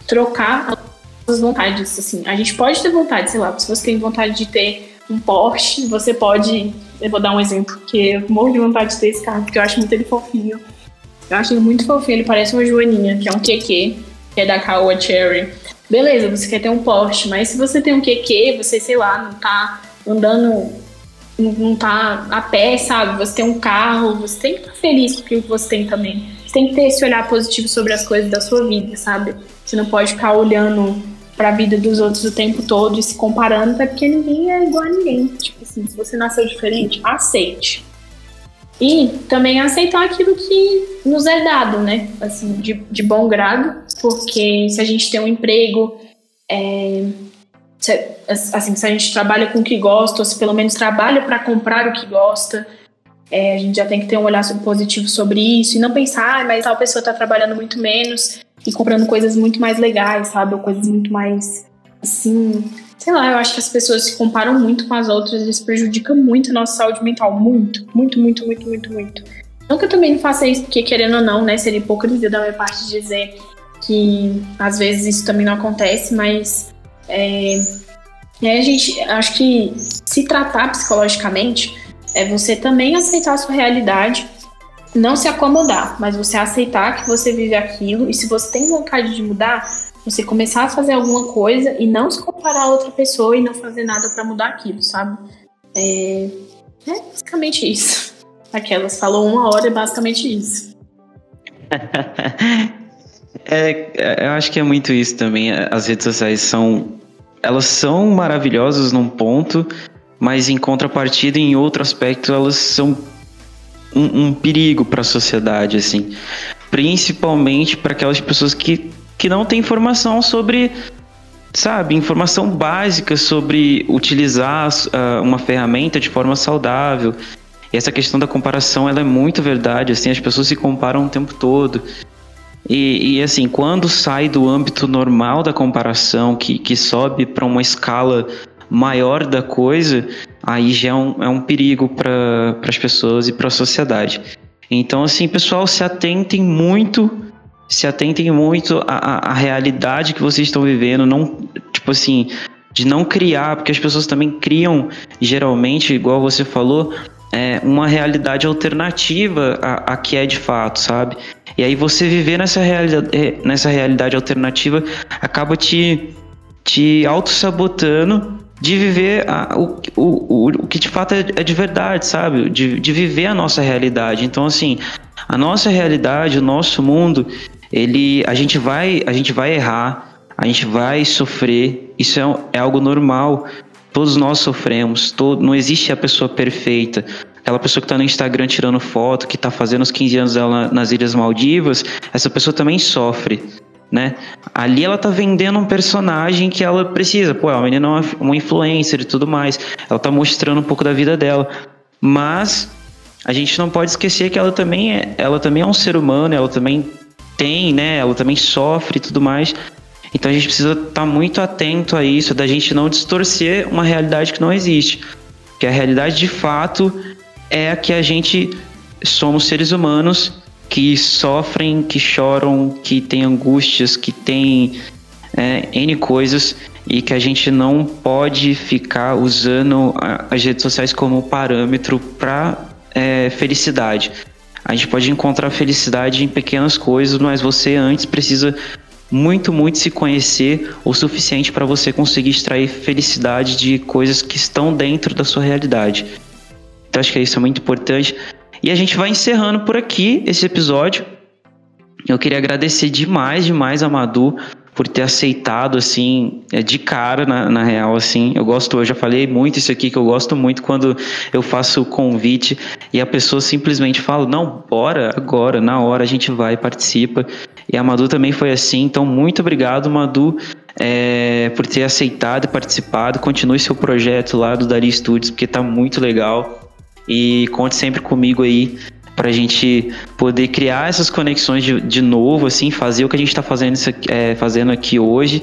trocar as vontades, assim. A gente pode ter vontade, sei lá, se você tem vontade de ter um Porsche, você pode, eu vou dar um exemplo, que eu morro de vontade de ter esse carro, porque eu acho muito ele fofinho. Eu acho ele muito fofinho, ele parece uma joaninha, que é um QQ, que é da Caoa Cherry. Beleza, você quer ter um Porsche, mas se você tem um QQ, você, sei lá, não tá andando, não tá a pé, sabe? Você tem um carro, você tem que estar feliz com o que você tem também. Você tem que ter esse olhar positivo sobre as coisas da sua vida, sabe? Você não pode ficar olhando para a vida dos outros o tempo todo e se comparando, até porque ninguém é igual a ninguém. Tipo assim, se você nasceu diferente, aceite. E também aceitar aquilo que nos é dado, né? Assim, de, de bom grado, porque se a gente tem um emprego, é, se, assim, se a gente trabalha com o que gosta, ou se pelo menos trabalha para comprar o que gosta, é, a gente já tem que ter um olhar positivo sobre isso e não pensar, ah, mas tal pessoa está trabalhando muito menos e comprando coisas muito mais legais, sabe? Ou coisas muito mais, assim, sei lá, eu acho que as pessoas se comparam muito com as outras, isso prejudica muito a nossa saúde mental, muito, muito, muito, muito, muito, muito. Não que eu também não faça isso, porque querendo ou não, né, seria hipocrisia da minha parte dizer que às vezes isso também não acontece, mas é, é, a gente, acho que se tratar psicologicamente é você também aceitar a sua realidade, não se acomodar, mas você aceitar que você vive aquilo e se você tem vontade de mudar, você começar a fazer alguma coisa e não se comparar a outra pessoa e não fazer nada para mudar aquilo, sabe? É, é basicamente isso. Aquelas falou uma hora, é basicamente isso. é, eu acho que é muito isso também. As redes sociais são. Elas são maravilhosas num ponto, mas em contrapartida, em outro aspecto, elas são um, um perigo para a sociedade, assim. Principalmente para aquelas pessoas que que não tem informação sobre, sabe, informação básica sobre utilizar uh, uma ferramenta de forma saudável. E essa questão da comparação, ela é muito verdade, assim, as pessoas se comparam o tempo todo. E, e assim, quando sai do âmbito normal da comparação, que, que sobe para uma escala maior da coisa, aí já é um, é um perigo para as pessoas e para a sociedade. Então, assim, pessoal, se atentem muito se atentem muito à, realidade que vocês estão vivendo, não, tipo assim, de não criar, porque as pessoas também criam, geralmente, igual você falou, é, uma realidade alternativa à, à que é de fato, sabe? E aí você viver nessa realidade, é, nessa realidade alternativa acaba te, te auto-sabotando de viver a, o, o, o, que de fato é, é de verdade, sabe? De, de viver a nossa realidade. Então, assim, a nossa realidade, o nosso mundo, ele, a gente vai, a gente vai errar, a gente vai sofrer. Isso é, é algo normal. Todos nós sofremos. Todo, não existe a pessoa perfeita. Aquela pessoa que está no Instagram tirando foto, que está fazendo os 15 anos dela nas Ilhas Maldivas, essa pessoa também sofre. Né? Ali ela tá vendendo um personagem que ela precisa. Pô, a menina é uma influencer e tudo mais. Ela tá mostrando um pouco da vida dela. Mas a gente não pode esquecer que ela também é, ela também é um ser humano, ela também tem, né? Ela também sofre e tudo mais. Então a gente precisa estar tá muito atento a isso, da gente não distorcer uma realidade que não existe. Que a realidade de fato é a que a gente somos seres humanos que sofrem, que choram, que têm angústias, que têm é, N coisas e que a gente não pode ficar usando as redes sociais como parâmetro para é, felicidade. A gente pode encontrar felicidade em pequenas coisas, mas você antes precisa muito, muito se conhecer o suficiente para você conseguir extrair felicidade de coisas que estão dentro da sua realidade. Então acho que isso é muito importante. E a gente vai encerrando por aqui esse episódio. Eu queria agradecer demais, demais a Madu por ter aceitado, assim, é, de cara, na, na real, assim. Eu gosto, eu já falei muito isso aqui, que eu gosto muito quando eu faço o convite e a pessoa simplesmente fala, não, bora, agora, na hora a gente vai, participa. E a Madu também foi assim, então muito obrigado, Madu, é, por ter aceitado e participado. Continue seu projeto lá do Dari Studios, porque tá muito legal. E conte sempre comigo aí para a gente poder criar essas conexões de, de novo, assim, fazer o que a gente está fazendo, é, fazendo aqui hoje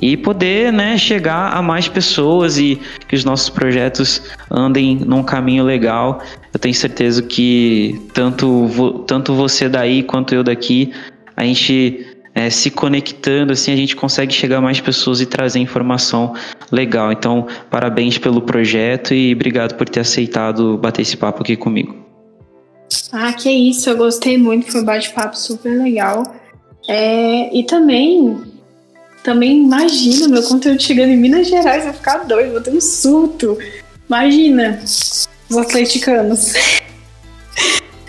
e poder né, chegar a mais pessoas e que os nossos projetos andem num caminho legal. Eu tenho certeza que tanto, tanto você daí quanto eu daqui, a gente é, se conectando, assim, a gente consegue chegar a mais pessoas e trazer informação legal. Então, parabéns pelo projeto e obrigado por ter aceitado bater esse papo aqui comigo. Ah, que isso, eu gostei muito, foi um bate-papo super legal. É, e também, também imagina meu conteúdo chegando em Minas Gerais, vai ficar doido, vou ter um surto. Imagina, os atleticanos.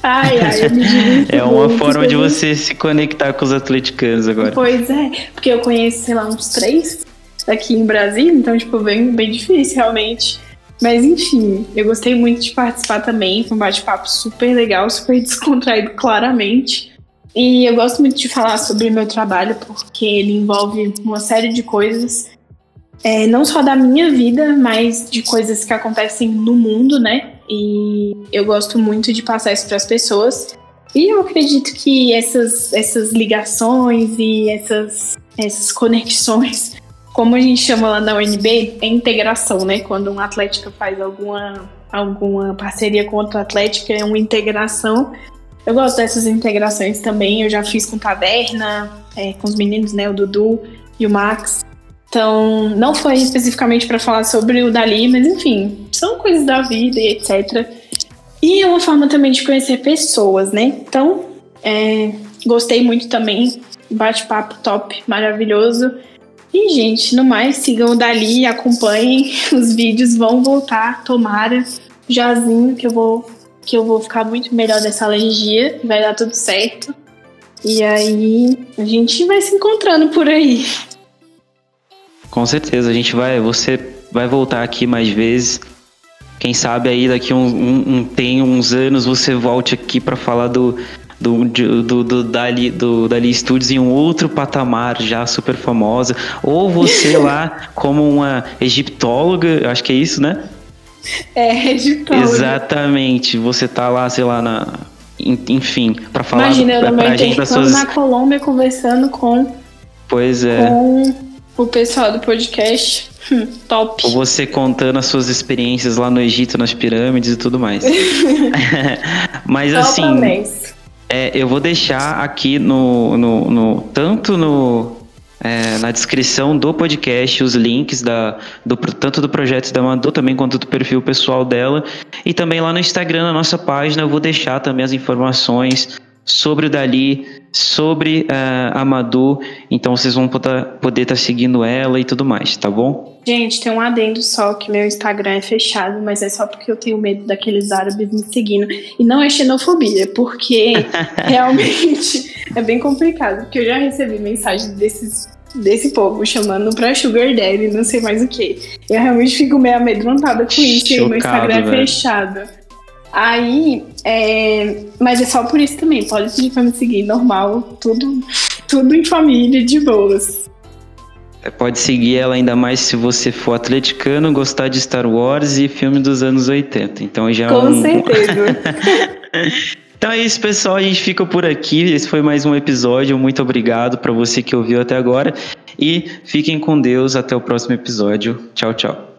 Ai, ai, eu me É uma muito, forma de você se conectar com os atleticanos agora. Pois é, porque eu conheço, sei lá, uns três aqui em Brasília, então, tipo, bem, bem difícil, realmente. Mas enfim, eu gostei muito de participar também. Foi um bate-papo super legal, super descontraído, claramente. E eu gosto muito de falar sobre meu trabalho porque ele envolve uma série de coisas, é, não só da minha vida, mas de coisas que acontecem no mundo, né? E eu gosto muito de passar isso para as pessoas. E eu acredito que essas, essas ligações e essas, essas conexões como a gente chama lá na UNB, é integração, né? Quando um Atlético faz alguma, alguma parceria com outro Atlético, é uma integração. Eu gosto dessas integrações também. Eu já fiz com Taverna, é, com os meninos, né? O Dudu e o Max. Então, não foi especificamente para falar sobre o Dali, mas enfim, são coisas da vida e etc. E é uma forma também de conhecer pessoas, né? Então, é, gostei muito também. Bate-papo top, maravilhoso. E, gente, no mais, sigam o Dali, acompanhem. Os vídeos vão voltar, tomara. Jazinho, que eu vou que eu vou ficar muito melhor dessa alergia, vai dar tudo certo. E aí a gente vai se encontrando por aí. Com certeza, a gente vai. Você vai voltar aqui mais vezes. Quem sabe aí daqui um, um, um tem uns anos você volte aqui para falar do, do, do, do, Dali, do Dali Studios em um outro patamar já super famosa. Ou você lá como uma egiptóloga, acho que é isso, né? É, egiptóloga. Exatamente. Você tá lá, sei lá, na. Enfim, para falar Imagina, eu pra gente das suas... na Colômbia conversando com. Pois é. Com o pessoal do podcast. Hum, top. Ou você contando as suas experiências lá no Egito, nas pirâmides e tudo mais. Mas assim. É, eu vou deixar aqui no, no, no tanto no, é, na descrição do podcast os links da, do, tanto do projeto da Amador também quanto do perfil pessoal dela. E também lá no Instagram, na nossa página, eu vou deixar também as informações sobre o Dali, sobre uh, a Madu, então vocês vão poder estar tá seguindo ela e tudo mais, tá bom? Gente, tem um adendo só que meu Instagram é fechado, mas é só porque eu tenho medo daqueles árabes me seguindo. E não é xenofobia, porque realmente é bem complicado, porque eu já recebi mensagem desses desse povo chamando pra Sugar Daddy, não sei mais o que. Eu realmente fico meio amedrontada com isso Chocado, e meu Instagram é fechado. Aí, é... mas é só por isso também. Pode me seguir, normal, tudo, tudo em família, de boas. É, pode seguir ela ainda mais se você for atleticano, gostar de Star Wars e filme dos anos 80. Então já é Com é um... certeza. então é isso, pessoal. A gente fica por aqui. Esse foi mais um episódio. Muito obrigado para você que ouviu até agora. E fiquem com Deus. Até o próximo episódio. Tchau, tchau.